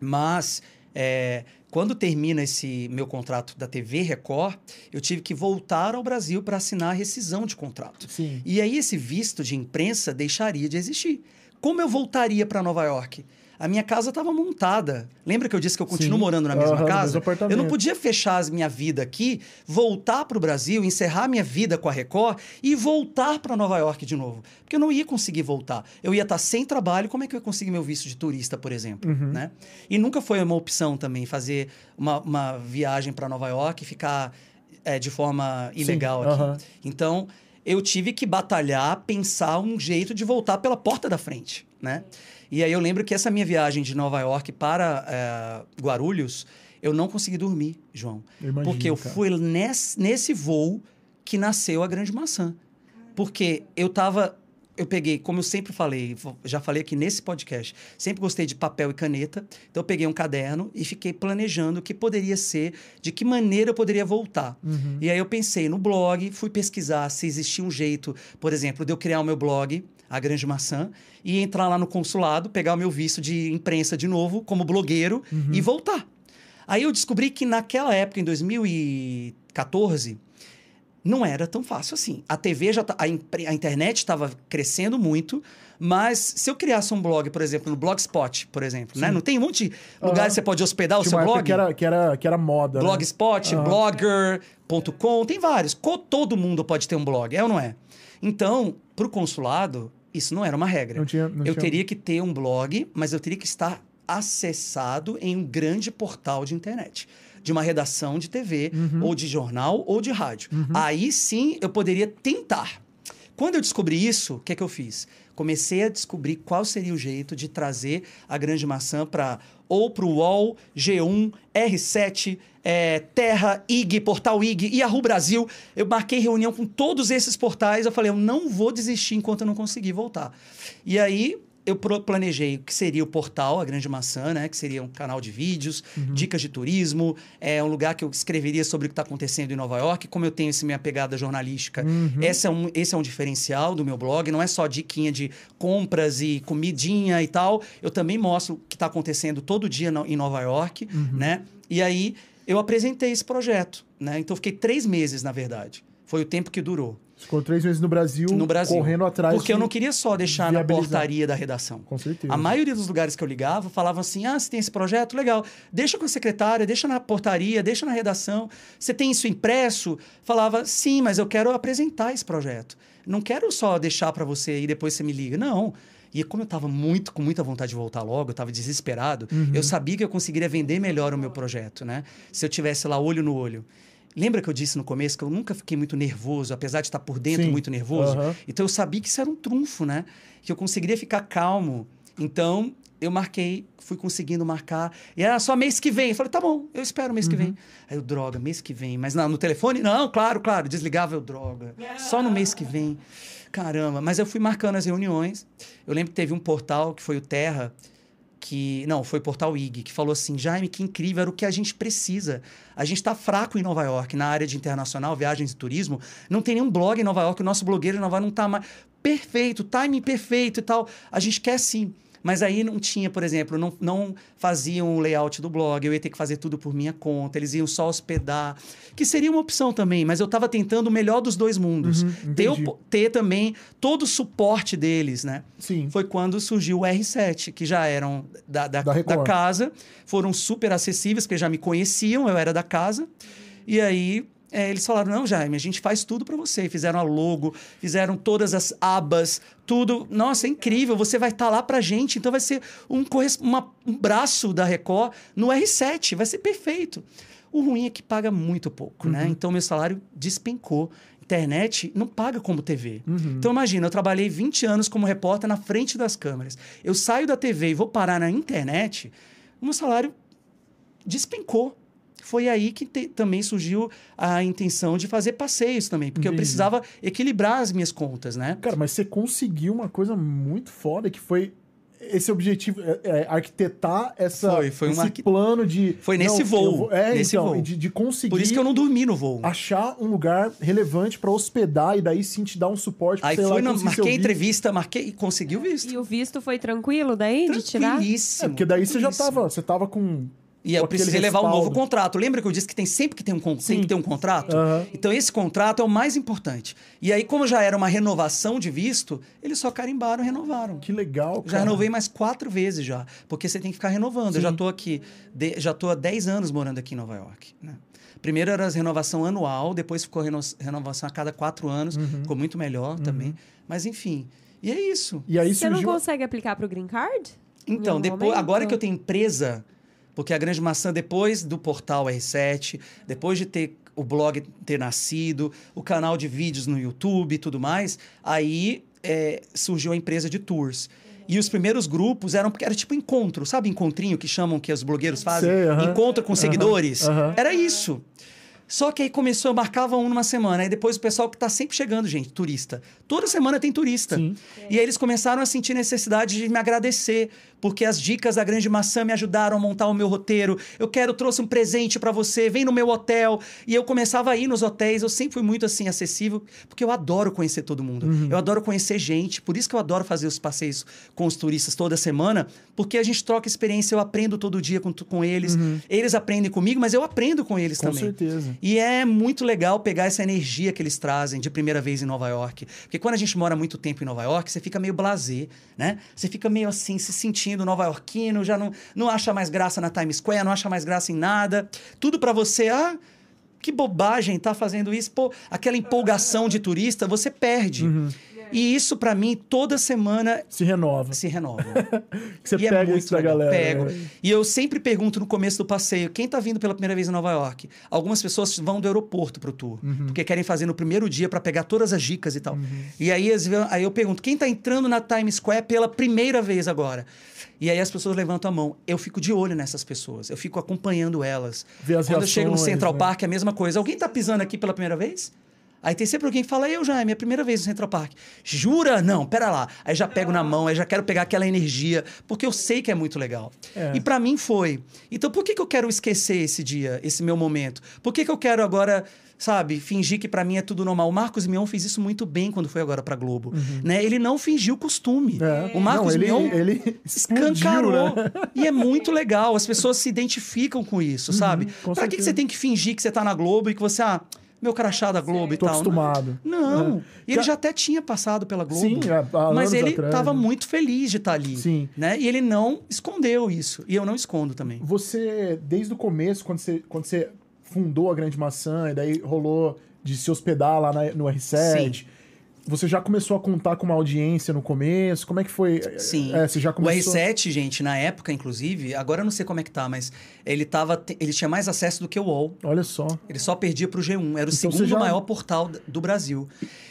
Mas, é, quando termina esse meu contrato da TV Record, eu tive que voltar ao Brasil para assinar a rescisão de contrato. Sim. E aí esse visto de imprensa deixaria de existir. Como eu voltaria para Nova York? A minha casa estava montada. Lembra que eu disse que eu continuo Sim. morando na mesma no casa? Eu não podia fechar a minha vida aqui, voltar para o Brasil, encerrar minha vida com a Record e voltar para Nova York de novo. Porque eu não ia conseguir voltar. Eu ia estar sem trabalho, como é que eu ia conseguir meu visto de turista, por exemplo? Uhum. Né? E nunca foi uma opção também fazer uma, uma viagem para Nova York e ficar é, de forma ilegal aqui. aham. Então, eu tive que batalhar, pensar um jeito de voltar pela porta da frente, né? E aí eu lembro que essa minha viagem de Nova York para eh, Guarulhos, eu não consegui dormir, João. Eu imagino, porque eu cara. fui nesse, nesse voo que nasceu a Grande Maçã. Porque eu tava... Eu peguei, como eu sempre falei, já falei aqui nesse podcast, sempre gostei de papel e caneta. Então eu peguei um caderno e fiquei planejando o que poderia ser, de que maneira eu poderia voltar. Uhum. E aí eu pensei no blog, fui pesquisar se existia um jeito, por exemplo, de eu criar o meu blog, A Grande Maçã, e entrar lá no consulado, pegar o meu visto de imprensa de novo, como blogueiro, e voltar. Aí eu descobri que naquela época, em 2014, não era tão fácil assim. A TV já tá, a, a internet estava crescendo muito, mas se eu criasse um blog, por exemplo, no Blogspot, por exemplo, né? Não tem um monte de lugares Aham. que você pode hospedar o Tinha seu uma época blog? que era, que era, que era moda. né? Blogspot, Aham. blogger.com, tem vários. Todo mundo pode ter um blog, é ou não é? Então, para o consulado, isso não era uma regra. Não tinha- não eu tinha- teria que ter um blog, mas eu teria que estar acessado em um grande portal de internet. De uma redação de TV, Uhum. ou de jornal, ou de rádio. Aí sim eu poderia tentar. Quando eu descobri isso, o que é que eu fiz? Comecei a descobrir qual seria o jeito de trazer a grande maçã para ou para o UOL, G1, R7, é, Terra, IG, Portal IG, Yahoo Brasil. Eu marquei reunião com todos esses portais. Eu falei, eu não vou desistir enquanto eu não conseguir voltar. E aí eu planejei o que seria o portal A Grande Maçã, né? Que seria um canal de vídeos, dicas de turismo, é um lugar que eu escreveria sobre o que está acontecendo em Nova York. Como eu tenho essa minha pegada jornalística, esse, é um, esse é um diferencial do meu blog. Não é só diquinha de compras e comidinha e tal. Eu também mostro o que está acontecendo todo dia no- em Nova York, né? E aí eu apresentei esse projeto, né? Então eu fiquei três meses, na verdade. Foi o tempo que durou Ficou três meses no Brasil, no Brasil. correndo atrás. Porque eu não queria só deixar na portaria da redação. Com certeza. A maioria dos lugares que eu ligava falavam assim: ah, você tem esse projeto? Legal. Deixa com a secretária, deixa na portaria, deixa na redação. Você tem isso impresso? Falava, sim, mas eu quero apresentar esse projeto. Não quero só deixar para você e depois você me liga. Não. E como eu estava muito com muita vontade de voltar logo, eu estava desesperado, Uhum. eu sabia que eu conseguiria vender melhor o meu projeto, né? Se eu tivesse lá olho no olho. Lembra que eu disse no começo que eu nunca fiquei muito nervoso, apesar de estar por dentro Sim. muito nervoso? Aham. Então eu sabia que isso era um trunfo, né? Que eu conseguiria ficar calmo. Então eu marquei, fui conseguindo marcar. E era só mês que vem. Eu falei, tá bom, eu espero mês que vem. Aí eu, droga, mês que vem. Mas não, no telefone, não, claro, claro. Desligava eu, droga. Só no mês que vem. Caramba. Mas eu fui marcando as reuniões. Eu lembro que teve um portal, que foi o Terra, que. Não, foi o Portal IG, que falou assim: Jaime, que incrível, era o que a gente precisa. A gente está fraco em Nova York, na área de internacional, viagens e turismo. Não tem nenhum blog em Nova York, o nosso blogueiro em Nova York não está mais. Perfeito, timing perfeito e tal. A gente quer sim. Mas aí não tinha, por exemplo, não, não faziam o layout do blog, eu ia ter que fazer tudo por minha conta, eles iam só hospedar, que seria uma opção também, mas eu estava tentando o melhor dos dois mundos. Uhum, ter, o ter também todo o suporte deles, né? Sim. foi quando surgiu o R7, que já eram da, da, Da da casa, foram super acessíveis, porque já me conheciam, eu era da casa. E aí é, eles falaram: não, Jaime, a gente faz tudo para você. Fizeram a logo, fizeram todas as abas, tudo. Nossa, é incrível, você vai estar lá pra gente, então vai ser um, uma- um braço da Record no R7, vai ser perfeito. O ruim é que paga muito pouco, né? Então meu salário despencou. Internet não paga como TV. Então imagina, eu trabalhei 20 anos como repórter na frente das câmeras. Eu saio da TV e vou parar na internet, o meu salário despencou. Foi aí que te- também surgiu a intenção de fazer passeios também, porque eu Entendi. precisava equilibrar as minhas contas, né? Cara, mas você conseguiu uma coisa muito foda que foi esse objetivo, é, é, arquitetar essa, Foi, foi esse arqui- plano de. Foi nesse eu voo, vou- é, nesse então, voo. De, de conseguir Por isso que eu não dormi no voo. achar um lugar relevante pra hospedar e daí sim te dar um suporte pra, Aí sei lá, seu marquei entrevista, marquei e consegui o visto. E o visto foi tranquilo daí de tirar? É, porque daí você já tava, você tava com. E eu precisei levar um novo contrato. Lembra que eu disse que tem sempre que ter um, tem Sim. que ter um contrato? Aham. Então, esse contrato é o mais importante. E aí, como já era uma renovação de visto, eles só carimbaram e renovaram. Que legal, cara. Já renovei mais quatro vezes já. Porque você tem que ficar renovando. Eu já tô aqui, de- já tô há 10 anos morando aqui em Nova York. né? Primeiro era a renovação anual, depois ficou reno- renovação a cada quatro anos. Uhum. Ficou muito melhor também. Mas enfim. E é isso. E aí Você não surgiu. consegue aplicar pro Green Card? Então, depois, momento? agora que eu tenho empresa, porque a Grande Maçã, depois do portal R7, depois de ter o blog ter nascido, o canal de vídeos no YouTube e tudo mais, aí é, surgiu a empresa de tours. E os primeiros grupos eram porque era tipo encontro, sabe encontrinho que chamam que os blogueiros fazem? Sei, aham. Encontro com seguidores. aham. Era isso. Só que aí começou, eu marcava um numa semana. Aí depois o pessoal que tá sempre chegando, gente, turista. Toda semana tem turista. Sim. E aí eles começaram a sentir necessidade de me agradecer, porque as dicas da Grande Maçã me ajudaram a montar o meu roteiro. Eu quero, trouxe um presente para você, vem no meu hotel. E eu começava a ir nos hotéis, eu sempre fui muito assim acessível, porque eu adoro conhecer todo mundo. Eu adoro conhecer gente, por isso que eu adoro fazer os passeios com os turistas toda semana, porque a gente troca experiência, eu aprendo todo dia com, com eles. Eles aprendem comigo, mas eu aprendo com eles Com também. certeza. E é muito legal pegar essa energia que eles trazem de primeira vez em Nova York. Porque quando a gente mora muito tempo em Nova York, você fica meio blasé, né? Você fica meio assim, se sentindo nova-iorquino, já não, não acha mais graça na Times Square, não acha mais graça em nada. Tudo pra você, ah, que bobagem tá fazendo isso. Pô, aquela empolgação de turista, você perde. E isso, pra mim, toda semana Se renova. se renova. Você E é pega muito isso da legal. galera. Pego. né? E eu sempre pergunto no começo do passeio, quem tá vindo pela primeira vez em Nova York? Algumas pessoas vão do aeroporto pro tour, Uhum. porque querem fazer no primeiro dia para pegar todas as dicas e tal. E aí, aí eu pergunto, quem tá entrando na Times Square pela primeira vez agora? E aí as pessoas levantam a mão. Eu fico de olho nessas pessoas, eu fico acompanhando elas. Vê as Quando eu chego no reações, Central né? Park, é a mesma coisa. Alguém tá pisando aqui pela primeira vez? Aí tem sempre alguém que fala, eu já, é minha primeira vez no Central Park. Jura? Não, pera lá. Aí já pego na mão, aí já quero pegar aquela energia, porque eu sei que é muito legal. É. E pra mim foi. Então por que, que eu quero esquecer esse dia, esse meu momento? Por que, que eu quero agora, sabe, fingir que pra mim é tudo normal? O Marcos Mion fez isso muito bem quando foi agora pra Globo. Né? Ele não fingiu costume. Uhum. É. O Marcos Não, ele, Mion ele escancarou. né? E é muito legal. As pessoas se identificam com isso, sabe? Uhum, com pra que, que você tem que fingir que você tá na Globo e que você, ah, meu crachá da Globo e Tô tal? acostumado. Não. É. E ele Já- já até tinha passado pela Globo. Sim, há- há mas ele estava né? muito feliz de estar ali. Sim. Né? E ele não escondeu isso. E eu não escondo também. Você, desde o começo, quando você, quando você fundou a Grande Maçã, e daí rolou de se hospedar lá na- no R7, você já começou a contar com uma audiência no começo? Como é que foi? Sim. É, você já começou... O R7, gente, na época, inclusive, agora eu não sei como é que tá, mas ele tava. Ele tinha mais acesso do que o UOL. Olha só. Ele só perdia pro G1. Era o Então segundo já- maior portal do Brasil.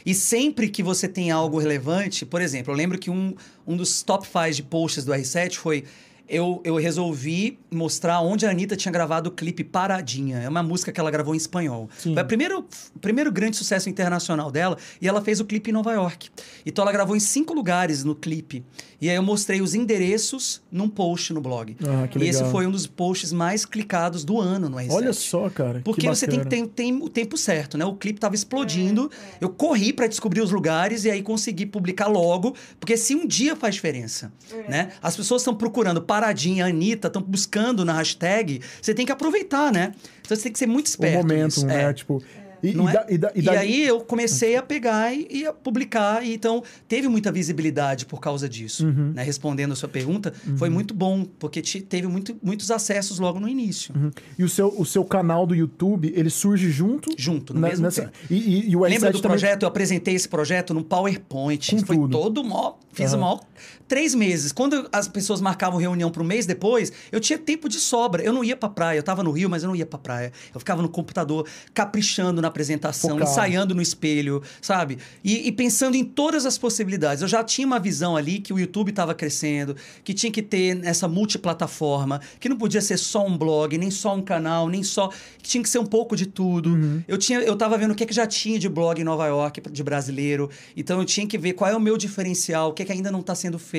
E sempre que você tem algo relevante, por exemplo, eu lembro que um, um dos top 5 de posts do R7 foi. Eu, eu resolvi mostrar onde a Anitta tinha gravado o clipe Paradinha. É uma música que ela gravou em espanhol. Sim. Foi o primeiro, primeiro grande sucesso internacional dela. E ela fez o clipe em Nova York. Então ela gravou em cinco lugares no clipe. E aí eu mostrei os endereços num post no blog. Ah, que e esse legal. foi um dos posts mais clicados do ano no R7. Olha só, cara. Porque você tem que ter tem o tempo certo, né? O clipe tava explodindo, eu corri para descobrir os lugares e aí consegui publicar logo, porque se um dia faz diferença, né? As pessoas estão procurando Paradinha, Anitta, estão buscando na hashtag, você tem que aproveitar, né? Então você tem que ser muito O esperto. momento, nisso. né? É. Tipo. E, e é? da- e da- e daí- aí eu comecei a pegar e, a publicar, então teve muita visibilidade por causa disso. Uhum. Né? Respondendo a sua pergunta, foi muito bom, porque te- teve muito, muitos acessos logo no início. Uhum. E o seu, o seu canal do YouTube, ele surge junto? Junto, no ne- mesmo nessa-. E, o Lembra R7 do também- projeto? Eu apresentei esse projeto no PowerPoint. Com Foi tudo. todo mó. Fiz Aham. o maior. Três meses. Quando as pessoas marcavam reunião para um mês depois, eu tinha tempo de sobra. Eu não ia pra praia. Eu tava no Rio, mas eu não ia pra praia. Eu ficava no computador, caprichando na apresentação, ensaiando no espelho, sabe? E, e pensando em todas as possibilidades. Eu já tinha uma visão ali que o YouTube estava crescendo, que tinha que ter essa multiplataforma, que não podia ser só um blog, nem só um canal, nem só. que tinha que ser um pouco de tudo. Uhum. Eu, tinha, eu tava vendo o que, é que já tinha de blog em Nova York, de brasileiro. Então eu tinha que ver qual é o meu diferencial, o que, é que ainda não está sendo feito.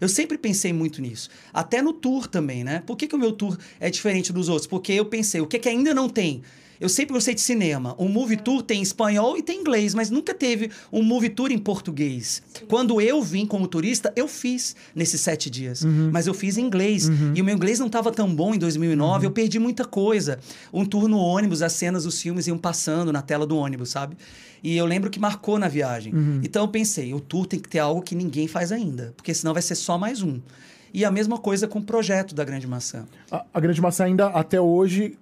Eu sempre pensei muito nisso. Até no tour também, né? Por que, que o meu tour é diferente dos outros? Porque eu pensei, o que, que ainda não tem? Eu sempre gostei de cinema. O movie tour tem espanhol e tem inglês, mas nunca teve um movie tour em português. Quando eu vim como turista, eu fiz nesses sete dias. Mas eu fiz em inglês. E o meu inglês não estava tão bom em 2009, eu perdi muita coisa. Um tour no ônibus, as cenas dos filmes iam passando na tela do ônibus, sabe? E eu lembro que marcou na viagem. Então eu pensei, o tour tem que ter algo que ninguém faz ainda, porque senão vai ser só mais um. E a mesma coisa com o projeto da Grande Maçã. A, a Grande Massa ainda, até hoje,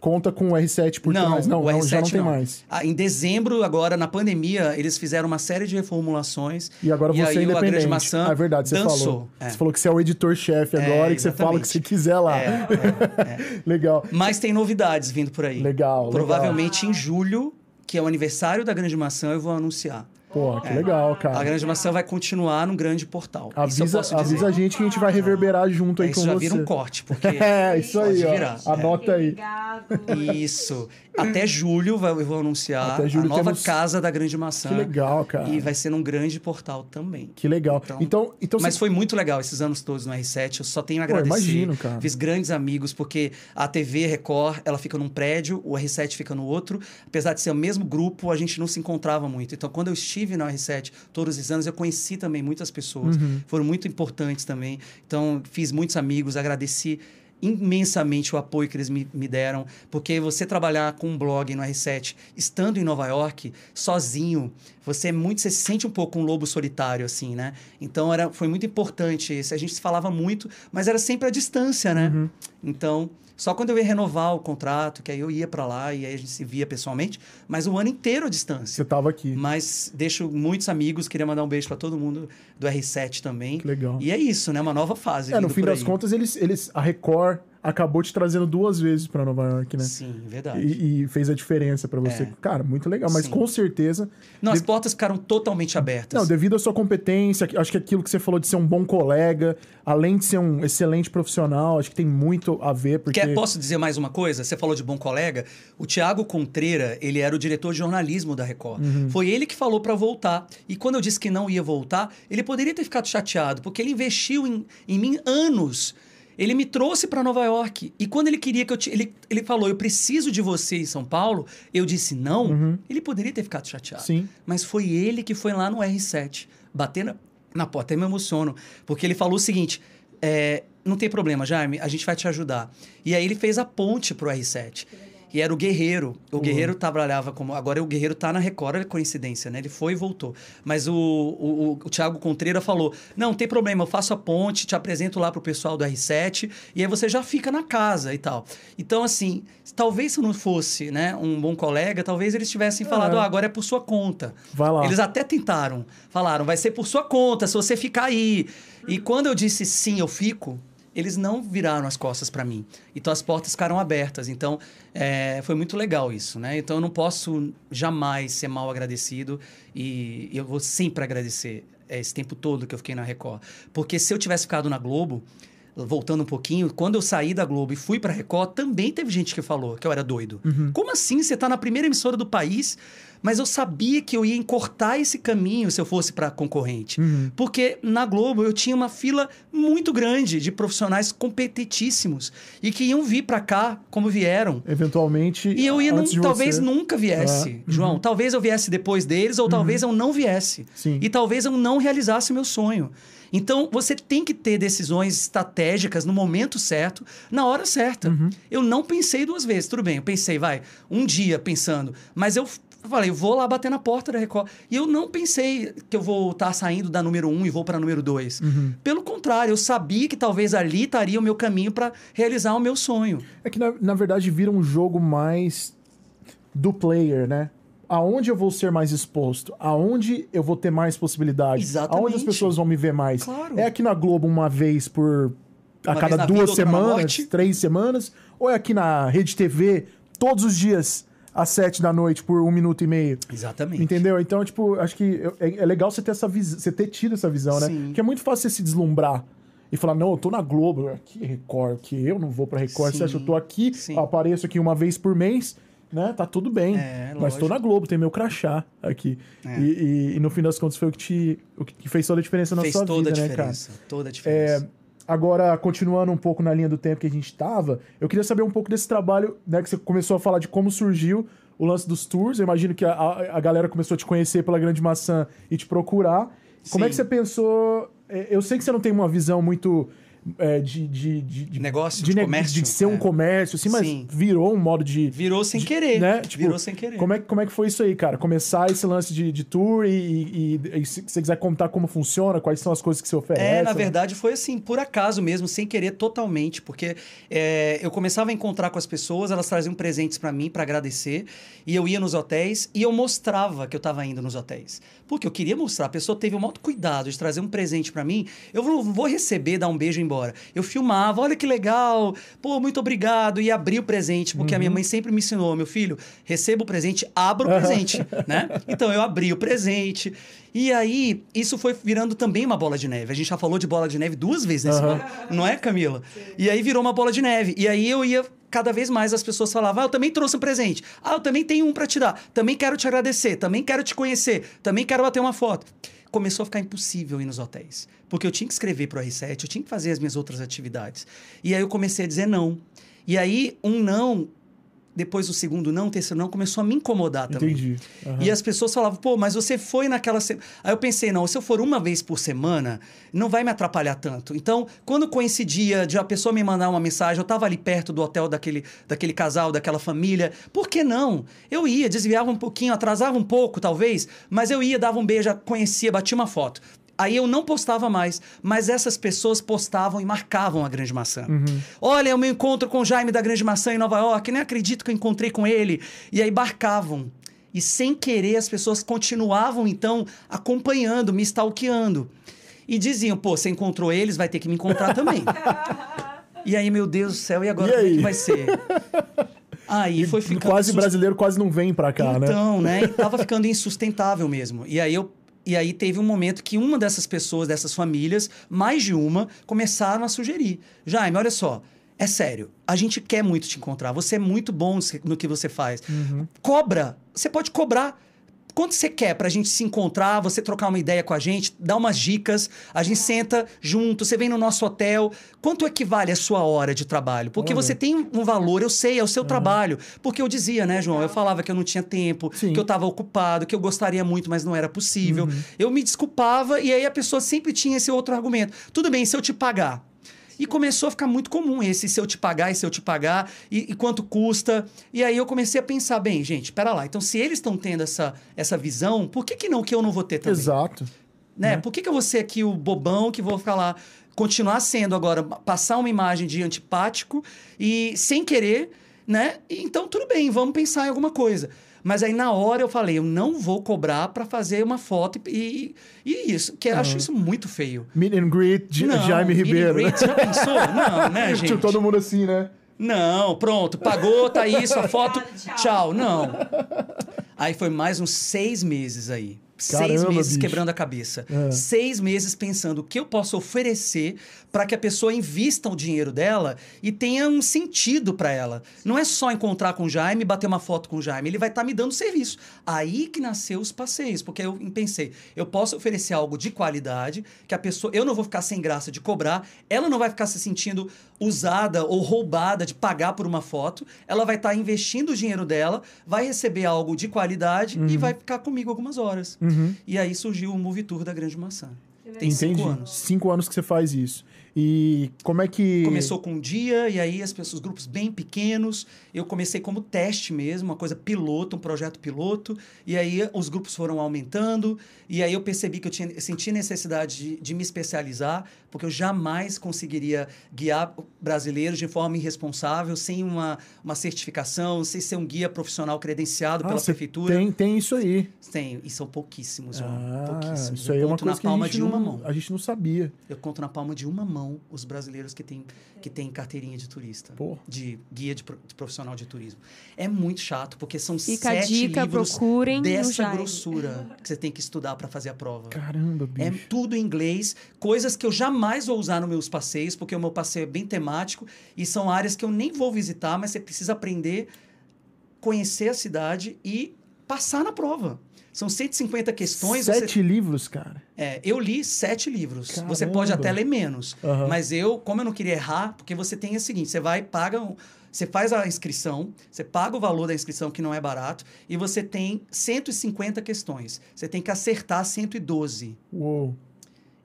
conta com o R7 por não, trás. Não, o não, R7 já não tem não. mais. Ah, em dezembro, agora na pandemia, eles fizeram uma série de reformulações. E agora você e é aí, a independente. Grande Maçã Ah, é verdade, você dançou. falou. É. Você falou que você é o editor-chefe É, agora e que você fala o que você quiser lá. É, é, é. Legal. Mas tem novidades vindo por aí. Legal, Provavelmente em julho, que é o aniversário da Grande Maçã, eu vou anunciar. Pô, que legal, A cara. Grande Maçã vai continuar no grande portal. isso eu Avisa, posso dizer. avisa a gente que a gente vai reverberar junto aí É, Isso com já você. vira um corte, porque... É, isso aí, Pode ó. virar. Anota aí. Obrigado. Isso. Até julho vai- eu vou anunciar a nova temos- casa da Grande Maçã. Que legal, cara. E vai ser num grande portal também. Que legal. Então- Então, então, Mas você- foi muito legal esses anos todos no R7. Eu só tenho a Pô, agradecer. imagino, cara. Fiz grandes amigos, porque a TV Record, ela fica num prédio, o R7 fica no outro. Apesar de ser o mesmo grupo, a gente não se encontrava muito. Então, quando eu estive no R7 todos esses anos, eu conheci também muitas pessoas. Uhum. Foram muito importantes também. Então, fiz muitos amigos, agradeci imensamente o apoio que eles me, me deram, porque você trabalhar com um blog no R7, estando em Nova York, sozinho, você é muito, você se sente um pouco um lobo solitário, assim, né? Então era, foi muito importante isso. A gente se falava muito, mas era sempre à distância, né? Uhum. Então, só quando eu ia renovar o contrato, que aí eu ia para lá e aí a gente se via pessoalmente, mas o ano inteiro à distância. você tava aqui. Mas deixo muitos amigos, queria mandar um beijo para todo mundo do R7 também. Que legal. E é isso, né? Uma nova fase. É, no fim das aí. contas, eles, eles, a Record acabou te trazendo duas vezes pra Nova York, né? Sim, verdade. E, e fez a diferença pra você. É. Cara, muito legal. Mas Sim. com certeza. Não, as portas ficaram totalmente abertas. Não, devido à sua competência, acho que aquilo que você falou de ser um bom colega, além de ser um excelente profissional, acho que tem muito a ver, porque. Quer, posso dizer mais uma coisa? Você falou de bom colega. O Tiago Contreira, ele era o diretor de jornalismo da Record. Uhum. Foi ele que falou para voltar. E quando eu disse que não ia voltar, ele poderia ter ficado chateado, porque ele investiu em, em mim anos. Ele me trouxe para Nova York. E quando ele queria que eu. ti- Ele, ele falou, eu preciso de você em São Paulo. Eu disse não. Ele poderia ter ficado chateado. Uhum. Sim. Mas foi ele que foi lá no R7, bater na, na porta. Até me emociono. Porque ele falou o seguinte: é, não tem problema, Jaime, a gente vai te ajudar. E aí ele fez a ponte pro R7. E era o Guerreiro. O Guerreiro trabalhava como. Agora o Guerreiro tá na Record, é coincidência, né? Ele foi e voltou. Mas o, o, o, o Thiago Contreira falou: não, tem problema, eu faço a ponte, te apresento lá pro pessoal do R7, e aí você já fica na casa e tal. Então, assim, talvez se não fosse né, um bom colega, talvez eles tivessem falado: ah, agora é por sua conta. Vai lá. Eles até tentaram. Falaram: vai ser por sua conta, se você ficar aí. E quando eu disse sim, eu fico eles não viraram as costas para mim. Então as portas ficaram abertas. Então é, foi muito legal isso, né? Então eu não posso jamais ser mal agradecido e eu vou sempre agradecer esse tempo todo que eu fiquei na Record. Porque se eu tivesse ficado na Globo, voltando um pouquinho, quando eu saí da Globo e fui para Record, também teve gente que falou que eu era doido. Uhum. Como assim? Você tá na primeira emissora do país, mas eu sabia que eu ia encurtar esse caminho se eu fosse para concorrente. Uhum. Porque na Globo eu tinha uma fila muito grande de profissionais competentíssimos e que iam vir para cá como vieram. Eventualmente. E eu ia não, talvez você... nunca viesse, Ah, João. uhum. Talvez eu viesse depois deles ou talvez eu não viesse. Sim. E talvez eu não realizasse meu sonho. Então, você tem que ter decisões estratégicas no momento certo, na hora certa. Uhum. Eu não pensei duas vezes. Tudo bem, eu pensei, vai, um dia pensando. Mas eu f- falei, eu vou lá bater na porta da Record. E eu não pensei que eu vou estar saindo da número um e vou para número dois. Uhum. Pelo contrário, eu sabia que talvez ali estaria o meu caminho para realizar o meu sonho. É que, na, na verdade, vira um jogo mais do player, né? Aonde eu vou ser mais exposto? Aonde eu vou ter mais possibilidades? Exatamente. Aonde as pessoas vão me ver mais? Claro. É aqui na Globo uma vez por... A Uma cada duas vida, semanas, três semanas? Ou é aqui na Rede TV, todos os dias, às sete da noite, por um minuto e meio? Exatamente. Entendeu? Então, tipo, acho que é, é legal você ter essa visão, você ter tido essa visão, né? Sim. Porque é muito fácil você se deslumbrar e falar, não, eu tô na Globo, que Record, que eu não vou pra Record. Sim. Você acha que eu tô aqui, Sim. apareço aqui uma vez por mês, né? Tá tudo bem. É, Mas tô na Globo, tem meu crachá aqui. É. E, e- e no fim das contas foi o que, te, o que fez toda a diferença na Fez sua toda vida, a né, cara? diferença. Toda a diferença. Agora, continuando um pouco na linha do tempo que a gente tava, eu queria saber um pouco desse trabalho, né? Que você começou a falar de como surgiu o lance dos tours. Eu imagino que a, a- galera começou a te conhecer pela Grande Maçã e te procurar. Como é que você pensou? é, Eu sei que você não tem uma visão muito é, de, de, de, de Negócio, de, de comércio, de ser um é. comércio, assim, mas Sim. virou um modo de. Virou sem querer. Né? Tipo, Virou sem querer. Como é, que- como é que foi isso aí, cara? Começar esse lance de, de tour e, e- e se você quiser contar como funciona, quais são as coisas que você oferece. É, na verdade foi assim, por acaso mesmo, sem querer totalmente, porque é, eu começava a encontrar com as pessoas, elas traziam presentes pra mim pra agradecer, e eu ia nos hotéis e eu mostrava que eu tava indo nos hotéis. Porque eu queria mostrar, a pessoa teve o maior cuidado de trazer um presente pra mim, eu não vou receber, dar um beijo e ir embora. Eu filmava, olha que legal, pô, muito obrigado, e abri o presente, porque a minha mãe sempre me ensinou, meu filho, receba o presente, abra o presente, né? Então eu abri o presente, e aí, isso foi virando também uma bola de neve. A gente já falou de bola de neve duas vezes nesse ano, não é, Camila? E aí virou uma bola de neve. E aí eu ia. Cada vez mais as pessoas falavam: Ah, eu também trouxe um presente. Ah, eu também tenho um pra te dar. Também quero te agradecer. Também quero te conhecer. Também quero bater uma foto. Começou a ficar impossível ir nos hotéis. Porque eu tinha que escrever pro R7, eu tinha que fazer as minhas outras atividades. E aí eu comecei a dizer não. E aí, um não, depois o segundo não, o terceiro não, começou a me incomodar também. Entendi. Aham. E as pessoas falavam, pô, mas você foi naquela semana. Aí eu pensei, não, se eu for uma vez por semana, não vai me atrapalhar tanto. Então, quando coincidia de a pessoa me mandar uma mensagem, eu tava ali perto do hotel daquele, daquele casal, daquela família, por que não? Eu ia, desviava um pouquinho, atrasava um pouco, talvez, mas eu ia, dava um beijo, conhecia, batia uma foto. Aí eu não postava mais, mas essas pessoas postavam e marcavam a Grande Maçã. Olha, o meu encontro com o Jaime da Grande Maçã em Nova York, nem acredito que eu encontrei com ele. E aí marcavam. E sem querer as pessoas continuavam então acompanhando, me stalkeando. E diziam, pô, você encontrou eles, vai ter que me encontrar também. e aí, meu Deus do céu, e agora E como é aí? que vai ser? Aí foi ficando quase brasileiro quase não vem pra cá, né? então, né? E tava ficando insustentável mesmo. E aí eu e aí teve um momento que uma dessas pessoas, dessas famílias, mais de uma, começaram a sugerir. Jaime, olha só, é sério, a gente quer muito te encontrar. Você é muito bom no que você faz. Cobra. Você pode cobrar. Quanto você quer pra gente se encontrar, você trocar uma ideia com a gente, dar umas dicas, a gente senta junto, você vem no nosso hotel. Quanto equivale a sua hora de trabalho? Porque Olha. você tem um valor, eu sei, é o seu trabalho. Porque eu dizia, né, João? Eu falava que eu não tinha tempo, Sim. que eu estava ocupado, que eu gostaria muito, mas não era possível. Eu me desculpava e aí a pessoa sempre tinha esse outro argumento. Tudo bem, se eu te pagar. E começou a ficar muito comum esse se eu te pagar, e se eu te pagar, e, e quanto custa. E aí eu comecei a pensar, bem, gente, espera lá. Então, se eles estão tendo essa, essa visão, por que, que não que eu não vou ter também? Exato. Né? Por que, que eu vou ser aqui o bobão que vou ficar lá, continuar sendo agora, passar uma imagem de antipático e sem querer, né? Então, tudo bem, vamos pensar em alguma coisa. Mas aí, na hora, eu falei, eu não vou cobrar para fazer uma foto e, e isso, que eu acho isso muito feio. Meet and greet, J- Não, Jaime meet and Ribeiro. greet, já pensou? Não, né, gente? Tipo, todo mundo assim, né? Não, pronto, pagou, tá isso, a foto, tchau. Não. Aí foi mais uns seis meses aí. Seis Caramba, meses bicho. quebrando a cabeça. É. Seis meses pensando o que eu posso oferecer para que a pessoa invista o dinheiro dela e tenha um sentido para ela. Não é só encontrar com o Jaime e bater uma foto com o Jaime. Ele vai estar me dando serviço. Aí que nasceu os passeios, porque eu pensei, eu posso oferecer algo de qualidade, que a pessoa. Eu não vou ficar sem graça de cobrar, ela não vai ficar se sentindo usada ou roubada de pagar por uma foto. Ela vai estar investindo o dinheiro dela, vai receber algo de qualidade Uhum. e vai ficar comigo algumas horas. E aí surgiu o Movie Tour da Grande Maçã. Tem Entendi. cinco anos. Cinco anos que você faz isso. E como é que. Começou com um dia, e aí as pessoas, grupos bem pequenos. Eu comecei como teste mesmo, uma coisa piloto, um projeto piloto. E aí os grupos foram aumentando. E aí eu percebi que eu tinha, eu senti necessidade de, de me especializar, porque eu jamais conseguiria guiar brasileiros de forma irresponsável, sem uma, uma certificação, sem ser um guia profissional credenciado Ah, pela prefeitura. Tem, tem isso aí. Tem, e são pouquíssimos. Ah, pouquíssimos. isso eu aí é uma conto coisa na palma de uma não, mão. a gente não sabia. Eu conto na palma de uma mão os brasileiros que têm que tem carteirinha de turista. Pô. De guia de, pro- de profissional de turismo. É muito chato, porque são Fica a sete dica, livros procurem dessa grossura que você tem que estudar para fazer a prova. Caramba, É bicho. tudo em inglês, coisas que eu jamais vou usar nos meus passeios, porque o meu passeio é bem temático e são áreas que eu nem vou visitar, mas você precisa aprender, conhecer a cidade e passar na prova. São 150 questões. você- Sete livros, cara. é, eu li sete livros. Você Caramba. pode até ler menos. Aham. Mas eu, como eu não queria errar, porque você tem o seguinte: você vai, paga. um- Você faz a inscrição, você paga o valor da inscrição, que não é barato, e você tem 150 questões. Você tem que acertar 112. Uou.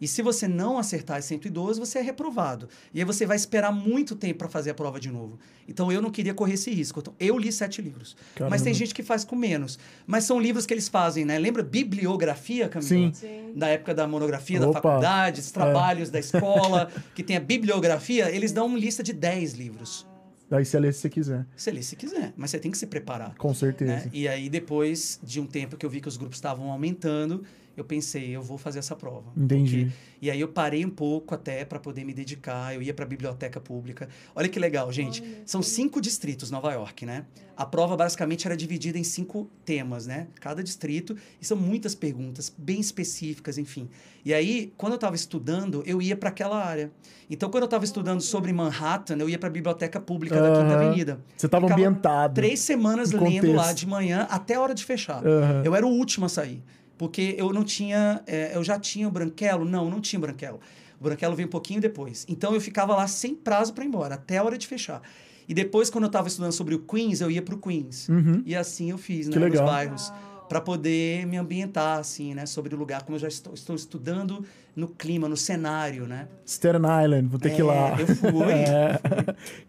E se você não acertar as 112, você é reprovado. E aí você vai esperar muito tempo para fazer a prova de novo. Então eu não queria correr esse risco. Então, eu li sete livros. Caramba. Mas tem gente que faz com menos. Mas são livros que eles fazem, né? Lembra bibliografia, Camila? Sim. Sim. Da época da monografia, da Opa. É. faculdade, os trabalhos da escola, que tem a bibliografia, eles dão uma lista de 10 livros. Daí você lê se você quiser. Você lê se quiser, mas você tem que se preparar. Com certeza. né? E aí, depois de um tempo que eu vi que os grupos estavam aumentando, eu pensei, eu vou fazer essa prova. Entendi. Porque- E aí eu parei um pouco até para poder me dedicar. Eu ia para a biblioteca pública. Olha que legal, gente. São cinco distritos Nova York, né? A prova basicamente era dividida em cinco temas, né? Cada distrito e são muitas perguntas bem específicas, enfim. E aí, quando eu estava estudando, eu ia para aquela área. Então, quando eu estava estudando sobre Manhattan, eu ia para a biblioteca pública da Quinta. Avenida. Você estava ambientado. Três semanas Em lendo lá contexto. de manhã até a hora de fechar. Eu era o último a sair. Porque eu não tinha. é, eu já tinha o branquelo? Não, não tinha o branquelo. O branquelo veio um pouquinho depois. Então eu ficava lá sem prazo para ir embora, até a hora de fechar. E depois, quando eu estava estudando sobre o Queens, eu ia para o Queens. Uhum. E assim eu fiz, né? Que legal. Nos bairros. Para poder me ambientar, assim, né? Sobre o lugar. Como eu já estou, estou estudando no clima, no cenário, né? Staten Island, vou ter que ir É, lá. Eu fui. É.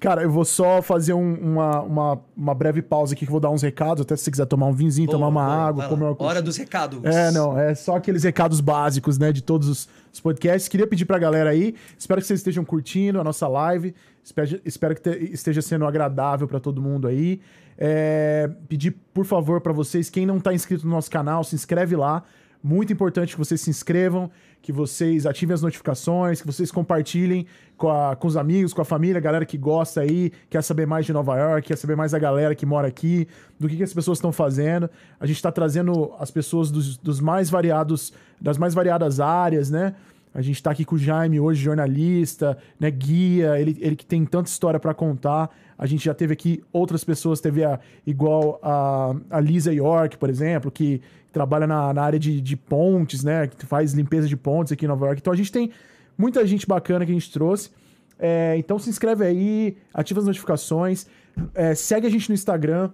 Cara, eu vou só fazer um- uma, uma, uma breve pausa aqui que eu vou dar uns recados, até se você quiser tomar um vinzinho, Boa, tomar uma boa, água, comer uma coisa. Hora dos recados. É, não, é só aqueles recados básicos, né, de todos os, os podcasts. Queria pedir pra galera aí, espero que vocês estejam curtindo a nossa live, espero, espero que te- esteja sendo agradável pra todo mundo aí. É, pedir, por favor, pra vocês, quem não tá inscrito no nosso canal, se inscreve lá. Muito importante que vocês se inscrevam, que vocês ativem as notificações, que vocês compartilhem com, a- com os amigos, com a família, a galera que gosta aí, quer saber mais de Nova York, quer saber mais da galera que mora aqui, do que, que as pessoas estão fazendo. A gente está trazendo as pessoas dos, dos mais variados, das mais variadas áreas, né? A gente está aqui com o Jaime hoje, jornalista, né, guia, ele, ele que tem tanta história para contar. A gente já teve aqui outras pessoas, teve a, igual a, a Lisa York, por exemplo, que trabalha na, na área de, de pontes, né? Que faz limpeza de pontes aqui em Nova York. Então a gente tem muita gente bacana que a gente trouxe. É, então se inscreve aí, ativa as notificações, é, segue a gente no Instagram.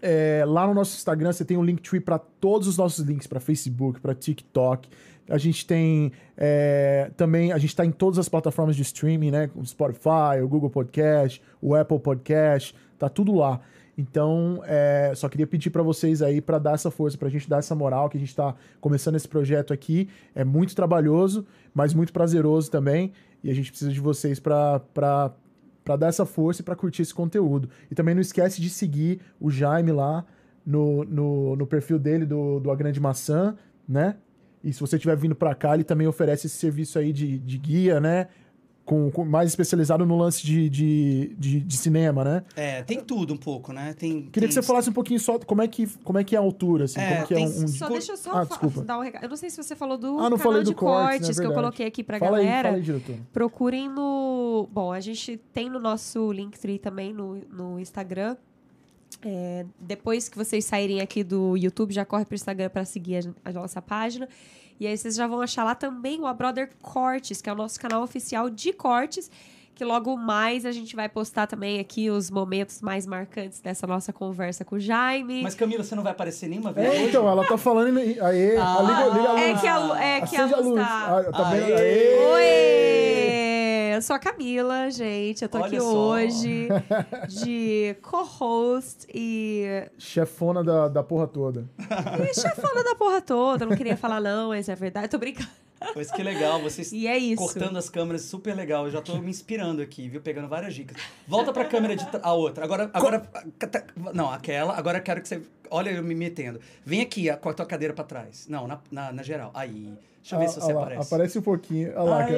É, lá no nosso Instagram você tem um Linktree para todos os nossos links, para Facebook, para TikTok. A gente tem é, também, a gente está em todas as plataformas de streaming, né? O Spotify, o Google Podcast, o Apple Podcast, tá tudo lá. Então, é, só queria pedir para vocês aí para dar essa força, para a gente dar essa moral, que a gente está começando esse projeto aqui. É muito trabalhoso, mas muito prazeroso também. E a gente precisa de vocês para dar essa força e para curtir esse conteúdo. E também não esquece de seguir o Jaime lá no, no, no perfil dele do, do A Grande Maçã, né? E se você estiver vindo para cá, ele também oferece esse serviço aí de, de guia, né? Com, com, mais especializado no lance de, de, de, de, cinema, né? É, tem tudo um pouco, né? Tem, Queria tem... que você falasse um pouquinho só como é que, como é, que é a altura, assim, É, como que tem- é um... um- Só deixa eu só Ah, desculpa. dar um recado. Eu não sei se você falou do Ah, não canal falei do de cortes, cortes, né? que eu coloquei aqui pra Fala aí, galera. fala aí, diretor. Procurem no. Bom, a gente tem no nosso Linktree também no, no Instagram. É, depois que vocês saírem aqui do YouTube, já corre pro Instagram para seguir a, a nossa página. E aí vocês já vão achar lá também o A Brother Cortes, que é o nosso canal oficial de cortes. Que logo mais a gente vai postar também aqui os momentos mais marcantes dessa nossa conversa com o Jaime. Mas Camila, você não vai aparecer nenhuma vez É, então, ela tá falando... e- Aê, Ah, liga, liga a luz. É que a, é que a Acende luz tá... Ah, tá? Aê! Aê! Oi! Eu sou a Camila, gente. Eu tô Olha aqui só. hoje de co-host e, Chefona da, da porra toda. e chefona da porra toda. Não queria falar, não, mas é verdade. Tô brincando. Pois que legal, vocês E é isso. cortando as câmeras, super legal. Eu já tô me inspirando aqui, viu? Pegando várias dicas. Volta pra câmera de a outra. Agora, agora não, aquela. Agora eu quero que você olha eu me metendo. Vem aqui a- com a tua cadeira pra trás. Não, na, na, na geral. Aí. Deixa eu ver Ah, se você ah aparece. Aparece um pouquinho. Olha lá. Cara.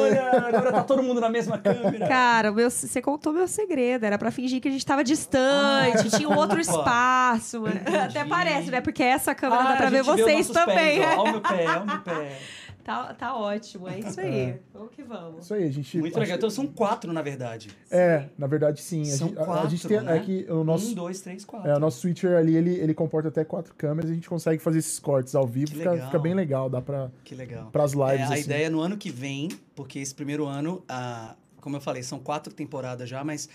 Olha, agora tá todo mundo na mesma câmera. Cara, meu- você contou meu segredo. Era pra fingir que a gente tava distante, tinha um outro espaço. Entendi. Até parece, né? Porque essa câmera Ah, dá pra ver vocês também. Pés, né? ó. Olha o meu pé, olha o meu pé. Tá, tá ótimo, é isso aí. Vamos que vamos. Isso aí, a gente... Muito legal. Então são quatro, na verdade. É, na verdade, sim. A São gente, a- a quatro, gente tem... né? É que o nosso... Um, dois, três, quatro. É, o nosso switcher ali, ele, ele comporta até quatro câmeras e a gente consegue fazer esses cortes ao vivo. Fica, fica bem legal, dá pra... Que legal. Pras lives, É, a assim. ideia é no ano que vem, porque esse primeiro ano, ah, como eu falei, são quatro temporadas já, mas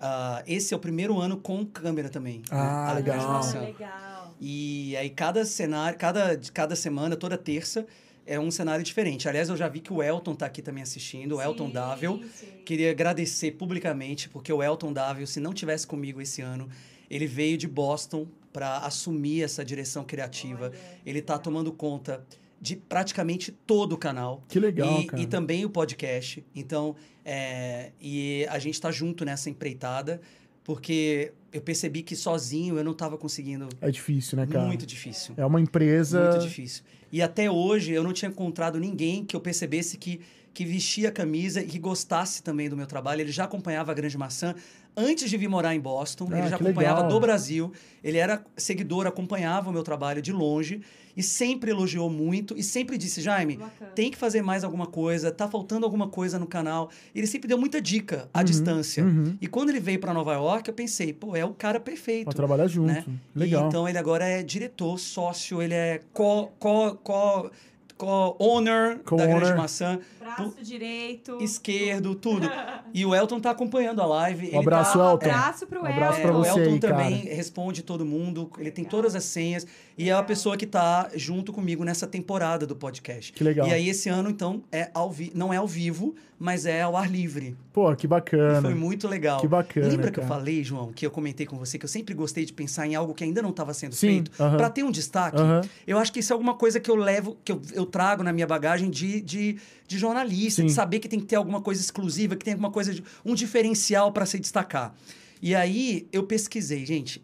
ah, esse é o primeiro ano com câmera também. Ah, A legal. animação. legal. E aí cada cenário, cada, cada semana, toda terça, é um cenário diferente. Aliás, eu já vi que o Elton tá aqui também assistindo, o Elton Sim, Dável. sim. Queria agradecer publicamente, porque o Elton Dável, se não tivesse comigo esse ano, ele veio de Boston para assumir essa direção criativa. Ele tá tomando conta de praticamente todo o canal. Que legal, e, cara. e também o podcast. Então, é, e a gente tá junto nessa empreitada, porque eu percebi que sozinho eu não estava conseguindo. É difícil, né, cara? Muito difícil. É uma empresa... Muito difícil. E até hoje eu não tinha encontrado ninguém que eu percebesse que, que vestia a camisa e que gostasse também do meu trabalho. Ele já acompanhava a Grande Maçã antes de vir morar em Boston. Ah, ele já acompanhava legal. do Brasil. Ele era seguidor, acompanhava o meu trabalho de longe e sempre elogiou muito e sempre disse: Jaime, Bacana. tem que fazer mais alguma coisa, tá faltando alguma coisa no canal. Ele sempre deu muita dica à Uhum, distância. uhum. E quando ele veio para Nova York, eu pensei, pô, é o cara perfeito Pra trabalhar junto. né? Legal. E, então ele agora é diretor, sócio, ele é co, co, co, co-owner da Co-owner. Grande Maçã, Braço direito. esquerdo, tudo. E o Elton tá acompanhando a live. Um abraço, tá, Elton. Abraço pro Um abraço é, pra Elton. o você Elton aí, cara. também responde todo mundo, ele tem todas as senhas e é a pessoa que tá junto comigo nessa temporada do podcast. Que legal. E aí esse ano então é ao vi não é ao vivo, mas é ao ar livre. Pô, que E bacana. foi muito legal. Que bacana, Lembra que eu cara. falei, João, que eu comentei com você que eu sempre gostei de pensar em algo que ainda não estava sendo Sim, feito aham. para ter um destaque? Aham. Eu acho que isso é alguma coisa que eu levo, que eu, eu trago na minha bagagem de, de, de jornalista, Sim. de saber que tem que ter alguma coisa exclusiva, que tem alguma coisa, de, um diferencial para se destacar. E aí eu pesquisei, gente.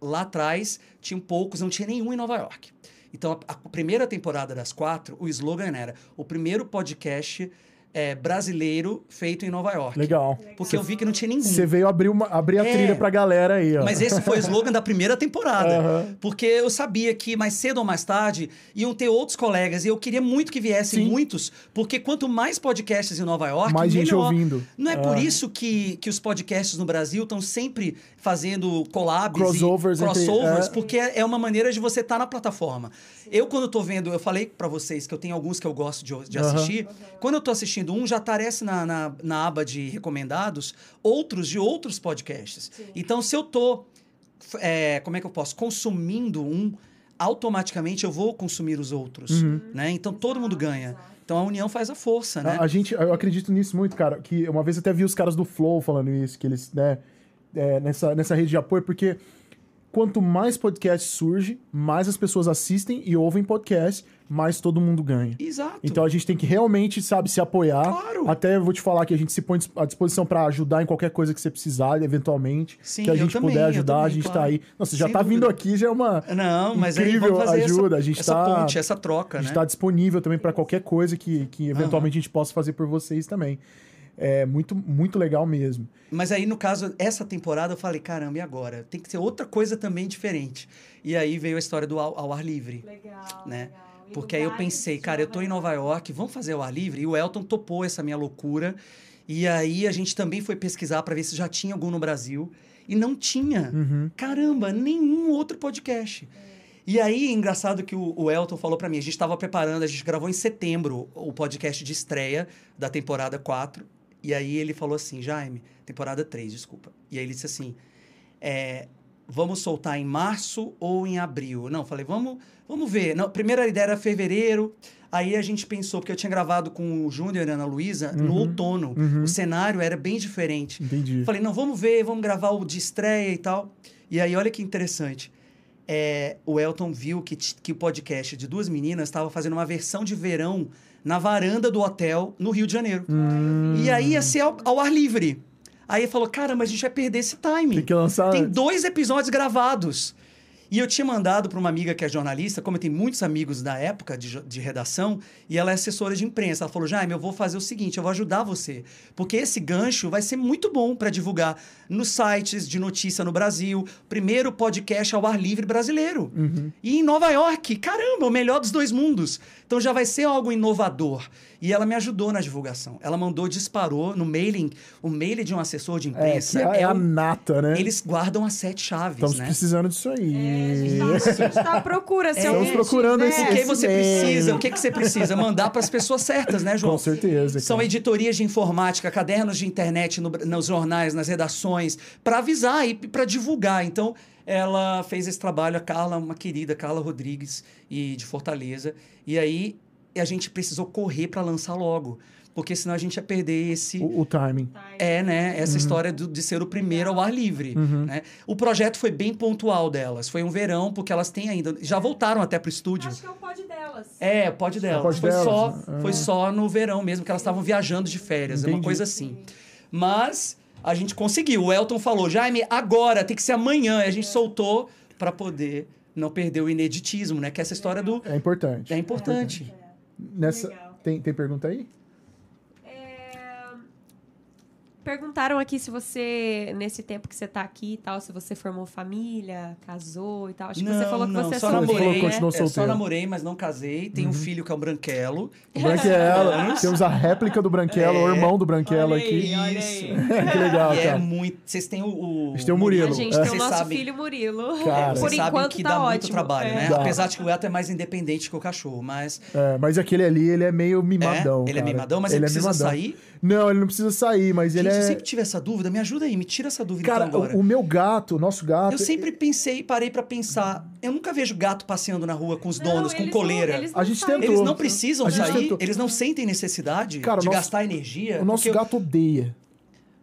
Lá atrás tinham poucos, não tinha nenhum em Nova York. Então, a, a primeira temporada das quatro, o slogan era o primeiro podcast é, brasileiro feito em Nova York. Legal. Porque eu vi que não tinha nenhum. Você veio abrir, uma, abrir a É. trilha pra galera aí, ó. Mas esse foi o slogan da primeira temporada. Aham. Porque eu sabia que mais cedo ou mais tarde iam ter outros colegas e eu queria muito que viessem Sim. muitos, porque quanto mais podcasts em Nova York, Mais gente melhor. ouvindo. Não é por Ah. isso que, que os podcasts no Brasil estão sempre fazendo collabs Crossovers e entre- crossovers, é. porque é uma maneira de você estar na plataforma. Eu, quando tô vendo, eu falei pra vocês que eu tenho alguns que eu gosto de, de assistir. Quando eu tô assistindo um, já aparece na, na, na aba de recomendados outros de outros podcasts. Então, se eu tô é, como é que eu posso? Consumindo um, automaticamente eu vou consumir os outros, Uhum. né? Então todo mundo ganha. Então a união faz a força, né? A, a gente, eu acredito nisso muito, cara. Que uma vez eu até vi os caras do Flow falando isso, que eles, né, é, nessa, nessa rede de apoio, porque quanto mais podcast surge, mais as pessoas assistem e ouvem podcast, mais todo mundo ganha. Exato. Então a gente tem que realmente, sabe, se apoiar. Claro. Até eu vou te falar que a gente se põe à disposição pra ajudar em qualquer coisa que você precisar, eventualmente. Sim, que a gente também, puder ajudar, a também, gente tá claro. aí. Nossa, já Sem tá vindo dúvida. aqui, já é uma. Não, mas incrível ajuda. essa, a gente essa tá, ponte, essa troca, a gente né? tá disponível também pra qualquer coisa que, que eventualmente a gente possa fazer por vocês também. É muito, muito legal mesmo. Mas aí, no caso, essa temporada eu falei, caramba, e agora? Tem que ser outra coisa também diferente. E aí veio a história do ao, ao ar livre. Legal, Né? legal. Porque aí eu pensei, cara, eu tô em Nova York, vamos fazer o ar livre? E o Elton topou essa minha loucura. E aí a gente também foi pesquisar para ver se já tinha algum no Brasil. E não tinha. Uhum. Caramba, nenhum outro podcast. E aí, engraçado que o, o Elton falou para mim, a gente estava preparando, a gente gravou em setembro o podcast de estreia da temporada 4. E aí ele falou assim, Jaime, temporada 3, desculpa. E aí ele disse assim, é, vamos soltar em março ou em abril? Não, falei, vamos, vamos ver. Não, primeira ideia era fevereiro. Aí a gente pensou, porque eu tinha gravado com o Júnior e a Ana Luísa no Uhum, outono. uhum. O cenário era bem diferente. Entendi. Falei, não, vamos ver, vamos gravar o de estreia e tal. E aí, olha que interessante. É, o Elton viu que, que o podcast de duas meninas estava fazendo uma versão de verão na varanda do hotel no Rio de Janeiro. Hum, E aí ia ser ao, ao ar livre. Aí ele falou, cara, mas a gente vai perder esse time. tem que lançar. Tem dois episódios gravados. E eu tinha mandado para uma amiga que é jornalista, como eu tenho muitos amigos da época de, de redação, e ela é assessora de imprensa. Ela falou: Jaime, eu vou fazer o seguinte, eu vou ajudar você. Porque esse gancho vai ser muito bom para divulgar nos sites de notícia no Brasil. Primeiro podcast ao ar livre brasileiro. Uhum. E em Nova York, caramba, o melhor dos dois mundos. Então já vai ser algo inovador. E ela me ajudou na divulgação. Ela mandou, disparou no mailing, o mail de um assessor de É, imprensa. que é, a o- nata, né? eles guardam as sete chaves, Estamos né? precisando disso aí. É, a gente tá, a gente tá à procura, seu Estamos procurando né? esse- O que você precisa? O que, que você precisa? Mandar para as pessoas certas, né, João? Com certeza. São cara. editorias de informática, cadernos de internet no- nos jornais, nas redações, para avisar e para divulgar. Então, ela fez esse trabalho, a Carla, uma querida, Carla Rodrigues, e de Fortaleza. E aí a gente precisou correr para lançar logo, porque senão a gente ia perder esse. O, o timing. É, né? Uhum. Essa história do- de ser o primeiro ao ar livre. Né? O projeto foi bem pontual delas. Foi um verão, porque elas têm ainda. Já voltaram até pro estúdio. Acho que é o pod delas. É, pode delas. Pode foi, delas, só, né? foi só no verão mesmo, que elas estavam viajando de férias. É uma Entendi. coisa assim. Mas a gente conseguiu. O Elton falou, Jaime, agora, tem que ser amanhã. E a gente soltou para poder não perder o ineditismo, né? Que essa história do. É importante. É importante. Nessa... Legal. Tem, tem pergunta aí? É, Perguntaram aqui se você, nesse tempo que você tá aqui e tal, se você formou família, casou e tal. Acho que você Não, falou que não, você é só solteiro. namorei. Falou que continuou é, só solteiro. namorei, mas não casei. Tenho um filho que é o Branquelo. O Branquelo. Temos a réplica do Branquelo, o É. irmão do Branquelo Olha aí, aqui. Isso. aí. que legal, e é cara. muito. Vocês têm o. o A gente tem o Murilo. A gente É. tem o nosso sabem- filho Murilo. Cara, Por Vocês enquanto que tá dá ótimo. muito trabalho, É. né? Dá. Apesar de que o Elton é mais independente que o cachorro, mas. É, mas aquele ali, ele é meio mimadão. é, ele é mimadão, mas ele, é precisa sair. Não, ele não precisa sair, mas Gente, ele eu é. sempre tive essa dúvida. Me ajuda aí, me tira essa dúvida Cara, então agora. o, o meu gato, o nosso gato. Eu sempre pensei, parei pra pensar. Eu nunca vejo gato passeando na rua com os Não, donos, com eles não- coleira. eles não A gente saem. tentou. Eles não precisam sair, tentou. eles não sentem necessidade Cara, de nosso- gastar energia. O nosso porque eu- gato odeia.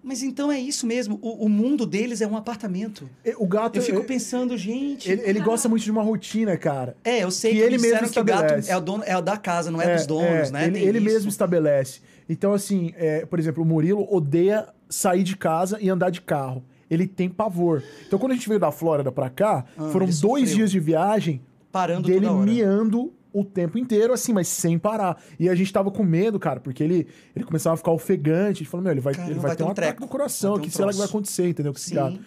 Mas então é isso mesmo. O, o mundo deles é um apartamento. O gato. Eu fico é- pensando, gente. ele, ele gosta muito de uma rotina, cara. É, eu sei que que, ele me disseram mesmo que o gato estabelece. é o, dono, é o da casa, não é, dos donos, né? Ele, ele mesmo estabelece. Então, assim, é, por exemplo, o Murilo odeia sair de casa e andar de carro. Ele tem pavor. Então, quando a gente veio da Flórida pra cá, Ah, foram dois sofreu. dias de viagem Parando dele miando o tempo inteiro, assim, mas sem parar. E a gente tava com medo, cara, porque ele, ele começava a ficar ofegante. A gente falou, meu, ele vai, Caramba, ele vai, vai ter ter um um ataque no coração. Ter que um será que vai acontecer, entendeu? Com esse gato.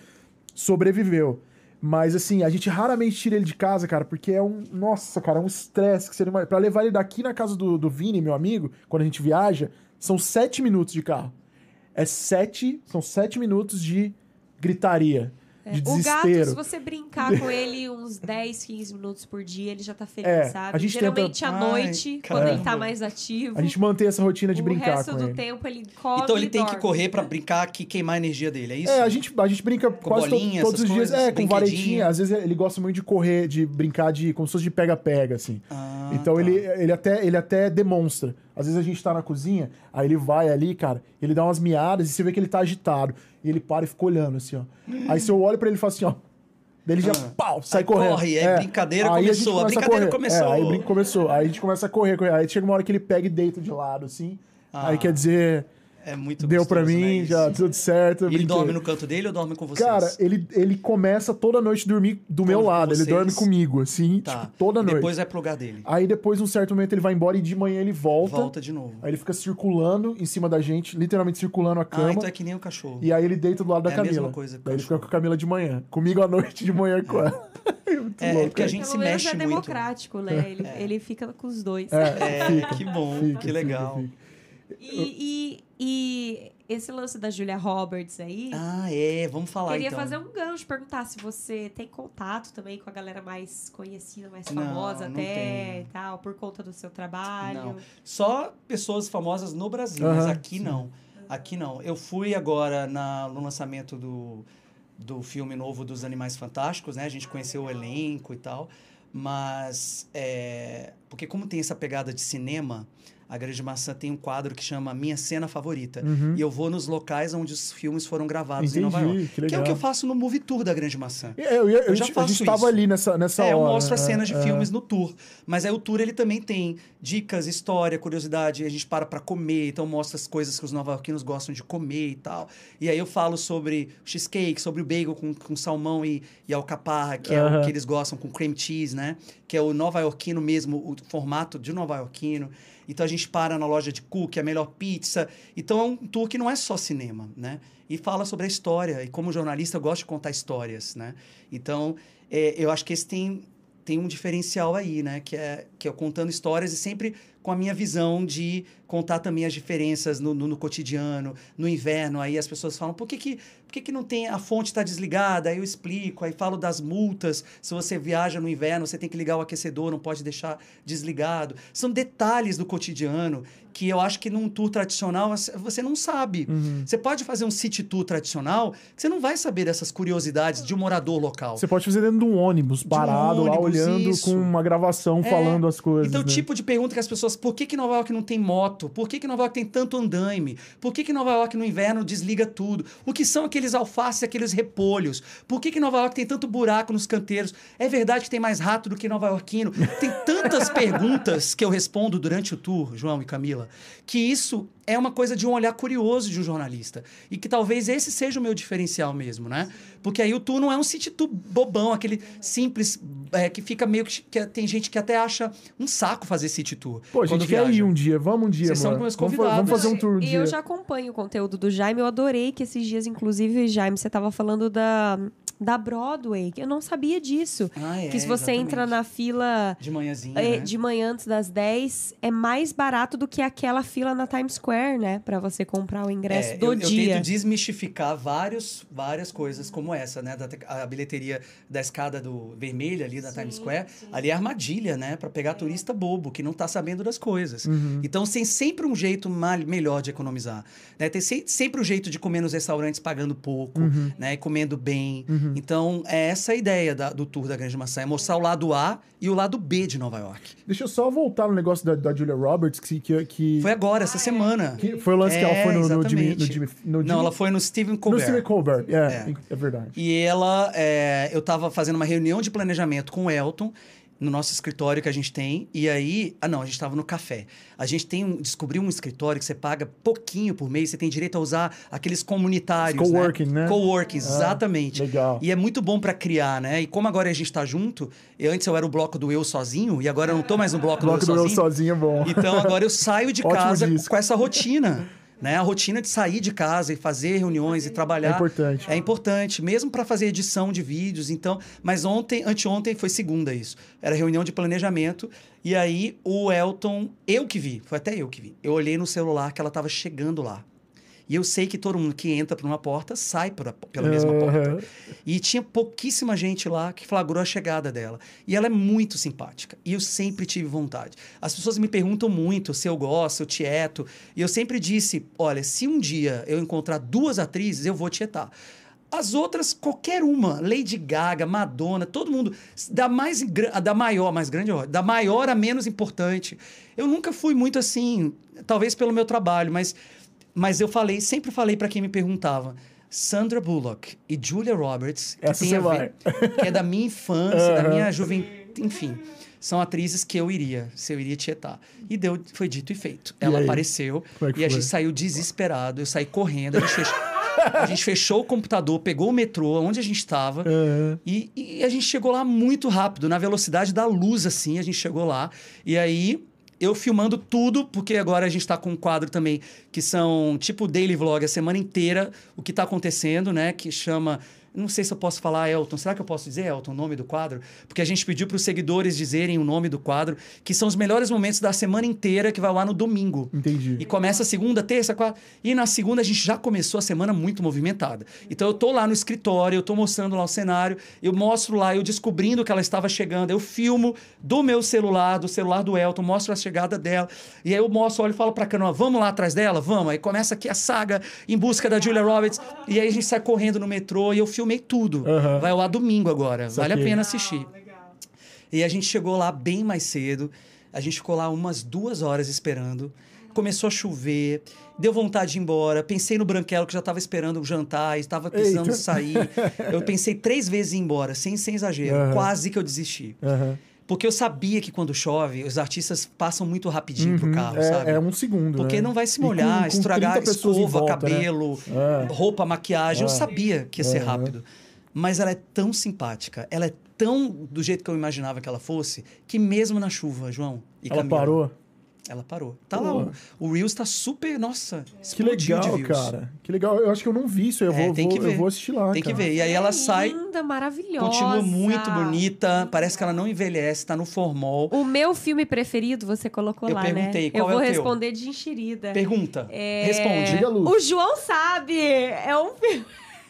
Sobreviveu. Mas, assim, a gente raramente tira ele de casa, cara, porque é um. Nossa, cara, é um estresse que vai. Pra levar ele daqui na casa do, do Vini, meu amigo, quando a gente viaja, são sete minutos de carro. É sete. São sete minutos de gritaria. de O gato, desespero. se você brincar com ele uns 10, 15 minutos por dia, ele já tá feliz, É, sabe? a gente Geralmente à Ai, noite, quando caramba. ele tá mais ativo. A gente mantém essa rotina de o brincar resto com do ele. tempo ele come Então ele e tem que dorme. correr pra brincar que queimar a energia dele, é isso? É, a gente, a gente brinca quase to- bolinha, todos os dias. coisas, É, com varetinha. Às vezes ele gosta muito de correr, de brincar de como se fosse de pega-pega, assim. Ah, então tá. ele, ele, até, ele até demonstra. Às vezes a gente tá na cozinha, aí ele vai ali, cara, ele dá umas miadas e você vê que ele tá agitado. E ele para e fica olhando, assim, ó. Aí se eu olho pra ele e falo assim, ó. Daí ele já, Ah. pau, sai correndo. corre, é, brincadeira Aí começou, a começa brincadeira correr. começou. É, aí começou. Aí a gente começa a correr, correr. Aí chega uma hora que ele pega e deita de lado, assim. Ah. Aí quer dizer, É muito deu pra gostoso, mim, né, já isso. tudo certo. Ele brinquei. dorme no canto dele ou dorme com vocês? Cara, ele, ele começa toda noite a dormir do meu Com lado. Ele dorme comigo, assim, tá. tipo, toda noite. Depois vai pro lugar dele. Aí depois, num certo momento, ele vai embora e de manhã ele volta. Volta de novo. Aí ele fica circulando em cima da gente, literalmente circulando a cama. Ah, então é que nem o cachorro. E aí ele deita do lado da É a mesma Camila. coisa Daí ele fica com a Camila de manhã. Comigo à noite, de manhã com ela. É muito É, louco. porque a é. gente Pelo se mexe é muito. democrático, né? Ele, ele fica com os dois. É, É, fica, que bom, fica, que fica, legal. fica. E, e, e esse lance da Julia Roberts aí, Ah, é, vamos falar queria então. fazer um gancho, perguntar se você tem contato também com a galera mais conhecida, mais Não, famosa não até tenho. e tal, por conta do seu trabalho. Não. Só pessoas famosas no Brasil, mas Aham, aqui não. Aqui não. Eu fui agora na, no lançamento do, do filme novo dos Animais Fantásticos, né? A gente conheceu o elenco e tal. Mas, é, porque como tem essa pegada de cinema, a Grande Maçã tem um quadro que chama Minha Cena Favorita. Uhum. E eu vou nos locais onde os filmes foram gravados em Nova Entendi, York. que Que, é o que eu faço no Movie Tour da Grande Maçã. É, Eu, eu, Eu já a gente faço tava isso. ali nessa, nessa É, eu hora. mostro as é, cenas de é. filmes no tour. Mas aí o tour ele também tem dicas, história, curiosidade. A gente para pra comer, então mostra as coisas que os nova-iorquinos gostam de comer e tal. E aí eu falo sobre o cheesecake, sobre o bagel com, com salmão e, e alcaparra, que é o que eles gostam com cream cheese, né? Que é o nova-iorquino mesmo, o formato de nova-iorquino. Então a gente para na loja de cookie, a melhor pizza. Então é um tour que não é só cinema, né? E fala sobre a história. E como jornalista, eu gosto de contar histórias, né? Então, é, eu acho que esse tem, tem um diferencial aí, né? Que é, que é contando histórias e sempre com a minha visão de contar também as diferenças no, no, no cotidiano, no inverno. Aí as pessoas falam, por que, que, por que, que não tem... A fonte está desligada? Aí eu explico, aí falo das multas. Se você viaja no inverno, você tem que ligar o aquecedor, não pode deixar desligado. São detalhes do cotidiano que eu acho que num tour tradicional você não sabe. Uhum. Você pode fazer um city tour tradicional, você não vai saber dessas curiosidades de um morador local. Você pode fazer dentro de um ônibus, parado lá, ônibus, olhando isso. com uma gravação, É. falando as coisas. Então, o né? tipo de pergunta que as pessoas... Por que, que Nova York não tem moto? Por que, que Nova York tem tanto andaime? Por que, que Nova York no inverno desliga tudo? O que são aqueles alfaces, aqueles repolhos? Por que, que Nova York tem tanto buraco nos canteiros? É verdade que tem mais rato do que Nova Yorkino? Tem tantas perguntas que eu respondo durante o tour, João e Camila, que isso é uma coisa de um olhar curioso de um jornalista. E que talvez esse seja o meu diferencial mesmo, né? Porque aí o tour não é um city tour bobão, aquele simples, é, que fica meio que, que... Tem gente que até acha um saco fazer city tour. Pô, a gente quando quer viaja. ir um dia, vamos um dia, Vocês são mano. meus Vamos fa- convidados. Vamos fazer um tour um e dia. eu já acompanho o conteúdo do Jaime. Eu adorei que esses dias, inclusive, Jaime, você tava falando da, da Broadway. que Eu não sabia disso. Ah, é, que se você entra exatamente. na fila De manhãzinha, eh, né? de manhã antes das 10, é mais barato do que aquela fila na Times Square, né? Pra você comprar o ingresso É, do eu, eu dia. tento desmistificar vários, várias coisas como essa, né? Da, a bilheteria da escada do vermelha ali da Times Square. Ali é armadilha, né? Pra pegar turista bobo, que não tá sabendo das coisas. Uhum. Então tem sempre um jeito mal, melhor de economizar. Né? Tem se- sempre o jeito de comer nos restaurantes pagando pouco, Uhum. né? Comendo bem. Então é essa a ideia da- do tour da Grande Maçã. É mostrar o lado A e o lado B de Nova York. Deixa eu só voltar no negócio da, da Julia Roberts, que, que, que, Foi agora, essa semana. que foi o lance que ela É, foi no, no, Jimmy, no. Jimmy, no Não, Jimmy- ela foi no Stephen no Colbert. Stephen Colbert. É, é, verdade. E ela, é, eu tava fazendo uma reunião de planejamento com o Elton, no nosso escritório que a gente tem, e aí, ah não, a gente tava no café. A gente tem um, descobriu um escritório que você paga pouquinho por mês, você tem direito a usar aqueles comunitários, Os coworking, né? Coworking, Ah, exatamente. legal. E é muito bom para criar, né? E como agora a gente tá junto, eu, antes eu era o bloco do eu sozinho, e agora eu não tô mais no bloco, Bloco do do eu eu sozinho. sozinho é bom. Então agora eu saio de casa com essa rotina. Né? A rotina de sair de casa e fazer reuniões e trabalhar. É importante. É importante, mesmo para fazer edição de vídeos. Então, mas ontem, anteontem foi segunda isso. Era reunião de planejamento. E aí o Elton, eu que vi, foi até eu que vi. Eu olhei no celular que ela estava chegando lá. E eu sei que todo mundo que entra por uma porta sai por a- pela mesma Aham. porta. E tinha pouquíssima gente lá que flagrou a chegada dela. E ela é muito simpática. E eu sempre tive vontade. As pessoas me perguntam muito se eu gosto, se eu tieto. E eu sempre disse: olha, se um dia eu encontrar duas atrizes, eu vou tietar. As outras, qualquer uma, Lady Gaga, Madonna, todo mundo, da mais da maior, mais grande, da maior a menos importante. Eu nunca fui muito assim, talvez pelo meu trabalho, mas, mas eu falei, sempre falei para quem me perguntava. Sandra Bullock e Julia Roberts, que Essa tem a ver, que é da minha infância, da minha juventude, enfim, são atrizes que eu iria, se eu iria tietar. E deu, foi dito e feito. Ela aí? apareceu é e a foi? gente saiu desesperado, eu saí correndo, a gente fechou, a gente fechou o computador, pegou o metrô, onde a gente estava, Aham. e, e a gente chegou lá muito rápido, na velocidade da luz, assim, a gente chegou lá. E aí, eu filmando tudo, porque agora a gente está com um quadro também que são tipo daily vlog a semana inteira, o que está acontecendo, né? Que chama. Não sei se eu posso falar, Elton. Será que eu posso dizer, Elton, o nome do quadro? Porque a gente pediu para os seguidores dizerem o nome do quadro, que são os melhores momentos da semana inteira, que vai lá no domingo. Entendi. E começa segunda, terça, quarta. E na segunda a gente já começou a semana muito movimentada. Então eu tô lá no escritório, eu tô mostrando lá o cenário, eu mostro lá, eu descobrindo que ela estava chegando, eu filmo do meu celular, do celular do Elton, mostro a chegada dela. E aí eu mostro, olho e falo pra Canoa, vamos lá atrás dela? Vamos. Aí começa aqui a saga em busca da Julia Roberts. E aí a gente sai correndo no metrô e eu filmei tudo. Aham. Vai lá domingo agora. Vale a Saquei. pena assistir. E a gente chegou lá bem mais cedo. A gente ficou lá umas duas horas esperando. Começou a chover, deu vontade de ir embora. Pensei no Branquelo, que já estava esperando o jantar, estava precisando Eita. sair. Eu pensei três vezes em ir embora, sem, sem exagero. Aham. Quase que eu desisti. Aham. Porque eu sabia que quando chove, os artistas passam muito rapidinho pro Uhum. carro, é, sabe? é um segundo, Porque né? não vai se E com- molhar, com estragar 30 pessoas em escova, volta, né? cabelo, É. roupa, maquiagem. Eu É. sabia que ia ser Aham. rápido. Mas ela é tão simpática, ela é tão do jeito que eu imaginava que ela fosse, que mesmo na chuva, João e Ela Camila, parou. Ela parou. Tá Pô. lá, o, o Reels tá super, nossa, Que explodiu legal, de views. cara. Que legal. Eu acho que eu não vi isso. Eu, É, vou, tem vou- que ver. eu vou assistir lá, Tem que cara. ver. E aí ela sai, Linda, maravilhosa. continua muito bonita, parece que ela não envelhece, tá no formol. O meu filme preferido você colocou Eu lá, perguntei, né? qual eu é vou o teu? responder de enxerida. Pergunta, É, responde. Diga, Lu. O João sabe. É um filme.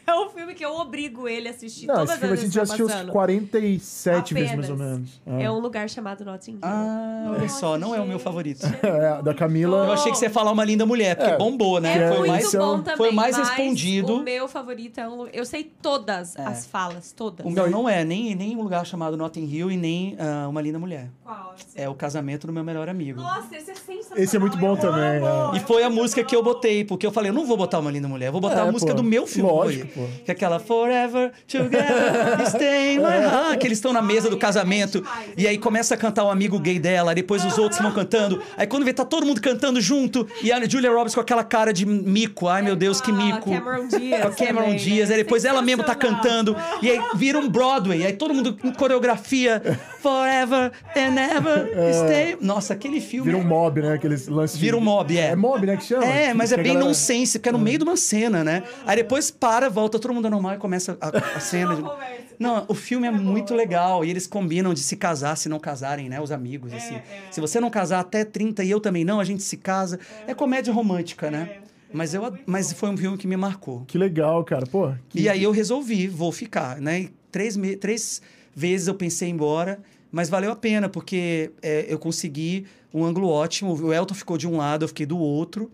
É um filme que eu obrigo ele a assistir Não, todas esse filme a as gente vezes já assistiu uns passando. 47 vezes, mais ou Apenas. menos. É um lugar chamado Notting Hill. Ah, olha só, não é o meu favorito. É, da Camila. Eu achei que você ia falar uma linda mulher, porque É, bombou, né? É é- foi muito mais, bom também. foi mais mas respondido. O meu favorito é um lugar. Eu sei todas É. as falas, todas. O meu não é nem, nem um lugar chamado Notting Hill e nem ah, Uma Linda Mulher. Qual? É o casamento do meu melhor amigo. Nossa, esse é sensacional. Esse é muito bom eu também, amo. E foi a música que eu botei, porque eu falei, eu não vou botar Uma Linda Mulher, eu vou botar É, a música pô. do meu filme. Lógico, pô. Que é aquela Forever Together, Stay my heart. Que eles estão na mesa do casamento. E aí começa a cantar o amigo gay dela, depois os outros vão cantando. Aí quando vê, tá todo mundo cantando junto. E a Julia Roberts com aquela cara de mico. Ai, meu Deus, que Com a mico. Cameron Diaz Com a Cameron também, Diaz. né? Aí depois ela mesma tá cantando. E aí vira um Broadway. Aí todo mundo com coreografia. Forever and ever stay. Nossa, aquele filme. Vira um mob, né? Aqueles lances. Vira um mob, é. É mob, né? Que chama? É, mas é bem galera- nonsense, porque é no meio de uma cena, né? Aí depois para, volta todo mundo normal e começa a, a cena. de-. Não, o filme é muito legal e eles combinam de se casar se não casarem, né? Os amigos, assim. Se você não casar até 30 e eu também não, a gente se casa. É comédia romântica, né? Mas, eu, ad- mas foi um filme que me marcou. Que legal, cara. Pô. que- E aí eu resolvi, vou ficar, né? E três, me- três vezes eu pensei em ir embora, mas valeu a pena, porque é, eu consegui um ângulo ótimo. O Elton ficou de um lado, eu fiquei do outro.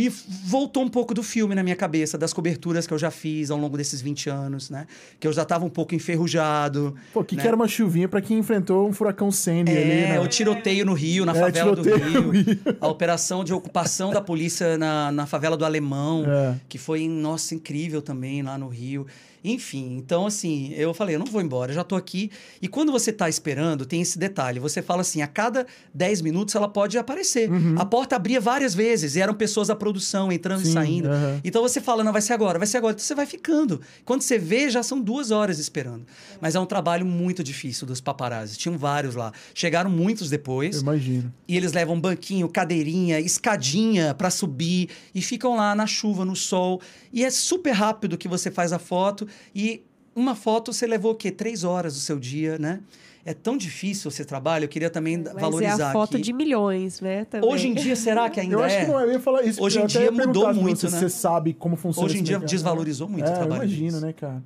E voltou um pouco do filme na minha cabeça, das coberturas que eu já fiz ao longo desses 20 anos, né? Que eu já estava um pouco enferrujado. Pô, que, né? que era uma chuvinha pra quem enfrentou um furacão Sandy ali, É, né? o tiroteio no Rio, na É, favela do Rio. Rio. A operação de ocupação da polícia na, na favela do Alemão, É. que foi, nossa, incrível também lá no Rio. Enfim, então assim, eu falei, eu não vou embora, eu já tô aqui. E quando você tá esperando, tem esse detalhe. Você fala assim, a cada 10 minutos ela pode aparecer. A porta abria várias vezes e eram pessoas da produção entrando Uhum. Sim, e saindo. aham. Então você fala, não, vai ser agora, vai ser agora. Então você vai ficando. Quando você vê, já são duas horas esperando. Mas é um trabalho muito difícil dos paparazzi. Tinham vários lá. Chegaram muitos depois. Eu imagino. E eles levam banquinho, cadeirinha, escadinha para subir e ficam lá na chuva, no sol. E é super rápido que você faz a foto e uma foto você levou o quê? Três horas do seu dia, né? É tão difícil esse trabalho, eu queria também Mas valorizar é a foto aqui. de milhões, né? Também. Hoje em dia, será que ainda Eu acho é? que não é, eu ia falar isso. Hoje eu em dia ia mudou muito, você, né? Você sabe como funciona Hoje em dia mercado. desvalorizou muito é, o trabalho. Eu imagino, né, cara?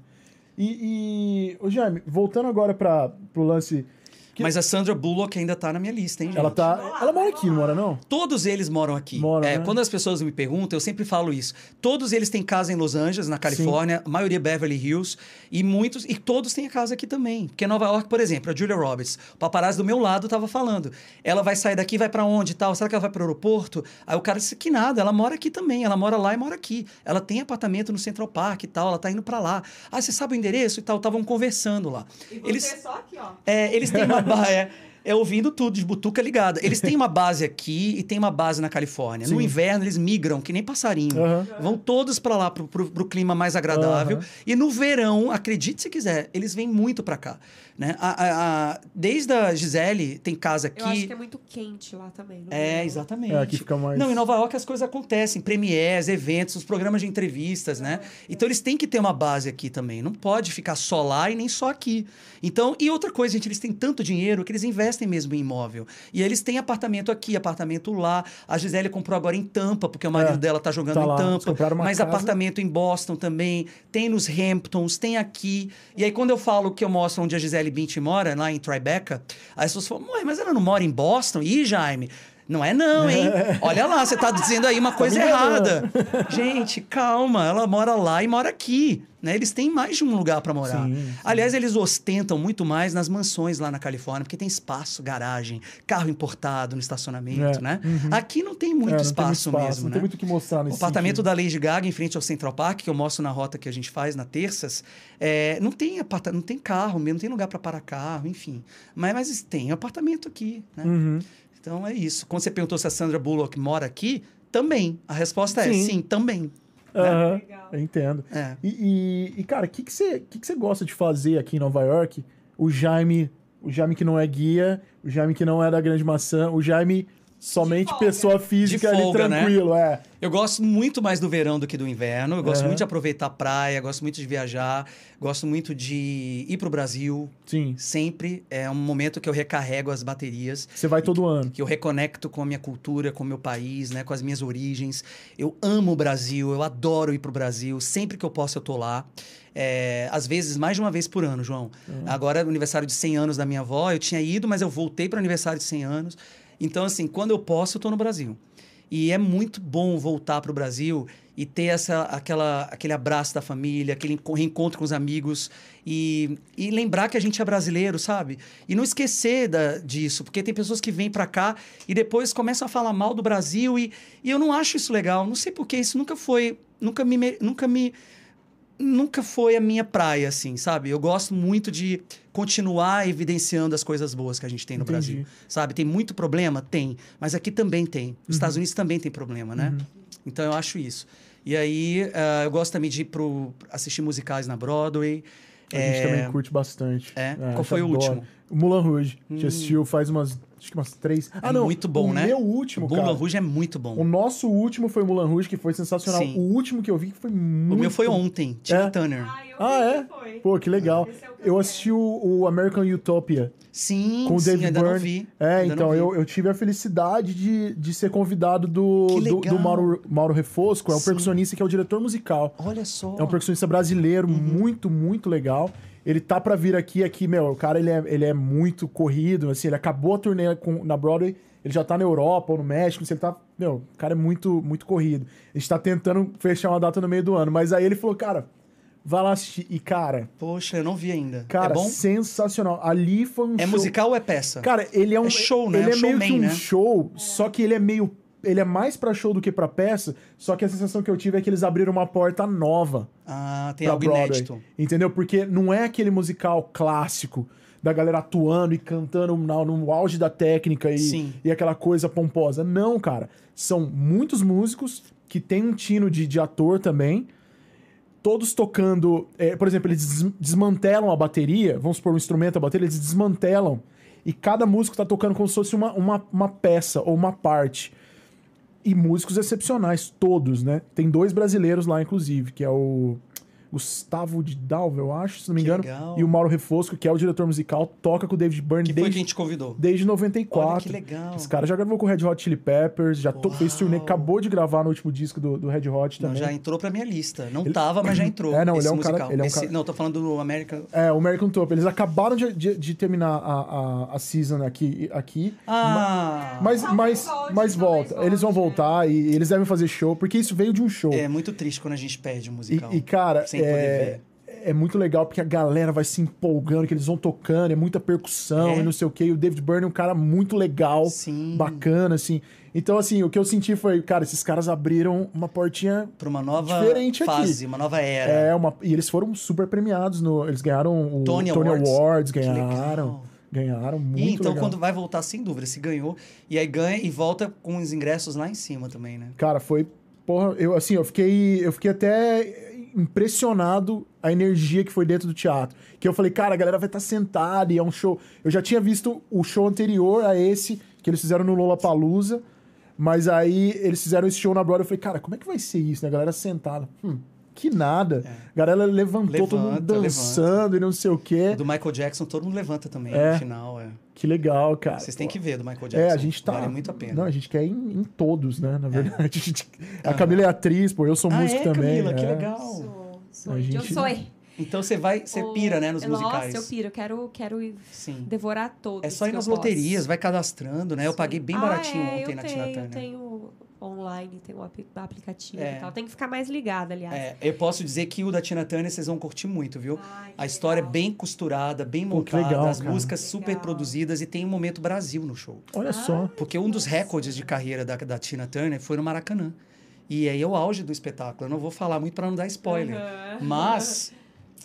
E, e ô, Jaime, voltando agora para pro lance. Que- Mas a Sandra Bullock ainda tá na minha lista, hein, gente? Ela tá. Ela mora aqui, não mora, não? Todos eles moram aqui. Moram, É, né? Quando as pessoas me perguntam, eu sempre falo isso. Todos eles têm casa em Los Angeles, na Califórnia, a maioria Beverly Hills, e muitos, e todos têm a casa aqui também. Porque Nova York, por exemplo, a Julia Roberts, o paparazzi do meu lado tava falando. Ela vai sair daqui, vai para onde e tal? Será que ela vai para o aeroporto? Aí o cara disse que nada, ela mora aqui também, ela mora lá e mora aqui. Ela tem apartamento no Central Park e tal, ela tá indo para lá. Ah, você sabe o endereço e tal? Estavam conversando lá. E você Eles- só aqui, ó. é, eles têm uma É, é ouvindo tudo, de butuca ligada. Eles têm uma base aqui e tem uma base na Califórnia. No Sim. inverno, eles migram, que nem passarinho. Aham. Vão todos para lá, pro, pro, pro clima mais agradável. Aham. E no verão, acredite se quiser, eles vêm muito para cá. Né? A, a- a- desde a Gisele, tem casa aqui. Eu acho que é muito quente lá também. É, verão. exatamente. É, aqui fica mais- Não, em Nova York as coisas acontecem, premiers, eventos, os programas de entrevistas, né? Então eles têm que ter uma base aqui também. Não pode ficar só lá e nem só aqui. Então, e outra coisa, gente, eles têm tanto dinheiro que eles investem mesmo em imóvel. E eles têm apartamento aqui, apartamento lá. A Gisele comprou agora em Tampa, porque o marido É, dela tá jogando tá em lá. Tampa. Mas casa. apartamento em Boston também, tem nos Hamptons, tem aqui. E aí, quando eu falo que eu mostro onde a Gisele Bündchen mora, lá em Tribeca, as pessoas falam, "Ué, mas ela não mora em Boston? Ih, Jaime... Não é não, hein? Olha lá, você tá dizendo aí uma coisa me enganando. errada. Gente, calma, ela mora lá e mora aqui. Né? Eles têm mais de um lugar para morar. Sim, sim. Aliás, eles ostentam muito mais nas mansões lá na Califórnia, porque tem espaço, garagem, carro importado no estacionamento, É, né? Aqui não tem muito É, não tem espaço, mesmo, Não né? tem muito o que mostrar O nesse apartamento sentido. da Lady Gaga em frente ao Central Park, que eu mostro na rota que a gente faz na terças, é, não tem aparta não tem carro mesmo, não tem lugar para parar carro, enfim. Mas, mas tem apartamento aqui, né? Uhum. Então é isso. Quando você perguntou se a Sandra Bullock mora aqui, também. A resposta é Sim. sim, também. Aham, Legal. eu entendo. É. E, e- e, cara, o que, que, você, que, que você gosta de fazer aqui em Nova York? O Jaime, o Jaime que não é guia, o Jaime que não é da Grande Maçã, o Jaime somente folga. pessoa física De ali folga, né? tranquilo, é. Eu gosto muito mais do verão do que do inverno. Eu gosto Aham. muito de aproveitar a praia, gosto muito de viajar, gosto muito de ir pro Brasil. Sim. Sempre é um momento que eu recarrego as baterias. Você vai todo ano. que eu reconecto com a minha cultura, com o meu país, né, com as minhas origens. Eu amo o Brasil, eu adoro ir pro Brasil. Sempre que eu posso, eu tô lá. É, às vezes, mais de uma vez por ano, João. Agora, no aniversário de 100 anos da minha avó, eu tinha ido, mas eu voltei para o aniversário de 100 anos. Então, assim, quando eu posso, eu tô no Brasil. E é muito bom voltar para o Brasil e ter essa, aquela, aquele abraço da família, aquele enco- reencontro com os amigos e, e lembrar que a gente é brasileiro, sabe? E não esquecer da, disso, porque tem pessoas que vêm para cá e depois começam a falar mal do Brasil e, e eu não acho isso legal. Não sei porquê, isso nunca foi, nunca me- nunca me, nunca foi a minha praia, assim, sabe? Eu gosto muito de continuar evidenciando as coisas boas que a gente tem no Entendi. Brasil, sabe? Tem muito problema? Tem. Mas aqui também tem. Os Estados Unidos também tem problema, né? Então eu acho isso. E aí, ah, eu gosto também de ir pro, assistir musicais na Broadway. A gente É, também curte bastante. É? a Qual foi o adora. último? Hum. O Moulin Rouge. A gente assistiu faz umas, acho que umas três. Ah, É não. muito bom, o né? meu último, o cara. Moulin Rouge é muito bom. O nosso último foi o Moulin Rouge, que foi sensacional. Sim. O último que eu vi que foi muito... O meu foi ontem, Tina É? Turner. Ah, eu Ah, é? que. Pô, que legal. É o que eu assisti o, o American Utopia Sim, com o sim, David ainda Byrne. não vi. É, ainda então não vi. eu, eu tive a felicidade de, de ser convidado do, do, do Mauro, Mauro Refosco, é um Sim. percussionista que é o diretor musical. Olha só. É um percussionista brasileiro, Uhum. muito, muito legal. Ele tá pra vir aqui, aqui, meu, o cara, ele é, ele é muito corrido, assim, ele acabou a turnê com, na Broadway, ele já tá na Europa ou no México, assim, ele tá, meu, o cara é muito, muito corrido. A gente tá tentando fechar uma data no meio do ano, mas aí ele falou, cara, vai lá assistir. E, cara, Poxa, eu não vi ainda. cara, é bom? sensacional. Ali foi um É show... musical ou é peça? Cara, ele é um É show, né? Ele É é meio showman, que um né? show, só que ele é meio ele é mais pra show do que pra peça, só que a sensação que eu tive é que eles abriram uma porta nova ah, tem pra algo Broadway. inédito. Entendeu? Porque não é aquele musical clássico da galera atuando e cantando no, no auge da técnica e, Sim. e aquela coisa pomposa. Não, cara. São muitos músicos que tem um tino de, de ator também. Todos tocando. é, por exemplo, eles des- desmantelam a bateria. Vamos supor um instrumento, a bateria, eles desmantelam. E cada músico tá tocando como se fosse uma, uma, uma peça ou uma parte. E músicos excepcionais, todos, né? Tem dois brasileiros lá, inclusive, que é o. Gustavo de Dalva, eu acho, se não me Que engano. legal. E o Mauro Refosco, que é o diretor musical, toca com o David Byrne Que foi desde, quem te convidou? desde 94. Olha que legal. Esse cara já gravou com o Red Hot Chili Peppers, já to- fez turnê, acabou de gravar no último disco do, do Red Hot Não, também. já entrou pra minha lista. Não tava, mas já entrou. É, não, ele é um cara- musical. ele é um Esse- cara- Não, tô falando do American. É, o American Top. Eles acabaram de, de- de terminar a, a, a season aqui, aqui Ah! mas, Talvez mas, volte, mas volta. Eles vão volte, voltar e eles devem fazer show, porque isso veio de um show. É muito triste quando a gente perde o E, musical. e, cara, Sem poder é, é muito legal porque a galera vai se empolgando, que eles vão tocando, é muita percussão É. e não sei o quê. E o David Byrne é um cara muito legal, Sim. bacana, assim. Então, assim, o que eu senti foi, cara, esses caras abriram uma portinha. Pra uma nova Diferente aqui. fase, uma nova era. É, uma, e eles foram super premiados. No, eles ganharam o Tony Tony, Awards. Awards, Que ganharam. Ganharam muito E então, legal. quando vai voltar, sem dúvida, se ganhou. E aí ganha e volta com os ingressos lá em cima também, né? Cara, foi. Porra, eu assim, eu fiquei. Eu fiquei até impressionado a energia que foi dentro do teatro. Que eu falei, cara, a galera vai estar sentada e é um show. Eu já tinha visto o show anterior a esse, que eles fizeram no Lollapalooza. Mas aí eles fizeram esse show na Broadway. Eu falei, cara, como é que vai ser isso, né? A galera sentada. Hum, que nada. A galera levantou, todo mundo Levanta, dançando e não sei o quê. Do Michael Jackson, todo mundo levanta também É. no final. É. Que legal, cara. Vocês têm que ver do Michael Jackson. É, a gente tá. Vale muito a pena. Não, a gente quer em, em todos, né? Na verdade. A, gente- a Camila é atriz, pô, eu sou ah, músico é, também. Camila, que é. legal. Sou, sou. A Eu gente- sou. Então você vai, você pira, né, nos musicais. Nossa, eu piro. Eu quero, quero Sim. devorar todos. É só ir nas eu posso. loterias, vai cadastrando, né? Eu paguei bem Ah, baratinho é, ontem eu na tenho, Tina Eu Turner. tenho online, tem um ap- aplicativo É. e tal. Tem que ficar mais ligada, aliás. É, eu posso dizer que o da Tina Turner vocês vão curtir muito, viu? Ai, A história é legal. bem costurada, bem Pô, montada, legal, as músicas super Legal. produzidas e tem um momento Brasil no show. Olha Ah, só. Porque um dos recordes de carreira da, da Tina Turner foi no Maracanã. E aí é o auge do espetáculo. Eu não vou falar muito para não dar spoiler. Aham. Mas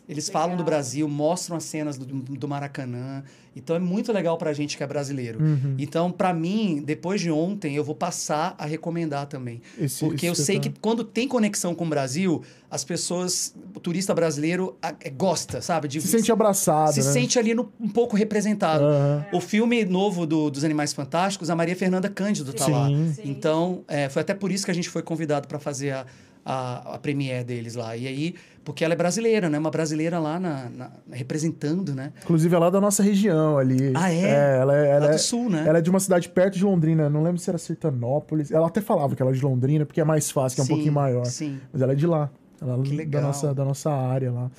eles falam do Legal. Brasil, mostram as cenas do, do Maracanã. Então é muito legal pra gente que é brasileiro. Uhum. Então, pra mim, depois de ontem, eu vou passar a recomendar também. Esse- Porque eu esse sei que espetáculo. quando tem conexão com o Brasil, as pessoas, o turista brasileiro a- é, gosta, sabe? De, Se sente abraçado, se né? sente ali no- um pouco representado. Aham. O filme novo do- dos Animais Fantásticos, a Maria Fernanda Cândido tá lá. Sim. Sim. Então, é, foi até por isso que a gente foi convidado para fazer a, a, a premiere deles lá. E aí, porque ela é brasileira, né? Uma brasileira lá na, na- representando, né? Inclusive, é lá da nossa região ali. Ah, é? ela, é- ela lá é do sul, né? ela é de uma cidade perto de Londrina. Não lembro se era Sertanópolis. Ela até falava que ela é de Londrina, porque é mais fácil, que é um pouquinho maior. Sim. Mas ela é de lá. Ela Que é legal. da nossa, da nossa área lá.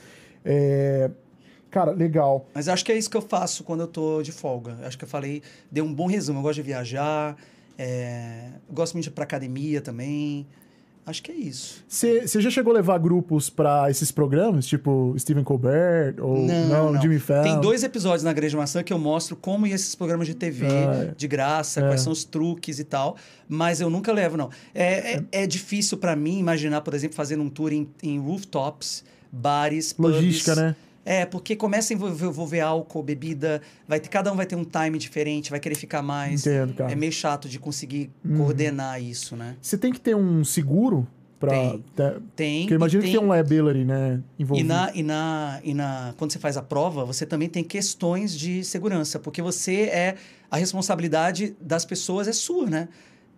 É, Cara, legal. Mas acho que é isso que eu faço quando eu tô de folga. Acho que eu falei, dei um bom resumo. Eu gosto de viajar, é, gosto muito de ir pra academia também. Acho que é isso. Você já chegou a levar grupos pra esses programas? Tipo Stephen Colbert ou Não, Jimmy Fallon? Tem dois episódios na Grande Maçã que eu mostro como ia esses programas de TV, Ah, é. de graça, quais são os truques e tal. Mas eu nunca levo, não. É, é, é difícil pra mim imaginar, por exemplo, fazendo um tour em, em rooftops, bares, pubs. Logística, né? É, porque começa a envolver, envolver álcool, bebida, vai ter, cada um vai ter um time diferente, vai querer ficar mais. Entendo, cara. É meio chato de conseguir Uhum. coordenar isso, né? Você tem que ter um seguro pra. Tem. Tem. Porque imagina e que tem, um liability, né? E, Envolvido. na, e, na, e na, quando você faz a prova, você também tem questões de segurança, porque você é. A responsabilidade das pessoas é sua, né?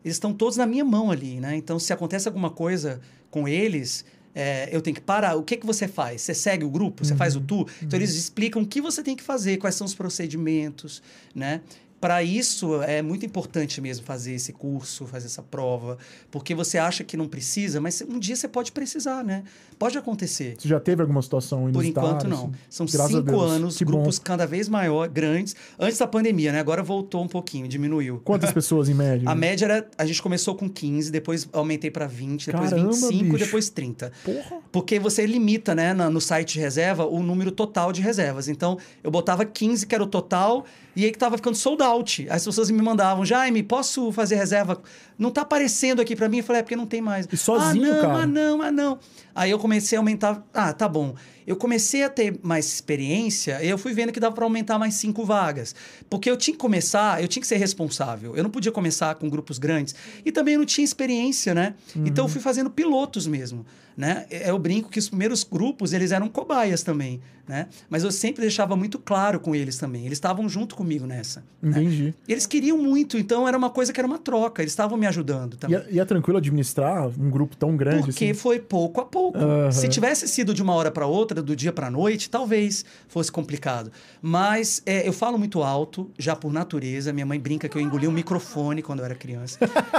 Eles estão todos na minha mão ali, né? Então, se acontece alguma coisa com eles, é, eu tenho que parar. O que, que você faz? Você segue o grupo? Você faz o tour? Então, eles explicam o que você tem que fazer, quais são os procedimentos, né? Para isso, é muito importante mesmo fazer esse curso, fazer essa prova, porque você acha que não precisa, mas um dia você pode precisar, né? Pode acontecer. Você já teve alguma situação Por inusitada? enquanto, não. assim? São cinco anos, Que bom. grupos cada vez maior, grandes. Antes da pandemia, né? Agora voltou um pouquinho, diminuiu. Quantas pessoas em média? A média era. A gente começou com 15, depois aumentei para 20, depois Caramba, 25, bicho. depois 30. Porra. Porque você limita, né, no site de reserva, o número total de reservas. Então, eu botava 15, que era o total, e aí que tava ficando sold out. As pessoas me mandavam, Jaime, posso fazer reserva? Não tá aparecendo aqui para mim. Eu falei, é porque não tem mais. E sozinho, ah, não, cara? Ah, não, ah, não. Aí eu comecei a aumentar. Ah, tá bom. eu comecei a ter mais experiência, eu fui vendo que dava para aumentar mais cinco vagas. Porque eu tinha que começar, eu tinha que ser responsável. Eu não podia começar com grupos grandes. E também eu não tinha experiência, né? Uhum. Então eu fui fazendo pilotos mesmo. Né? Eu brinco que os primeiros grupos, eles eram cobaias também, né? Mas eu sempre deixava muito claro com eles também. Eles estavam junto comigo nessa. Né? Entendi. Né? Eles queriam muito, então era uma coisa que era uma troca. Eles estavam me ajudando também. E é, e é, tranquilo administrar um grupo tão grande Porque assim? foi pouco a pouco. Uhum. Se tivesse sido de uma hora para outra, do dia para noite, talvez fosse complicado. Mas é, eu falo muito alto, já por natureza. Minha mãe brinca que eu engoli um microfone quando eu era criança.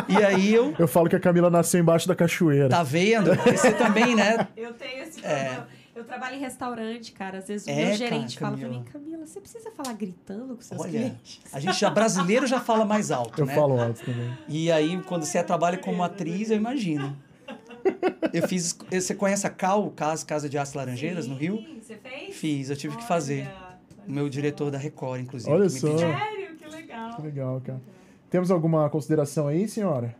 e aí eu... Eu falo que a Camila nasceu embaixo da cachoeira. Tá vendo? Você também também, né? Eu tenho esse é. problema. É. Eu trabalho em restaurante, cara. Às vezes o é, meu gerente cara, fala pra mim, Camila, você precisa falar gritando com seus Olha, clientes? A gente já brasileiro já fala mais alto, eu né? Eu falo alto também. E aí, quando você trabalha como atriz, eu imagino. Eu fiz. Você conhece a Cal, Casa, Casa de Aço Laranjeiras, Sim, no Rio? Você fez? Fiz, eu tive Olha, que fazer. O meu diretor da Record, inclusive. Olha só. Sério, que legal. Que legal, cara. Temos alguma consideração aí, senhora?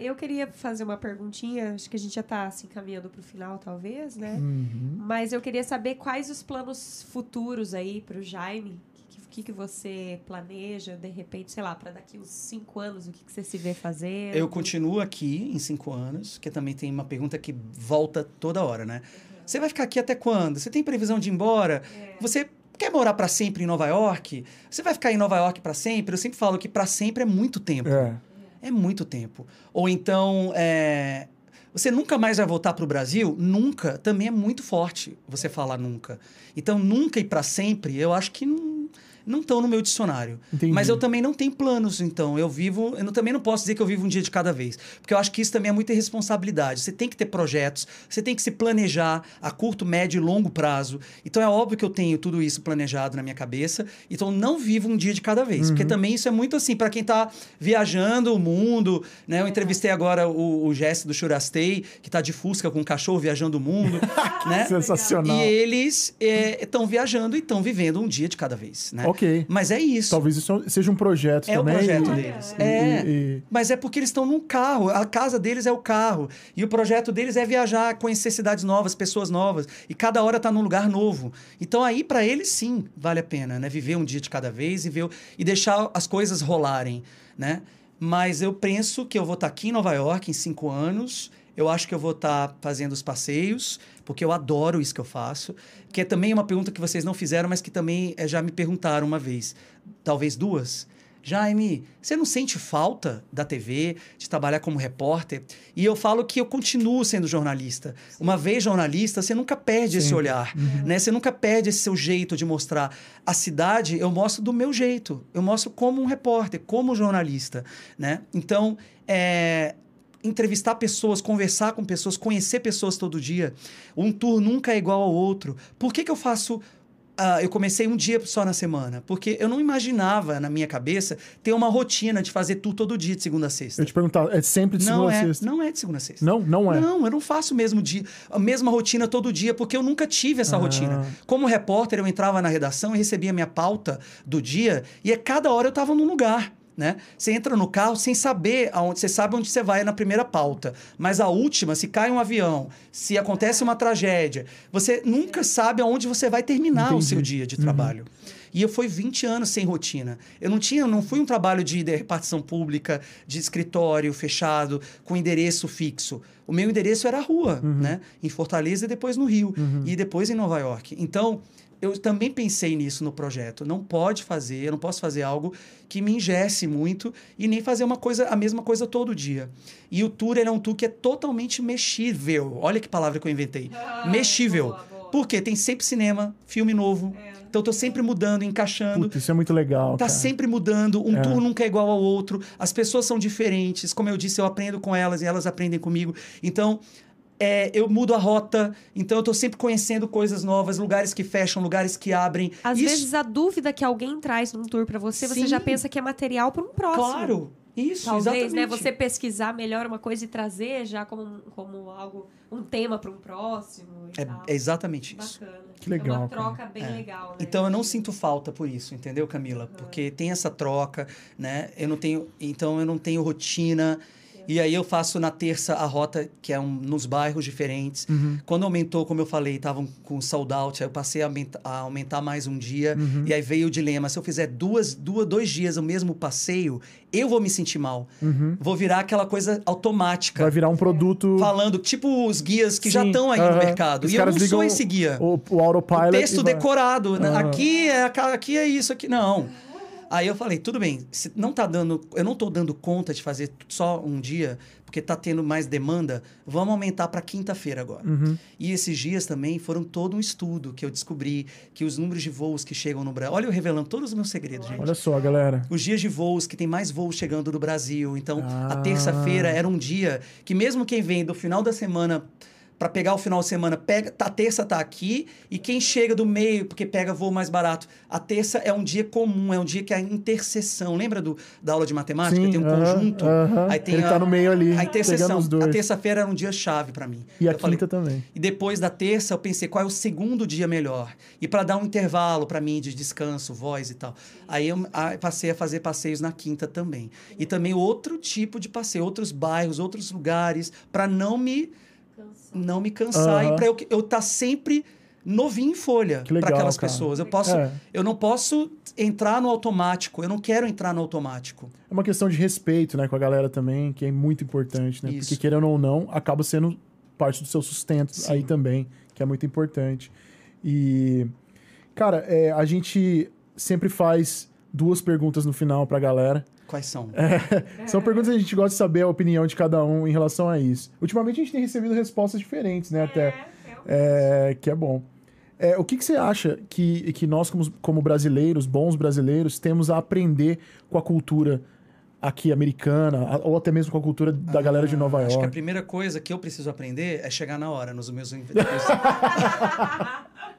Eu queria fazer uma perguntinha, acho que a gente já está assim caminhando para o final, talvez, né? Uhum. Mas eu queria saber quais os planos futuros aí para o Jaime. O que, que você planeja, de repente, sei lá, para daqui uns cinco anos, o que, que você se vê fazer? Eu continuo aqui em cinco anos, que também tem uma pergunta que volta toda hora, né? Uhum. Você vai ficar aqui até quando? Você tem previsão de ir embora? É. Você quer morar para sempre em Nova York? Você vai ficar em Nova York para sempre? Eu sempre falo que para sempre é muito tempo. É. É muito tempo. Ou então, é, você nunca mais vai voltar para o Brasil? Nunca. Também é muito forte você falar nunca. Então, nunca e para sempre, eu acho que não não estão no meu dicionário. Entendi. Mas eu também não tenho planos, então. Eu vivo. Eu também não posso dizer que eu vivo um dia de cada vez. Porque eu acho que isso também é muita irresponsabilidade. Você tem que ter projetos, você tem que se planejar a curto, médio e longo prazo. Então é óbvio que eu tenho tudo isso planejado na minha cabeça. Então não vivo um dia de cada vez. Uhum. Porque também isso é muito assim, para quem está viajando o mundo. Né? Eu entrevistei agora o, o Jesse do Churastei, que está de Fusca com um cachorro viajando o mundo. né? Sensacional. E eles estão é, viajando e estão vivendo um dia de cada vez. Né? Ok. Mas é isso. Talvez isso seja um projeto é também. É o projeto e, deles. E, é. E, mas é porque eles estão num carro. A casa deles é o carro. E o projeto deles é viajar, conhecer cidades novas, pessoas novas. E cada hora tá num lugar novo. Então aí, para eles, sim, vale a pena, né? Viver um dia de cada vez e, ver, e deixar as coisas rolarem, né? Mas eu penso que eu vou estar tá aqui em Nova York em cinco anos. Eu acho que eu vou estar tá fazendo os passeios, porque eu adoro isso que eu faço. Que é também uma pergunta que vocês não fizeram, mas que também é, já me perguntaram uma vez, talvez duas. Jaime, você não sente falta da TV, de trabalhar como repórter? E eu falo que eu continuo sendo jornalista. Sim. Uma vez jornalista, você nunca perde Sim. esse olhar, uhum. né? Você nunca perde esse seu jeito de mostrar. A cidade, eu mostro do meu jeito. Eu mostro como um repórter, como jornalista, né? Então, é, entrevistar pessoas, conversar com pessoas, conhecer pessoas todo dia. Um tour nunca é igual ao outro. Por que, que eu faço. Uh, eu comecei um dia só na semana, porque eu não imaginava na minha cabeça ter uma rotina de fazer tour todo dia, de segunda a sexta. Eu te perguntar, é sempre de segunda não a é, sexta? Não é de segunda a sexta. Não, não é. Não, eu não faço o mesmo dia, a mesma rotina todo dia, porque eu nunca tive essa ah. rotina. Como repórter, eu entrava na redação e recebia minha pauta do dia, e a cada hora eu estava num lugar né? Você entra no carro sem saber aonde, você sabe onde você vai na primeira pauta, mas a última, se cai um avião, se acontece uma tragédia, você nunca sabe aonde você vai terminar Entendi. o seu dia de trabalho. Uhum. E eu fui 20 anos sem rotina. Eu não tinha, não fui um trabalho de, de repartição pública, de escritório fechado, com endereço fixo. O meu endereço era a rua, uhum. né? Em Fortaleza e depois no Rio. Uhum. E depois em Nova York. Então, eu também pensei nisso no projeto. Não pode fazer, eu não posso fazer algo que me ingesse muito e nem fazer uma coisa, a mesma coisa todo dia. E o tour é um tour que é totalmente mexível. Olha que palavra que eu inventei. Ah, mexível. Boa, boa. Porque tem sempre cinema, filme novo. É. Então, eu tô sempre mudando, encaixando. Puta, isso é muito legal. Tá cara. sempre mudando. Um é. tour nunca é igual ao outro. As pessoas são diferentes. Como eu disse, eu aprendo com elas e elas aprendem comigo. Então, é, eu mudo a rota, então eu estou sempre conhecendo coisas novas, lugares que fecham, lugares que abrem. Às Isso... vezes a dúvida que alguém traz num tour para você, Sim. você já pensa que é material para um próximo. Claro. Isso, Talvez, né, exatamente. né? Você pesquisar melhor uma coisa e trazer já como, como algo, um tema para um próximo. É, é, exatamente isso. Bacana. Que legal. É uma troca cara. bem é. legal. Né? Então eu não sinto falta por isso, entendeu, Camila? Uhum. Porque tem essa troca, né? Eu não tenho, então eu não tenho rotina. E aí eu faço na terça a rota, que é um, nos bairros diferentes. Uhum. Quando aumentou, como eu falei, estavam com sold out, aí eu passei a aumentar, a aumentar mais um dia. Uhum. E aí veio o dilema: se eu fizer duas, duas, dois dias o mesmo passeio, eu vou me sentir mal. Vou virar aquela coisa automática. Uhum. Vai virar um produto. Falando, tipo os guias que já Sim, estão aí no mercado. Os e eu não sou esse guia. O, o autopilot. O texto vai- decorado. né? Aqui, é, aqui é isso, aqui não. Aí eu falei, tudo bem, se não tá dando, eu não tô dando conta de fazer só um dia, porque tá tendo mais demanda, vamos aumentar para quinta-feira agora. Uhum. E esses dias também foram todo um estudo que eu descobri que os números de voos que chegam no Brasil. Olha, eu revelando todos os meus segredos, gente. Olha só, galera. Os dias de voos, que tem mais voos chegando do Brasil. Então, Ah. a terça-feira era um dia que, mesmo quem vem do final da semana para pegar o final de semana, pega, tá, a terça tá aqui, e quem chega do meio, porque pega voo mais barato, a terça é um dia comum, é um dia que é a interseção. Lembra do, da aula de matemática? Sim, tem um aham, conjunto. aham. Aí tem Ele tá no meio ali, A interseção. A terça-feira era um dia chave para mim. E a Eu falei, quinta também. e depois da terça, eu pensei qual é o segundo dia melhor. E para dar um intervalo para mim de descanso, voz e tal. Aí eu ah, passei a fazer passeios na quinta também. E também outro tipo de passeio, outros bairros, outros lugares, para não me não me cansar Aham. e para eu eu estar sempre novinho em folha para aquelas cara. pessoas. Eu posso É. eu não posso entrar no automático. Eu não quero entrar no automático. É uma questão de respeito, né, com a galera também, que é muito importante, né? Isso. Porque querendo ou não, acaba sendo parte do seu sustento Sim. aí também, que é muito importante. E, cara, é, a gente sempre faz duas perguntas no final pra galera. Quais são? É. São perguntas que a gente gosta de saber a opinião de cada um em relação a isso. Ultimamente a gente tem recebido respostas diferentes, né? Até. É, que é bom. É, o que, que você acha que, que nós, como, como brasileiros, bons brasileiros, temos a aprender com a cultura aqui americana, ou até mesmo com a cultura da galera de Nova Ah, Acho que a York? primeira coisa que eu preciso aprender é chegar na hora nos meus meus-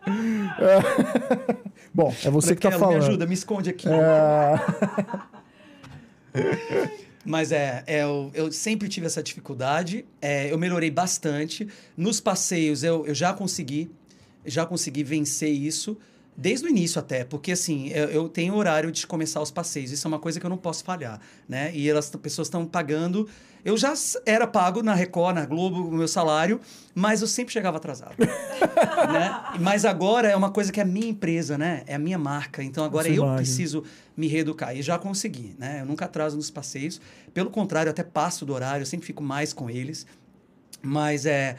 Bom, é você que tá Raquel, falando. Me ajuda, me esconde aqui. É, Mas é, é, eu, eu sempre tive essa dificuldade. é, eu melhorei bastante. Nos passeios eu, eu já consegui, já consegui vencer isso. Desde o início até, porque assim, eu, eu tenho horário de começar os passeios. Isso é uma coisa que eu não posso falhar, né? E elas, as pessoas estão pagando. Eu já era pago na Record, na Globo, o meu salário, mas eu sempre chegava atrasado. né? Mas agora é uma coisa que é a minha empresa, né? É a minha marca. Então agora Essa eu imagem. preciso me reeducar. E já consegui, né? Eu nunca atraso nos passeios. Pelo contrário, eu até passo do horário, eu sempre fico mais com eles. Mas é,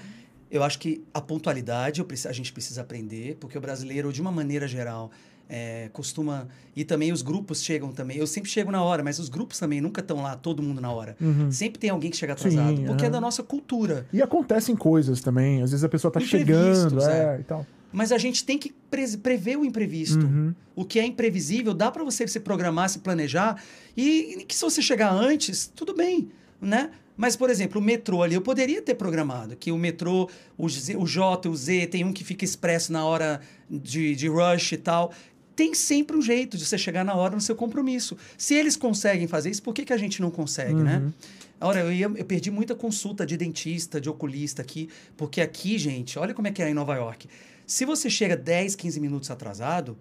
eu acho que a pontualidade a gente precisa aprender, porque o brasileiro, de uma maneira geral, é, costuma. E também os grupos chegam também. Eu sempre chego na hora, mas os grupos também nunca estão lá, todo mundo na hora. Sempre tem alguém que chega atrasado, Uhum. Sim, porque é da nossa cultura. E acontecem coisas também. Às vezes a pessoa tá Imprevistos, chegando, é, é. e tal. Mas a gente tem que pre- prever o imprevisto. Uhum. O que é imprevisível, dá para você se programar, se planejar. E, e que se você chegar antes, tudo bem, né? Mas, por exemplo, o metrô ali, eu poderia ter programado que o metrô, o, Z, o J, o Z, tem um que fica expresso na hora de, de rush e tal. Tem sempre um jeito de você chegar na hora no seu compromisso. Se eles conseguem fazer isso, por que, que a gente não consegue, né? Ora, eu, ia- eu perdi muita consulta de dentista, de oculista aqui, porque aqui, gente, olha como é que é em Nova York. Se você chega 10, 15 minutos atrasado,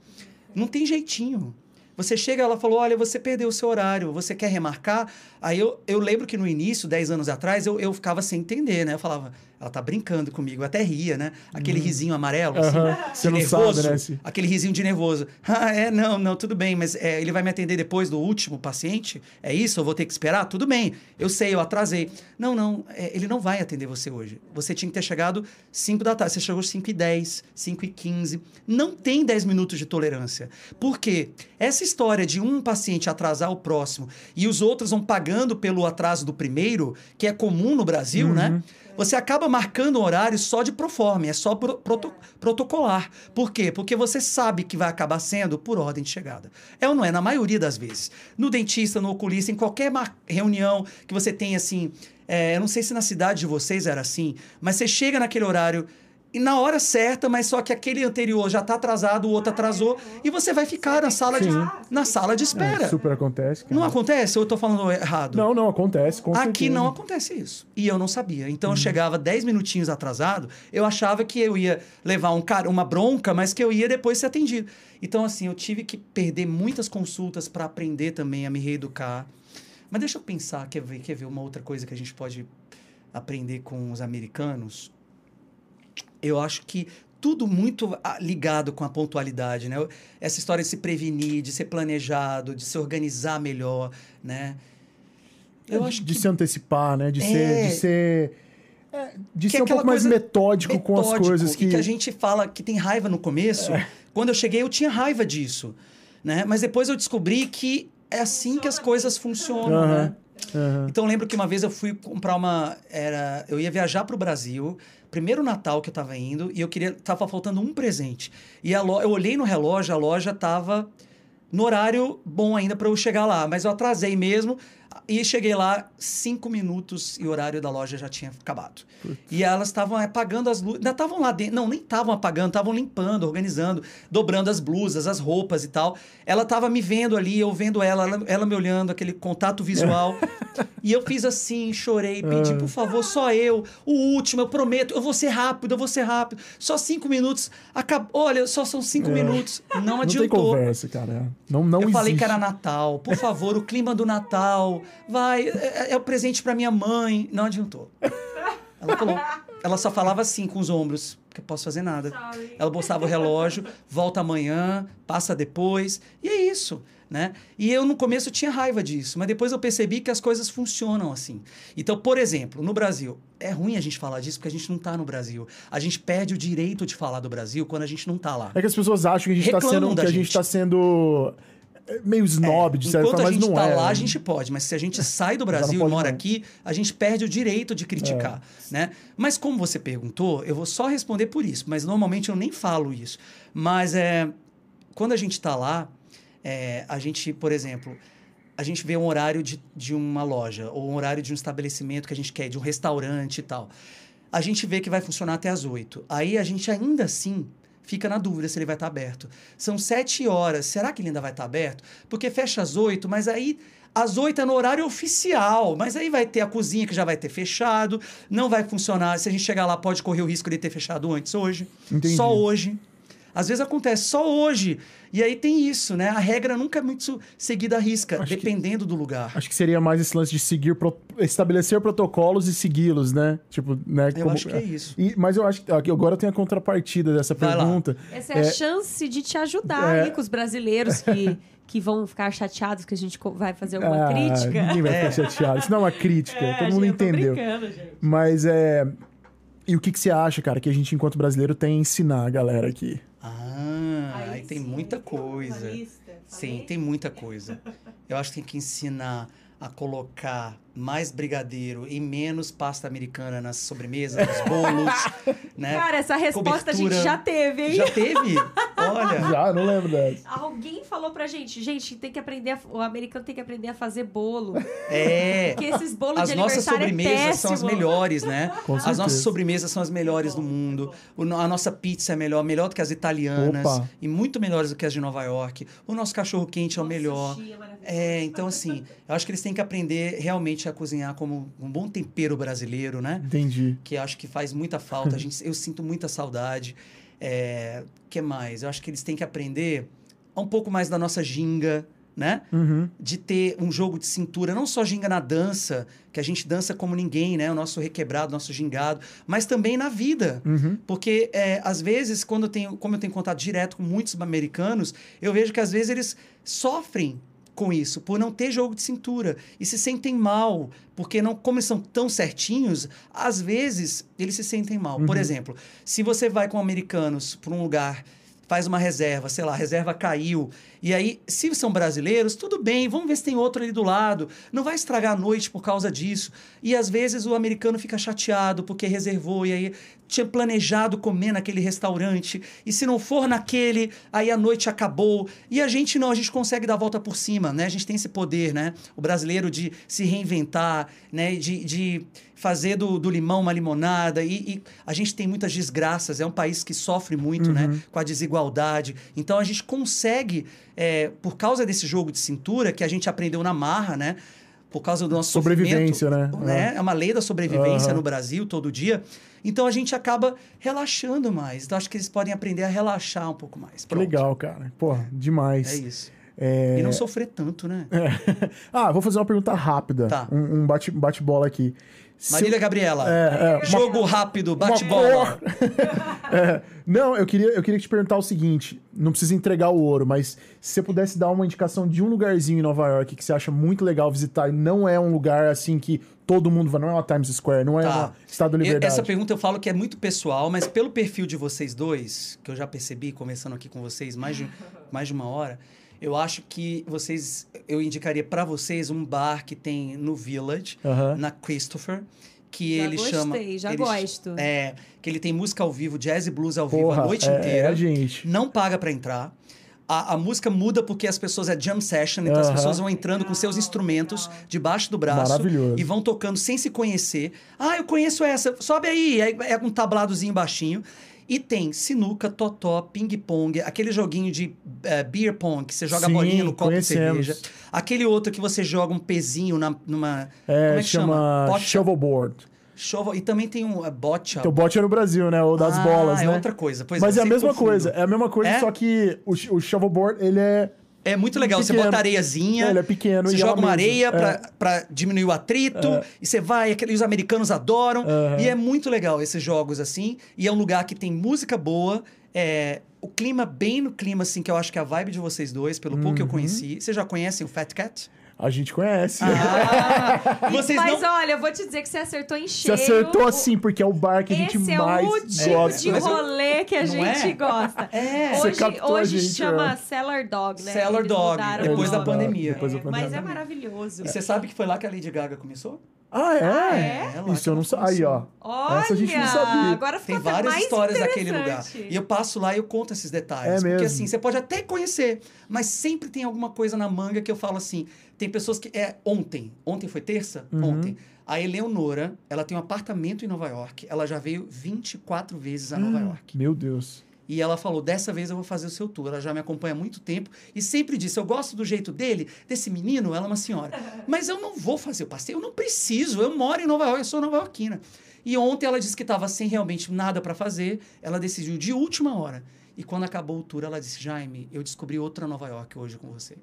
não tem jeitinho. Você chega, ela falou: olha, você perdeu o seu horário, você quer remarcar? Aí eu, eu lembro que no início, 10 anos atrás, eu, eu ficava sem entender, né? Eu falava, ela tá brincando comigo, eu até ria, né? Aquele risinho amarelo, assim, Uhum. de Você não nervoso. sabe, né, Aquele risinho de nervoso. Ah, é, não, não, tudo bem, mas é, ele vai me atender depois do último paciente? É isso? Eu vou ter que esperar? Tudo bem, eu sei, eu atrasei. Não, não, é, ele não vai atender você hoje. Você tinha que ter chegado 5 da tarde, você chegou 5 e 10, 5 e 15. Não tem 10 minutos de tolerância. Por quê? Essa história de um paciente atrasar o próximo e os outros vão pagando pelo atraso do primeiro, que é comum no Brasil, né? Você acaba marcando um horário só de proforme, é só pro- proto- protocolar. Por quê? Porque você sabe que vai acabar sendo por ordem de chegada. É ou não é? Na maioria das vezes. No dentista, no oculista, em qualquer reunião que você tem assim. é, eu não sei se na cidade de vocês era assim, mas você chega naquele horário. E na hora certa, mas só que aquele anterior já está atrasado, o outro atrasou, e você vai ficar na sala de, na sala de espera. É, super acontece. cara. Não acontece? Ou eu estou falando errado? Não, não, acontece. Com Aqui certeza. não acontece isso. E eu não sabia. Então Uhum. eu chegava 10 minutinhos atrasado, eu achava que eu ia levar um cara, uma bronca, mas que eu ia depois ser atendido. Então, assim, eu tive que perder muitas consultas para aprender também a me reeducar. Mas deixa eu pensar, quer ver, quer ver uma outra coisa que a gente pode aprender com os americanos? Eu acho que tudo muito ah, ligado com a pontualidade, né? Essa história de se prevenir, de ser planejado, de se organizar melhor, né? Eu acho de que... se antecipar, né? De é... ser, de ser é, de que ser um pouco mais metódico, metódico, com as coisas que... que a gente fala que tem raiva no começo. É. Quando eu cheguei, eu tinha raiva disso, né? Mas depois eu descobri que é assim que as coisas funcionam, uhum. né? Uhum. Então eu lembro que uma vez eu fui comprar uma. Era, eu ia viajar para o Brasil, primeiro Natal que eu estava indo, e eu queria. Tava faltando um presente. E a eu olhei no relógio, a loja estava no horário bom ainda para eu chegar lá, mas eu atrasei mesmo. E cheguei lá, cinco minutos e o horário da loja já tinha acabado. Putz. E elas estavam apagando as luzes. Ainda estavam lá dentro. Não, nem estavam apagando, estavam limpando, organizando, dobrando as blusas, as roupas e tal. Ela estava me vendo ali, eu vendo ela, ela, ela me olhando, aquele contato visual. e eu fiz assim, chorei, pedi, por favor, só eu. O último, eu prometo, eu vou ser rápido, eu vou ser rápido. Só cinco minutos. Acab... Olha, só são cinco é. minutos. Não adiantou. Não tem conversa, cara. Não, não eu existe. falei que era Natal. Por favor, o clima do Natal vai, é, é o presente para minha mãe. Não adiantou. Ela falou, ela só falava assim com os ombros, porque eu posso fazer nada. Sorry. Ela bolsava o relógio, volta amanhã, passa depois, e é isso, né? E eu no começo tinha raiva disso, mas depois eu percebi que as coisas funcionam assim. Então, por exemplo, no Brasil, é ruim a gente falar disso porque a gente não está no Brasil. A gente perde o direito de falar do Brasil quando a gente não está lá. É que as pessoas acham que a gente está sendo, que a gente está sendo meio snob, é, de certa forma, mas não é. Enquanto a gente tá lá, a gente pode. Mas se a gente sai do Brasil e mora não. aqui, a gente perde o direito de criticar, é. né? Mas como você perguntou, eu vou só responder por isso. Mas normalmente eu nem falo isso. Mas é, quando a gente está lá, é, a gente, por exemplo... A gente vê um horário de, de uma loja ou um horário de um estabelecimento que a gente quer, de um restaurante e tal. A gente vê que vai funcionar até as oito. Aí a gente ainda assim fica na dúvida se ele vai estar aberto. São sete horas, será que ele ainda vai estar aberto? Porque fecha às oito, mas aí às oito é no horário oficial, mas aí vai ter a cozinha que já vai ter fechado, não vai funcionar. Se a gente chegar lá, pode correr o risco de ter fechado antes hoje. Entendi. Só hoje. Às vezes acontece só hoje. E aí tem isso, né? A regra nunca é muito seguida à risca, acho dependendo que, do lugar. Acho que seria mais esse lance de seguir, pro, estabelecer protocolos e segui-los, né? Tipo, né? Eu como, acho que é isso. E, mas eu acho que agora eu tenho a contrapartida dessa Vai pergunta. Lá. Essa é, é, a chance de te ajudar é... aí com os brasileiros que. que vão ficar chateados que a gente vai fazer alguma ah, crítica. Ninguém vai ficar chateado. Isso não é uma crítica. É, todo mundo entendeu. Mas é. E o que, que você acha, cara, que a gente, enquanto brasileiro, tem a ensinar a galera aqui? Ah, aí, aí tem muita coisa. Sim, tem muita coisa. Eu acho que tem que ensinar a colocar mais brigadeiro e menos pasta americana nas sobremesas, nos bolos, né? Cara, essa resposta Cobertura... a gente já teve, hein? Já teve? Olha. Já, não lembro dessa. Alguém falou pra gente, gente, tem que aprender, a... o americano tem que aprender a fazer bolo. É. Porque esses bolos as de nossas é sobremesas é são as melhores, né? Com as nossas sobremesas são as melhores do mundo. O, a nossa pizza é melhor, melhor do que as italianas Opa. e muito melhores do que as de Nova York. O nosso cachorro quente é o melhor. É, é, então assim, eu acho que eles têm que aprender realmente a cozinhar como um bom tempero brasileiro, né? Entendi. Que acho que faz muita falta. A gente, eu sinto muita saudade. É, que mais? Eu acho que eles têm que aprender um pouco mais da nossa ginga, né? Uhum. De ter um jogo de cintura, não só ginga na dança, que a gente dança como ninguém, né? O nosso requebrado, nosso gingado, mas também na vida. Uhum. Porque, é, às vezes, quando eu tenho, como eu tenho contato direto com muitos americanos, eu vejo que às vezes eles sofrem com isso, por não ter jogo de cintura e se sentem mal, porque não, como eles são tão certinhos, às vezes eles se sentem mal. Uhum. Por exemplo, se você vai com americanos para um lugar, faz uma reserva, sei lá, a reserva caiu, e aí, se são brasileiros, tudo bem, vamos ver se tem outro ali do lado. Não vai estragar a noite por causa disso. E às vezes o americano fica chateado porque reservou e aí tinha planejado comer naquele restaurante. E se não for naquele, aí a noite acabou. E a gente não, a gente consegue dar a volta por cima, né? A gente tem esse poder, né? O brasileiro de se reinventar, né? De, de fazer do, do limão uma limonada. E, e, a gente tem muitas desgraças. É um país que sofre muito, né? uhum. né? Com a desigualdade. Então a gente consegue é, por causa desse jogo de cintura que a gente aprendeu na marra, né? Por causa do nosso sobrevivência, né? né? É uma lei da sobrevivência uhum. no Brasil todo dia. Então a gente acaba relaxando mais. Então acho que eles podem aprender a relaxar um pouco mais. Pronto. Legal, cara. Pô, demais. É isso. É... E não sofrer tanto, né? ah, vou fazer uma pergunta rápida. Tá. Um, um bate- bate-bola aqui. Marília Gabriela. É, é, Jogo rápido, uma bate-bola. cor. É, não, eu queria, eu queria te perguntar o seguinte: não precisa entregar o ouro, mas se você pudesse dar uma indicação de um lugarzinho em Nova York que você acha muito legal visitar e não é um lugar assim que todo mundo vai, não é uma Times Square, não é Tá. uma Estado da Liberdade. Essa pergunta eu falo que é muito pessoal, mas pelo perfil de vocês dois, que eu já percebi conversando aqui com vocês mais de, mais de uma hora, eu acho que vocês, eu indicaria para vocês um bar que tem no Village, na Christopher, que Já ele gostei, chama. já ele- gosto. É, que ele tem música ao vivo, jazz e blues ao vivo Porra, a noite é- inteira. é a gente. Não paga para entrar. A, a música muda porque as pessoas é jam session, então as pessoas vão entrando com seus instrumentos debaixo do braço Maravilhoso. e vão tocando sem se conhecer. Ah, eu conheço essa, sobe aí, é, é um tabladozinho baixinho. E tem sinuca, totó, ping-pong, aquele joguinho de eh, beer pong, que você joga Sim, bolinha no copo de cerveja. Aquele outro que você joga um pezinho na, numa. É, como é que chama? chama shovelboard. Shovel- E também tem um uh. Teu bote é no Brasil, né? O das Ah, bolas, é né? outra coisa. Pois Mas eu é a mesma confundo. coisa. É a mesma coisa, É? só que o, o shovelboard, ele é... É muito legal. Você Pequeno. bota areiazinha. É, ele é pequeno Você e joga uma areia É. pra, pra diminuir o atrito. E você vai, aquele, os americanos adoram. Aham. E é muito legal esses jogos assim. E é um lugar que tem música boa. É, o clima, bem no clima, assim, que eu acho que é a vibe de vocês dois, pelo pouco Uhum. que eu conheci. Vocês já conhecem o Fat Cat? A gente conhece. Ah, vocês Mas não. olha, eu vou te dizer que você acertou em Você cheio. acertou assim, porque é o bar que a gente Esse é mais o tipo gosta. de rolê que a Não gente é? gosta. É. Você Hoje, hoje gente, chama ó. Cellar Dog, né? Cellar Eles Dog, depois da pandemia. Depois da É, Mas é pandemia. maravilhoso. E você sabe que foi lá que a Lady Gaga começou? Ah, é? é? É lá Isso eu não sabia. Aí, ó. Olha, Essa a gente não sabia. agora ficou Tem várias mais histórias daquele lugar. E eu passo lá e eu conto esses detalhes. É porque mesmo? assim, você pode até conhecer, mas sempre tem alguma coisa na manga que eu falo assim. Tem pessoas que. É ontem. Ontem foi terça? Uhum. Ontem. A Eleonora, ela tem um apartamento em Nova York. Ela já veio 24 vezes a Nova Hum. York. Meu Deus. E ela falou: dessa vez eu vou fazer o seu tour. Ela já me acompanha há muito tempo e sempre disse: eu gosto do jeito dele, desse menino. Ela é uma senhora. Mas eu não vou fazer o passeio, eu não preciso. Eu moro em Nova York, eu sou nova iorquina. E ontem ela disse que estava sem realmente nada para fazer. Ela decidiu de última hora. E quando acabou o tour, ela disse: Jaime, eu descobri outra Nova York hoje com você.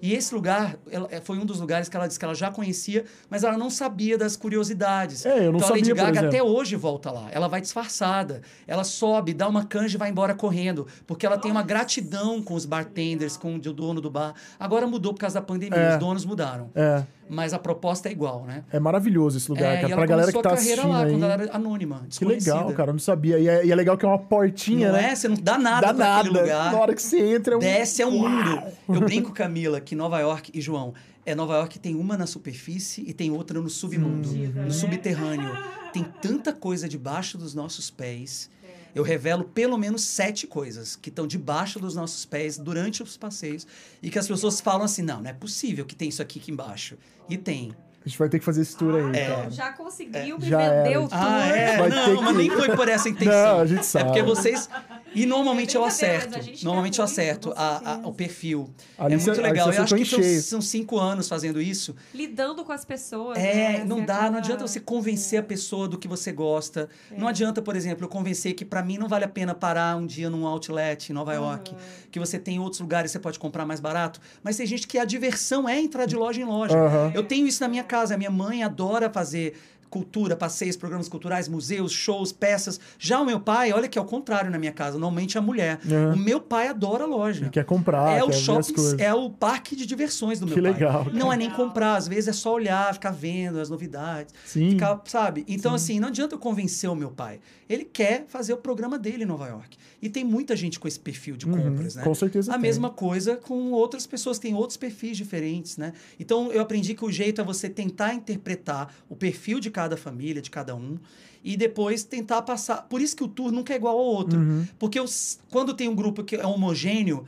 E esse lugar ela- é, foi um dos lugares que ela disse que ela já conhecia, mas ela não sabia das curiosidades. É, eu não então a Lady sabia, por Gaga até hoje volta lá. Ela vai disfarçada. Ela sobe, dá uma canja e vai embora correndo. Porque ela tem uma gratidão com os bartenders, com o dono do bar. Agora mudou por causa da pandemia, É. os donos mudaram. É, Mas a proposta é igual, né? é maravilhoso esse lugar, é, cara. e Pra galera que tá assistindo lá, aí. quando ela era anônima, Que legal, cara. Eu não sabia. E é, e é legal que é uma portinha, Não né? é? Você não dá nada Dá pra nada. aquele lugar. Na hora que você entra, é um... Desce é um mundo. Eu brinco, Camila, que Nova York e João, é Nova York tem uma na superfície e tem outra no submundo, no subterrâneo. Tem tanta coisa debaixo dos nossos pés. Eu revelo pelo menos sete coisas que estão debaixo dos nossos pés durante os passeios e que as pessoas falam assim: não, não é possível que tem isso aqui aqui embaixo. E tem. A gente vai ter que fazer esse tour aí, É. cara. Já conseguiu me Já vender era. o tour. Ah, é? Vai não, que- mas nem foi por essa intenção. Não, a gente sabe. É porque vocês. E normalmente É eu acerto. Normalmente eu muito, acerto a- a- o perfil. Ali é você- muito legal. Eu acho que são, são cinco anos fazendo isso. Lidando com as pessoas. É, né? não dá, não adianta você convencer a pessoa do que você gosta. Não adianta, por exemplo, eu convencer que pra mim não vale a pena parar um dia num outlet em Nova York, que você tem outros lugares que você pode comprar mais barato. Mas tem gente que a diversão é entrar de loja em loja. Aham. Eu tenho isso na minha casa. A minha mãe adora fazer cultura, passeios, programas culturais, museus, shows, peças. Já o meu pai, olha que é o contrário na minha casa. Normalmente é a mulher. O meu pai adora loja. Ele quer comprar, é quer o shopping, é o parque de diversões do meu Que pai. legal, Não é nem comprar, às vezes é só olhar, ficar vendo as novidades. Sim. Ficar, sabe? Então, assim, não adianta eu convencer o meu pai. Ele quer fazer o programa dele em Nova York. E tem muita gente com esse perfil de Uhum, compras, né? com certeza A tem. mesma coisa com outras pessoas, tem outros perfis diferentes, né? Então, eu aprendi que o jeito é você tentar interpretar o perfil de cada família, de cada um, e depois tentar passar. Por isso que o tour nunca é igual ao outro. Uhum. Porque os- quando tem um grupo que é homogêneo,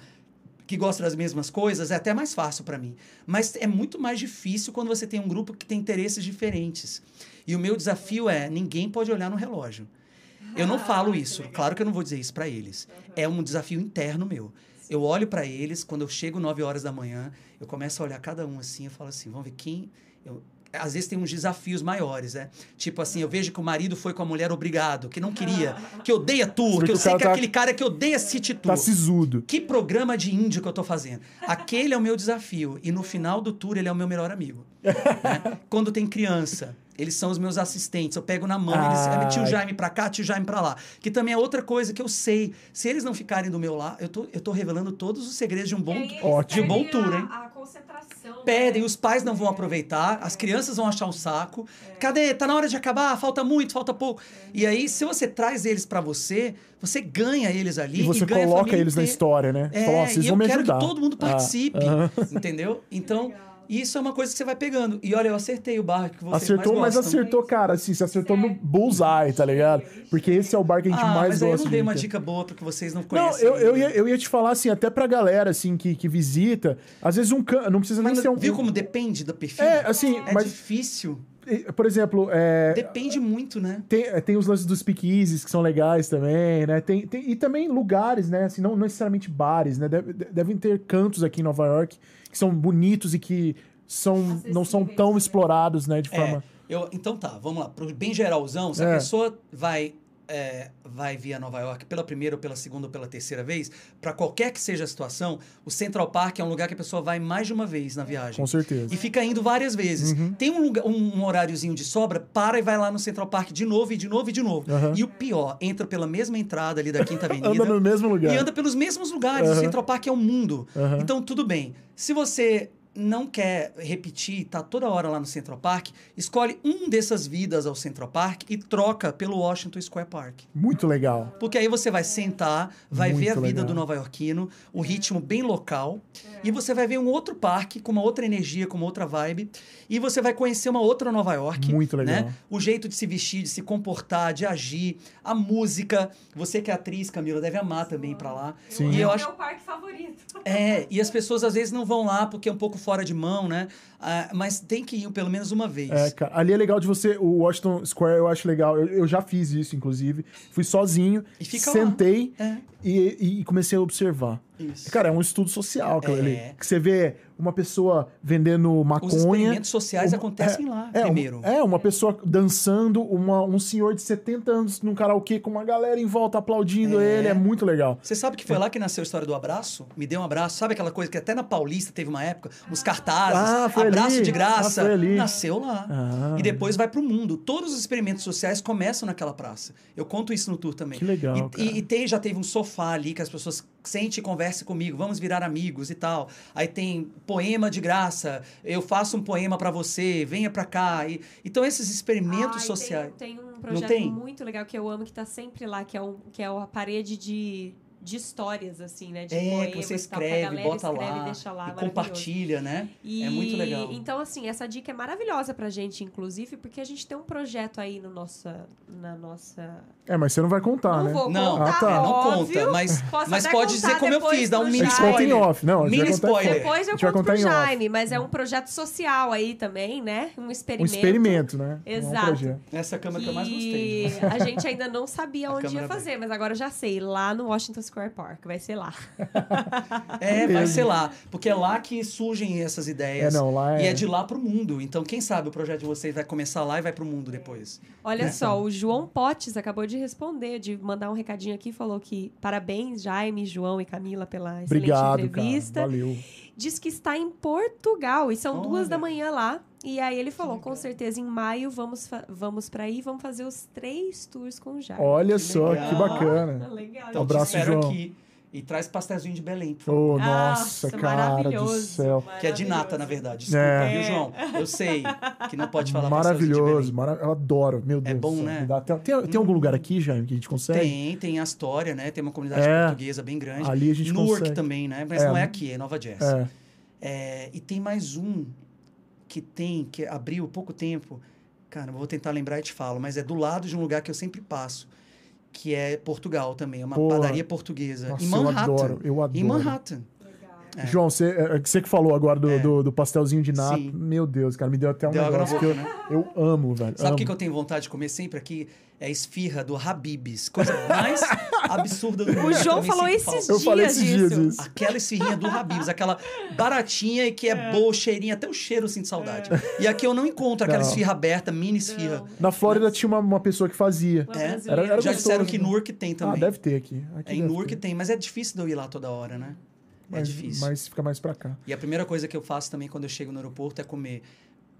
que gosta das mesmas coisas, é até mais fácil para mim. Mas é muito mais difícil quando você tem um grupo que tem interesses diferentes. E o meu desafio é: ninguém pode olhar no relógio. Eu não falo isso, claro que eu não vou dizer isso para eles. É um desafio interno meu. Eu olho para eles, quando eu chego 9 horas da manhã, eu começo a olhar cada um assim, eu falo assim: vamos ver quem. eu- às vezes tem uns desafios maiores, né? Tipo assim, eu vejo que o marido foi com a mulher obrigado, que não queria, que odeia tu, Vê que eu sei cara que é tá- aquele cara que odeia City Tour. Tá sisudo. Que programa de índio que eu tô fazendo? Aquele é o meu desafio. E no final do tour, ele é o meu melhor amigo. né? Quando tem criança, eles são os meus assistentes. Eu pego na mão, eles Ai. é tio Jaime pra cá, tio Jaime pra lá. Que também é outra coisa que eu sei. Se eles não ficarem do meu lado, eu tô, eu tô revelando todos os segredos de um bom, Ótimo. de bom tour, hein? A, a concentração. Pedem, né? os pais não vão aproveitar, as crianças vão achar um saco. Cadê? Tá na hora de acabar, falta muito, falta pouco. E aí, se você traz eles pra você, você ganha eles ali E você ganha a coloca eles na história, né? É, fala, vocês e vão eu me quero ajudar. que todo mundo Ah, participe, aham. entendeu? Então, Legal. isso é uma coisa que você vai pegando. E olha, eu acertei o barco que vocês Acertou, mais mas gostam. acertou, cara, assim, você acertou no bullseye, tá ligado? Porque esse é o bar que a gente Ah, mais mas aí eu gosta não dei de uma dica boa porque vocês não Não, conhecem. eu, eu, ia, eu ia te falar assim, até pra galera assim que, que visita, às vezes um can... não precisa nem Mas ser um. viu como depende do perfil? É, assim, É mas, difícil. por exemplo, é, Depende muito, né? tem, eh, tem os lances dos speakeasies que são legais também, né? Tem, tem- e também lugares, né? Assim, não necessariamente bares, né? Deve- devem ter cantos aqui em Nova York que são bonitos e que são, não são tão explorados, né? De É, forma. eu, então tá, vamos lá. Pro bem geralzão, se É. a pessoa vai, é, vai via Nova York pela primeira, ou pela segunda, ou pela terceira vez, para qualquer que seja a situação, o Central Park é um lugar que a pessoa vai mais de uma vez na viagem. Com certeza. E fica indo várias vezes. Uhum. Tem um, lugar, um, um horáriozinho de sobra, para e vai lá no Central Park de novo, e de novo, e de novo. Aham. E o pior, entra pela mesma entrada ali da Quinta Avenida. Anda no mesmo lugar. E anda pelos mesmos lugares. Aham. O Central Park é um mundo. Então, tudo bem. Se você não quer repetir, tá toda hora lá no Central Park, escolhe um dessas vidas ao Central Park e troca pelo Washington Square Park. Muito legal. Porque aí você vai sentar, vai Muito ver a vida legal. do nova-iorquino, o ritmo bem local, e você vai ver um outro parque com uma outra energia, com uma outra vibe, e você vai conhecer uma outra Nova York. Muito legal. Né? O jeito de se vestir, de se comportar, de agir, a música. Você que é atriz, Camila, deve amar também ir pra lá. Sim. E é eu o acho meu parque favorito. é, e as pessoas às vezes não vão lá porque é um pouco fora de mão, né? Ah, mas tem que ir pelo menos uma vez. É, cara, ali é legal de você. O Washington Square eu acho legal. Eu, eu já fiz isso, inclusive. Fui sozinho, E sentei É, e, e- comecei a observar. isso. Cara, é um estudo social aquilo É. ali. Que você vê uma pessoa vendendo Os maconha. experimentos sociais uma- acontecem lá, É, um- primeiro. é, uma pessoa dançando, uma- um senhor de 70 anos num karaokê com uma galera em volta aplaudindo É. ele. É muito legal. Você sabe que foi lá que nasceu a história do abraço? Me deu um abraço. Sabe aquela coisa que até na Paulista teve uma época? Os cartazes, Ah, foi abraço ali. de graça. Ah. Nasceu lá. Ah. E depois vai pro mundo. Todos os experimentos sociais começam naquela praça. Eu conto isso no tour também. Que legal, E, cara. e, e tem, já teve um sofá ali que as pessoas sentem e conversam comigo. Vamos virar amigos e tal. Aí tem poema de graça. Eu faço um poema pra você. Venha pra cá. E, então esses experimentos Ai, sociais. Tem, tem um projeto muito legal que eu amo, que tá sempre lá, que é, um, que é a parede de, de histórias, assim, né? De É, que poemas você tal, que escreve, galera bota escreve lá, e deixa lá. compartilha, né? E, É muito legal. Então, assim, essa dica é maravilhosa pra gente, inclusive, porque a gente tem um projeto aí no nossa, na nossa... É, mas você não vai contar, não né? vou Não, contar, Ah, tá. é, não conta, mas, Posso mas pode dizer como eu fiz, dá um mini Jaime. conta em spoiler. off. Não, Mini spoiler. Depois eu conto pro. Jaime, mas é um projeto social aí também, né? Um Um experimento. experimento, né? É um Exato. projeto. Essa câmera que eu mais que gostei. a gente ainda não sabia onde ia fazer, mas agora eu já sei. Lá no Washington Square Park. Vai ser lá. É, vai ser lá. Porque é lá que surgem essas ideias. É, não, lá E é- é de lá pro mundo. Então, quem sabe o projeto de vocês vai começar lá e vai pro mundo depois. Olha só, o João Potes acabou de responder, de mandar um recadinho aqui, falou que parabéns, Jaime, João e Camila, pela excelente Obrigado, cara. entrevista. Valeu. Diz que está em Portugal e são duas Olha. da manhã lá. E aí ele falou, com certeza em maio vamos, vamos para aí, vamos fazer os três tours com o Jaime. Olha Que só, legal. que bacana. Legal. Então, Abraço, te espero João. aqui. E traz pastelzinho de Belém. Oh, nossa, Nossa, cara do maravilhoso, céu. Que é de nata, na verdade. Desculpa, É. viu, João? Eu sei que não pode falar Maravilhoso, mara... eu adoro, meu Deus. bom, do céu, né? Tem, tem, tem algum lugar aqui, Jaime, que a gente consegue? Tem, tem a História, né? Tem uma comunidade É. portuguesa bem grande. Ali a gente Newark consegue. também, né? Mas É. não é aqui, é Nova Jersey. É. É, e tem mais um que tem, que abriu há pouco tempo. Cara, vou tentar lembrar e te falo, mas é do lado de um lugar que eu sempre passo, que é Portugal também. É uma Porra. padaria portuguesa. Nossa, em eu Manhattan. adoro, eu adoro. Em Manhattan. João, você, é, você que falou agora do, É. do, do pastelzinho de nata. Sim. Meu Deus, cara, me deu até um Deu negócio que eu, né? eu amo, velho. Sabe o que, que eu tenho vontade de comer sempre aqui? É a esfirra do Habib's. Coisa mais absurda do mundo. O João falou esses falta. Eu falei dias esses dias isso. Aquela esfirrinha do Habib's, aquela baratinha e que é, boa, cheirinha, até o cheiro eu sinto saudade. E aqui eu não encontro aquela Não. esfirra aberta, mini esfirra. Não. Na Flórida tinha uma, uma pessoa que fazia. É, era- era Já disseram gostoso, que né? Newark tem também. Ah, deve ter aqui. aqui É em Newark tem, mas é difícil de eu ir lá toda hora, né? É Mas, difícil. Mas fica mais pra cá. E a primeira coisa que eu faço também quando eu chego no aeroporto é comer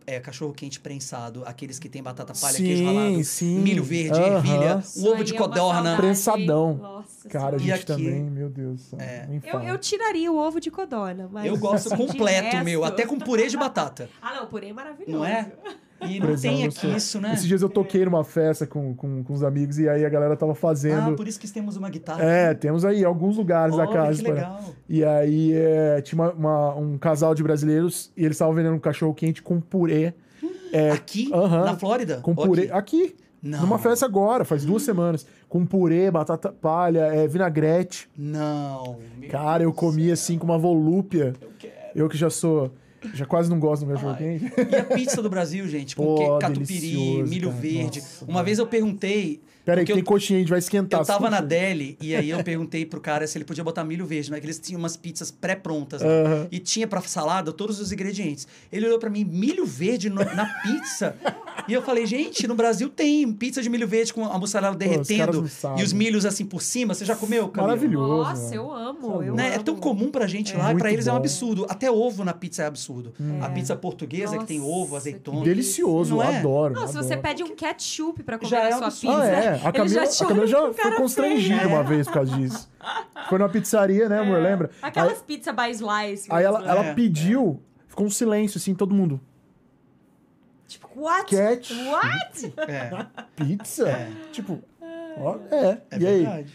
é, cachorro quente prensado, aqueles que tem batata palha, Sim, queijo ralado, sim. milho verde, Aham. ervilha, Isso um ovo de é codorna. Prensadão. Nossa Cara, a gente aqui? também, meu Deus. do céu, É. Eu, eu tiraria o ovo de codorna, mas... Eu gosto completo, meu, até com purê de batata. Ah, não, purê é maravilhoso. Não é? E não tem exemplo, aqui eu- isso, né? Esses dias eu toquei numa festa com, com, com os amigos e aí a galera tava Ah, fazendo. por isso que temos uma guitarra. É, temos aí alguns lugares da Olha, casa. que legal. E aí é, tinha uma- uma- um casal de brasileiros e eles estavam vendendo um cachorro quente com purê. É, Aqui? aham. Na Flórida? com purê. aqui? Aqui. Não. Numa festa agora, faz duas semanas. Com purê, batata palha, é, vinagrete. Não. meu Cara, eu comi assim com uma volúpia. Eu quero. Eu que já sou. Já quase não gosto do meu quente. E a pizza do Brasil, gente? Com Pô, que- catupiry, milho cara. verde. Nossa, Uma vez eu perguntei. Pera aí, tem eu- coxinha, a gente vai esquentar. Eu tava na Deli e aí eu perguntei pro cara se ele podia botar milho verde, né? Que eles tinham umas pizzas pré-prontas lá. Aham. E tinha pra salada todos os ingredientes. Ele olhou pra mim, milho verde no- na pizza? e eu falei, gente, no Brasil tem pizza de milho verde com a mussarela os derretendo não sabem. e os milhos assim por cima. Você já comeu, Camila? Maravilhoso. Nossa, né? eu amo. Tá Eu Né? É amo. tão comum pra gente lá, e pra eles é um bom. absurdo. Até ovo na pizza é absurdo. A É. pizza portuguesa que tem Nossa, ovo, azeitona. Delicioso, é? adoro. Não, se você pede um ketchup pra comer Já na é um sua absurdo. pizza, Ah, é. A ele Camila já a Camila já foi constrangida uma vez por causa disso. Foi numa pizzaria, né, amor? É. Lembra? Aquelas Aí, pizzas by slice. aí ela, ela É. pediu, ficou um silêncio, assim, todo mundo. Tipo, what? Cat, What? É, pizza? É. Tipo, ó, é. é e aí? verdade.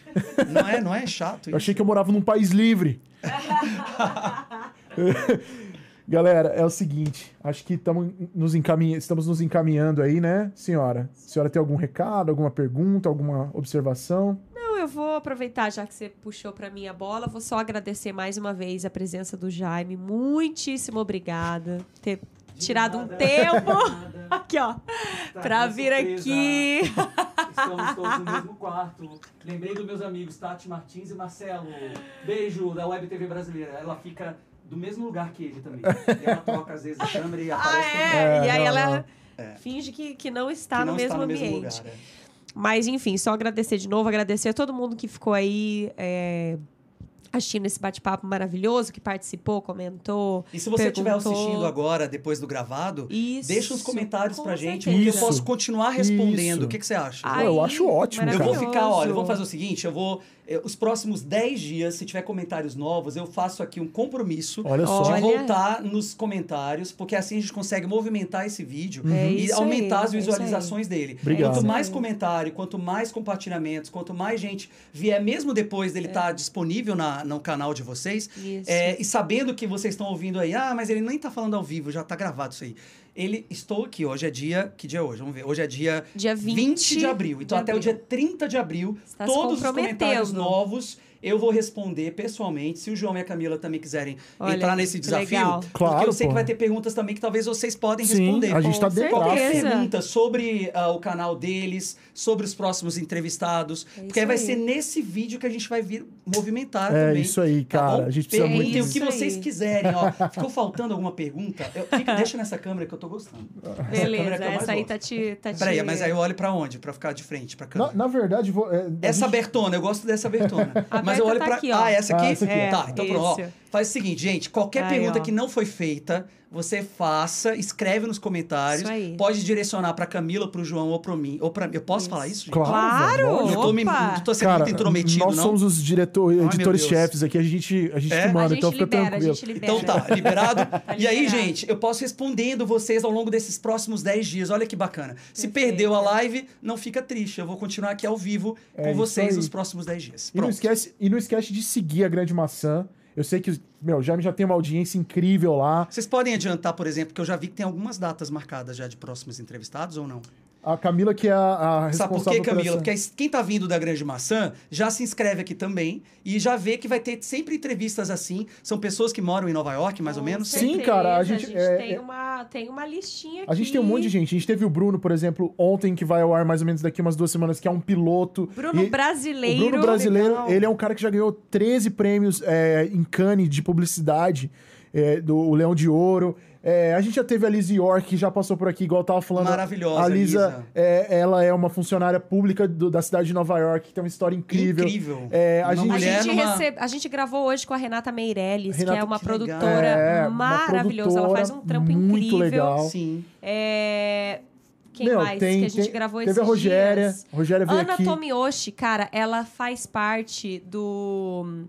Não é, não é chato Eu achei que eu morava num país livre. Galera, é o seguinte, acho que tamo nos encaminha, estamos nos encaminhando aí, né, senhora? A senhora tem algum recado, alguma pergunta, alguma observação? Não, eu vou aproveitar, já que você puxou pra mim a bola, vou só agradecer mais uma vez a presença do Jaime. Muitíssimo obrigada por ter tirado um nada. tempo. Nada. Aqui, ó. Tá, pra uma vir surpresa. aqui. Estamos todos no mesmo quarto. Lembrei dos meus amigos Tati Martins e Marcelo. Beijo da Web TV Brasileira. Ela fica do mesmo lugar que ele também. E ela troca às vezes a câmera e Ah, aparece mundo. é. É, e aí não, ela É. finge que, que não está que no não mesmo está no ambiente. mesmo lugar. é. Mas, enfim, só agradecer de novo, agradecer a todo mundo que ficou aí é, assistindo esse bate-papo maravilhoso, que participou, comentou. E se você estiver assistindo agora, depois do gravado, Isso, deixa uns comentários com pra gente, porque eu posso continuar respondendo. Isso. O que, que você acha? Ai, eu acho ótimo, Eu vou ficar, olha, eu vou maravilhoso. fazer o seguinte, eu vou. Eh, Os próximos 10 dias, se tiver comentários novos, eu faço aqui um compromisso Olha só. de Olha. voltar nos comentários, porque assim a gente consegue movimentar esse vídeo É e isso aí, aumentar as é isso visualizações dele. Obrigado. Quanto É mais aí. comentário, quanto mais compartilhamentos, quanto mais gente vier, mesmo depois dele estar disponível na, no canal de vocês, é, e sabendo que vocês estão ouvindo aí, ah, mas ele nem tá falando ao vivo, já tá gravado isso aí. Ele, estou aqui, hoje é dia, que dia é hoje? Vamos ver, hoje é dia Dia 20, 20 de abril. Então, de até o abril. dia 30 de abril, Está todos os comentários novos eu vou responder pessoalmente. Se o João e a Camila também quiserem Olha, entrar nesse que desafio, legal. porque Claro, eu sei que pô. vai ter perguntas também que talvez vocês podem Sim, responder. a gente Com tá dentro. Qualquer certeza. pergunta sobre ah, o canal deles, sobre os próximos entrevistados, É porque aí vai isso ser aí. nesse vídeo que a gente vai vir movimentar É também. isso aí, Tá cara. bom? a gente precisa Perguntem muito o que vocês aí. quiserem, ó. Ficou faltando alguma pergunta? Eu- fica- deixa nessa câmera que eu tô gostando. Essa câmera Beleza, que mais essa aí gosto. tá te. Tá te... Peraí, mas aí eu olho pra onde? Pra ficar de frente, pra Na, câmera. na verdade, vou, é, Essa gente- abertona, eu gosto dessa abertona. Mas eu Aberta olho tá pra. aqui, ah, essa aqui? Ah, essa aqui. É, tá, então pronto. Faz o seguinte, gente. Qualquer Aí, pergunta ó. que não foi feita, você faça, escreve nos comentários. Isso aí. Pode direcionar pra Camila, pro João ou pra mim. Ou pra mim. Eu posso Isso. falar isso, gente? Claro, Claro! Não tô, me, não tô sendo Cara, muito intrometido, nós não. somos os diretor, meu editores-chefes aqui, a gente, a gente É? manda, então fica libera, a tranquilo. Então tá, liberado. e aí, liberado. gente, eu posso respondendo vocês ao longo desses próximos 10 dias. Olha que bacana. Se Perfeito. perdeu a live, não fica triste. Eu vou continuar aqui ao vivo É com vocês aí. nos próximos 10 dias. E não, Pronto. esquece, e não esquece de seguir a Grande Maçã. Eu sei que, meu, Jaime já tem uma audiência incrível lá. Vocês podem adiantar, por exemplo, que eu já vi que tem algumas datas marcadas já de próximos entrevistados ou não? A Camila, que é a, a Sabe por quê, Camila? Porque quem tá vindo da Grande Maçã já se inscreve aqui também e já vê que vai ter sempre entrevistas assim. São pessoas que moram em Nova York, mais ou Com menos. Sim, cara, a certeza, gente- é- tem, é- uma, tem uma listinha aqui. A gente tem um monte de gente. A gente teve o Bruno, por exemplo, ontem, que vai ao ar mais ou menos daqui umas duas semanas, que é um piloto. Bruno E- Brasileiro. O Bruno Brasileiro, Legal. ele é um cara que já ganhou 13 prêmios é, em Cannes de publicidade, é, do o Leão de Ouro. É, a gente já teve a Liz York, que já passou por aqui, igual eu tava falando. Maravilhosa, A Lisa, Lisa. é, ela é uma funcionária pública do- da cidade de Nova York, que tem uma história incrível. Incrível. É, a gente- A gente, numa- recebe- a gente gravou hoje com a Renata Meirelles, que Renata, é uma que produtora É, uma maravilhosa. Ela faz um trampo muito incrível. legal. Sim. É, Quem Meu, mais tem- que a gente tem- gravou Teve esses a Rogéria. dias? A Rogéria veio Ana aqui. Tomioshi, cara, ela faz parte do...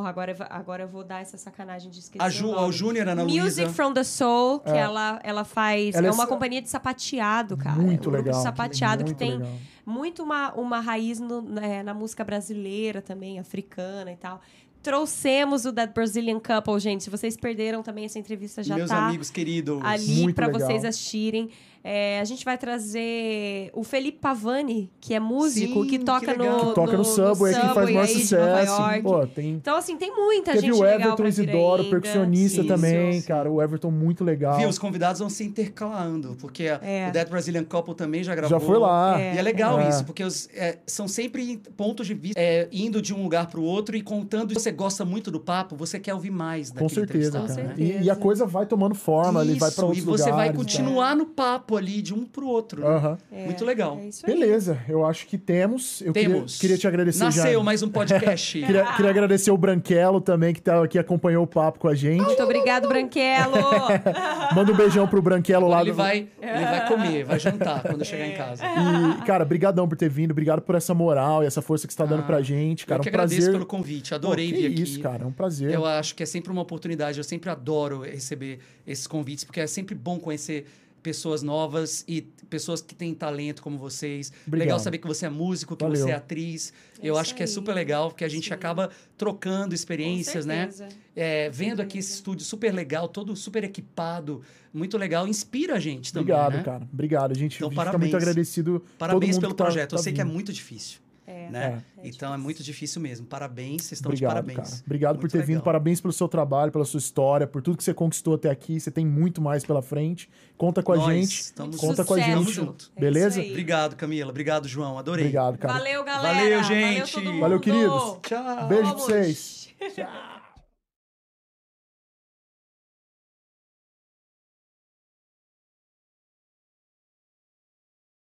Porra, agora, eu vou- agora eu vou dar essa sacanagem de esquecer A Ju, o Júnior, Ana Music Luísa. from the Soul, que É. ela, ela faz. Ela é é uma sa- companhia de sapateado, cara. Muito é um legal. de sapateado que tem legal. muito uma, uma raiz no- né, na música brasileira também, africana e tal. Trouxemos o That Brazilian Couple, gente. Se vocês perderam também essa entrevista, já Meus tá amigos queridos. ali legal. vocês assistirem. É, a gente vai trazer o Felipe Pavani, que é músico, Sim, que que toca legal. no, Que toca no, Subway, que faz Subway maior aí de Nova sucesso. Pô, tem... Então, assim, tem muita Teve gente o legal Everton Isidoro, percussionista Sim, também, cara. O Everton muito legal. Viu, os convidados vão se intercalando, porque É. o Dead Brazilian Couple também já gravou. Já foi lá. É. E é legal É. isso, porque os- é, são sempre pontos de vista, é, indo de um lugar pro outro e contando. Se você gosta muito do papo, você quer ouvir mais Com daquele certeza, entrevistado, cara. né? certeza. E, e a coisa vai tomando forma, ele vai pra Isso, outros e você vai lugares, tá? continuar no papo ali, de um pro outro. né? Aham. É, Muito legal. É isso aí. Beleza, eu acho que temos. Eu Temos. Queria, queria te agradecer Nasceu já. mais um podcast. Queria, queria agradecer o Branquelo também, que tá aqui, acompanhou o papo com a gente. Muito obrigado, Branquelo. Manda um beijão pro Branquelo lá. ele, do- vai, ele vai comer, vai jantar quando chegar em casa. E, cara, brigadão por ter vindo, obrigado por essa moral e essa força que você tá dando Ah, pra gente, cara. eu que um agradeço prazer. pelo convite, adorei Pô, que vir aqui. isso, cara, é um prazer. Eu acho que é sempre uma oportunidade, eu sempre adoro receber esses convites, porque é sempre bom conhecer pessoas novas e pessoas que têm talento como vocês. Obrigado. Legal saber que você é músico, que Valeu. você é atriz. É eu acho que é super legal, porque a gente Sim. acaba trocando experiências, Com né? É, vendo aqui esse estúdio super legal, todo super equipado, muito legal, inspira a gente também, Obrigado, né? cara. Obrigado. A gente, Então, a gente fica muito agradecido. Parabéns todo mundo pelo tá- projeto. tá eu sei que é vindo. muito difícil, É. né? É então é muito difícil mesmo. Parabéns, vocês estão Obrigado, de parabéns. cara. Obrigado por Muito ter vindo. legal. Parabéns pelo seu trabalho, pela sua história, por tudo que você conquistou até aqui. Você tem muito mais pela frente. Conta com a Nós gente. estamos Conta com a Sucesso. gente. Tamo junto. É Beleza? Obrigado, Camila. Obrigado, João. Adorei. Obrigado, cara. Valeu, galera. Valeu, gente. todo Valeu, mundo. queridos. Tchau. Beijo pra Vamos. vocês. Tchau.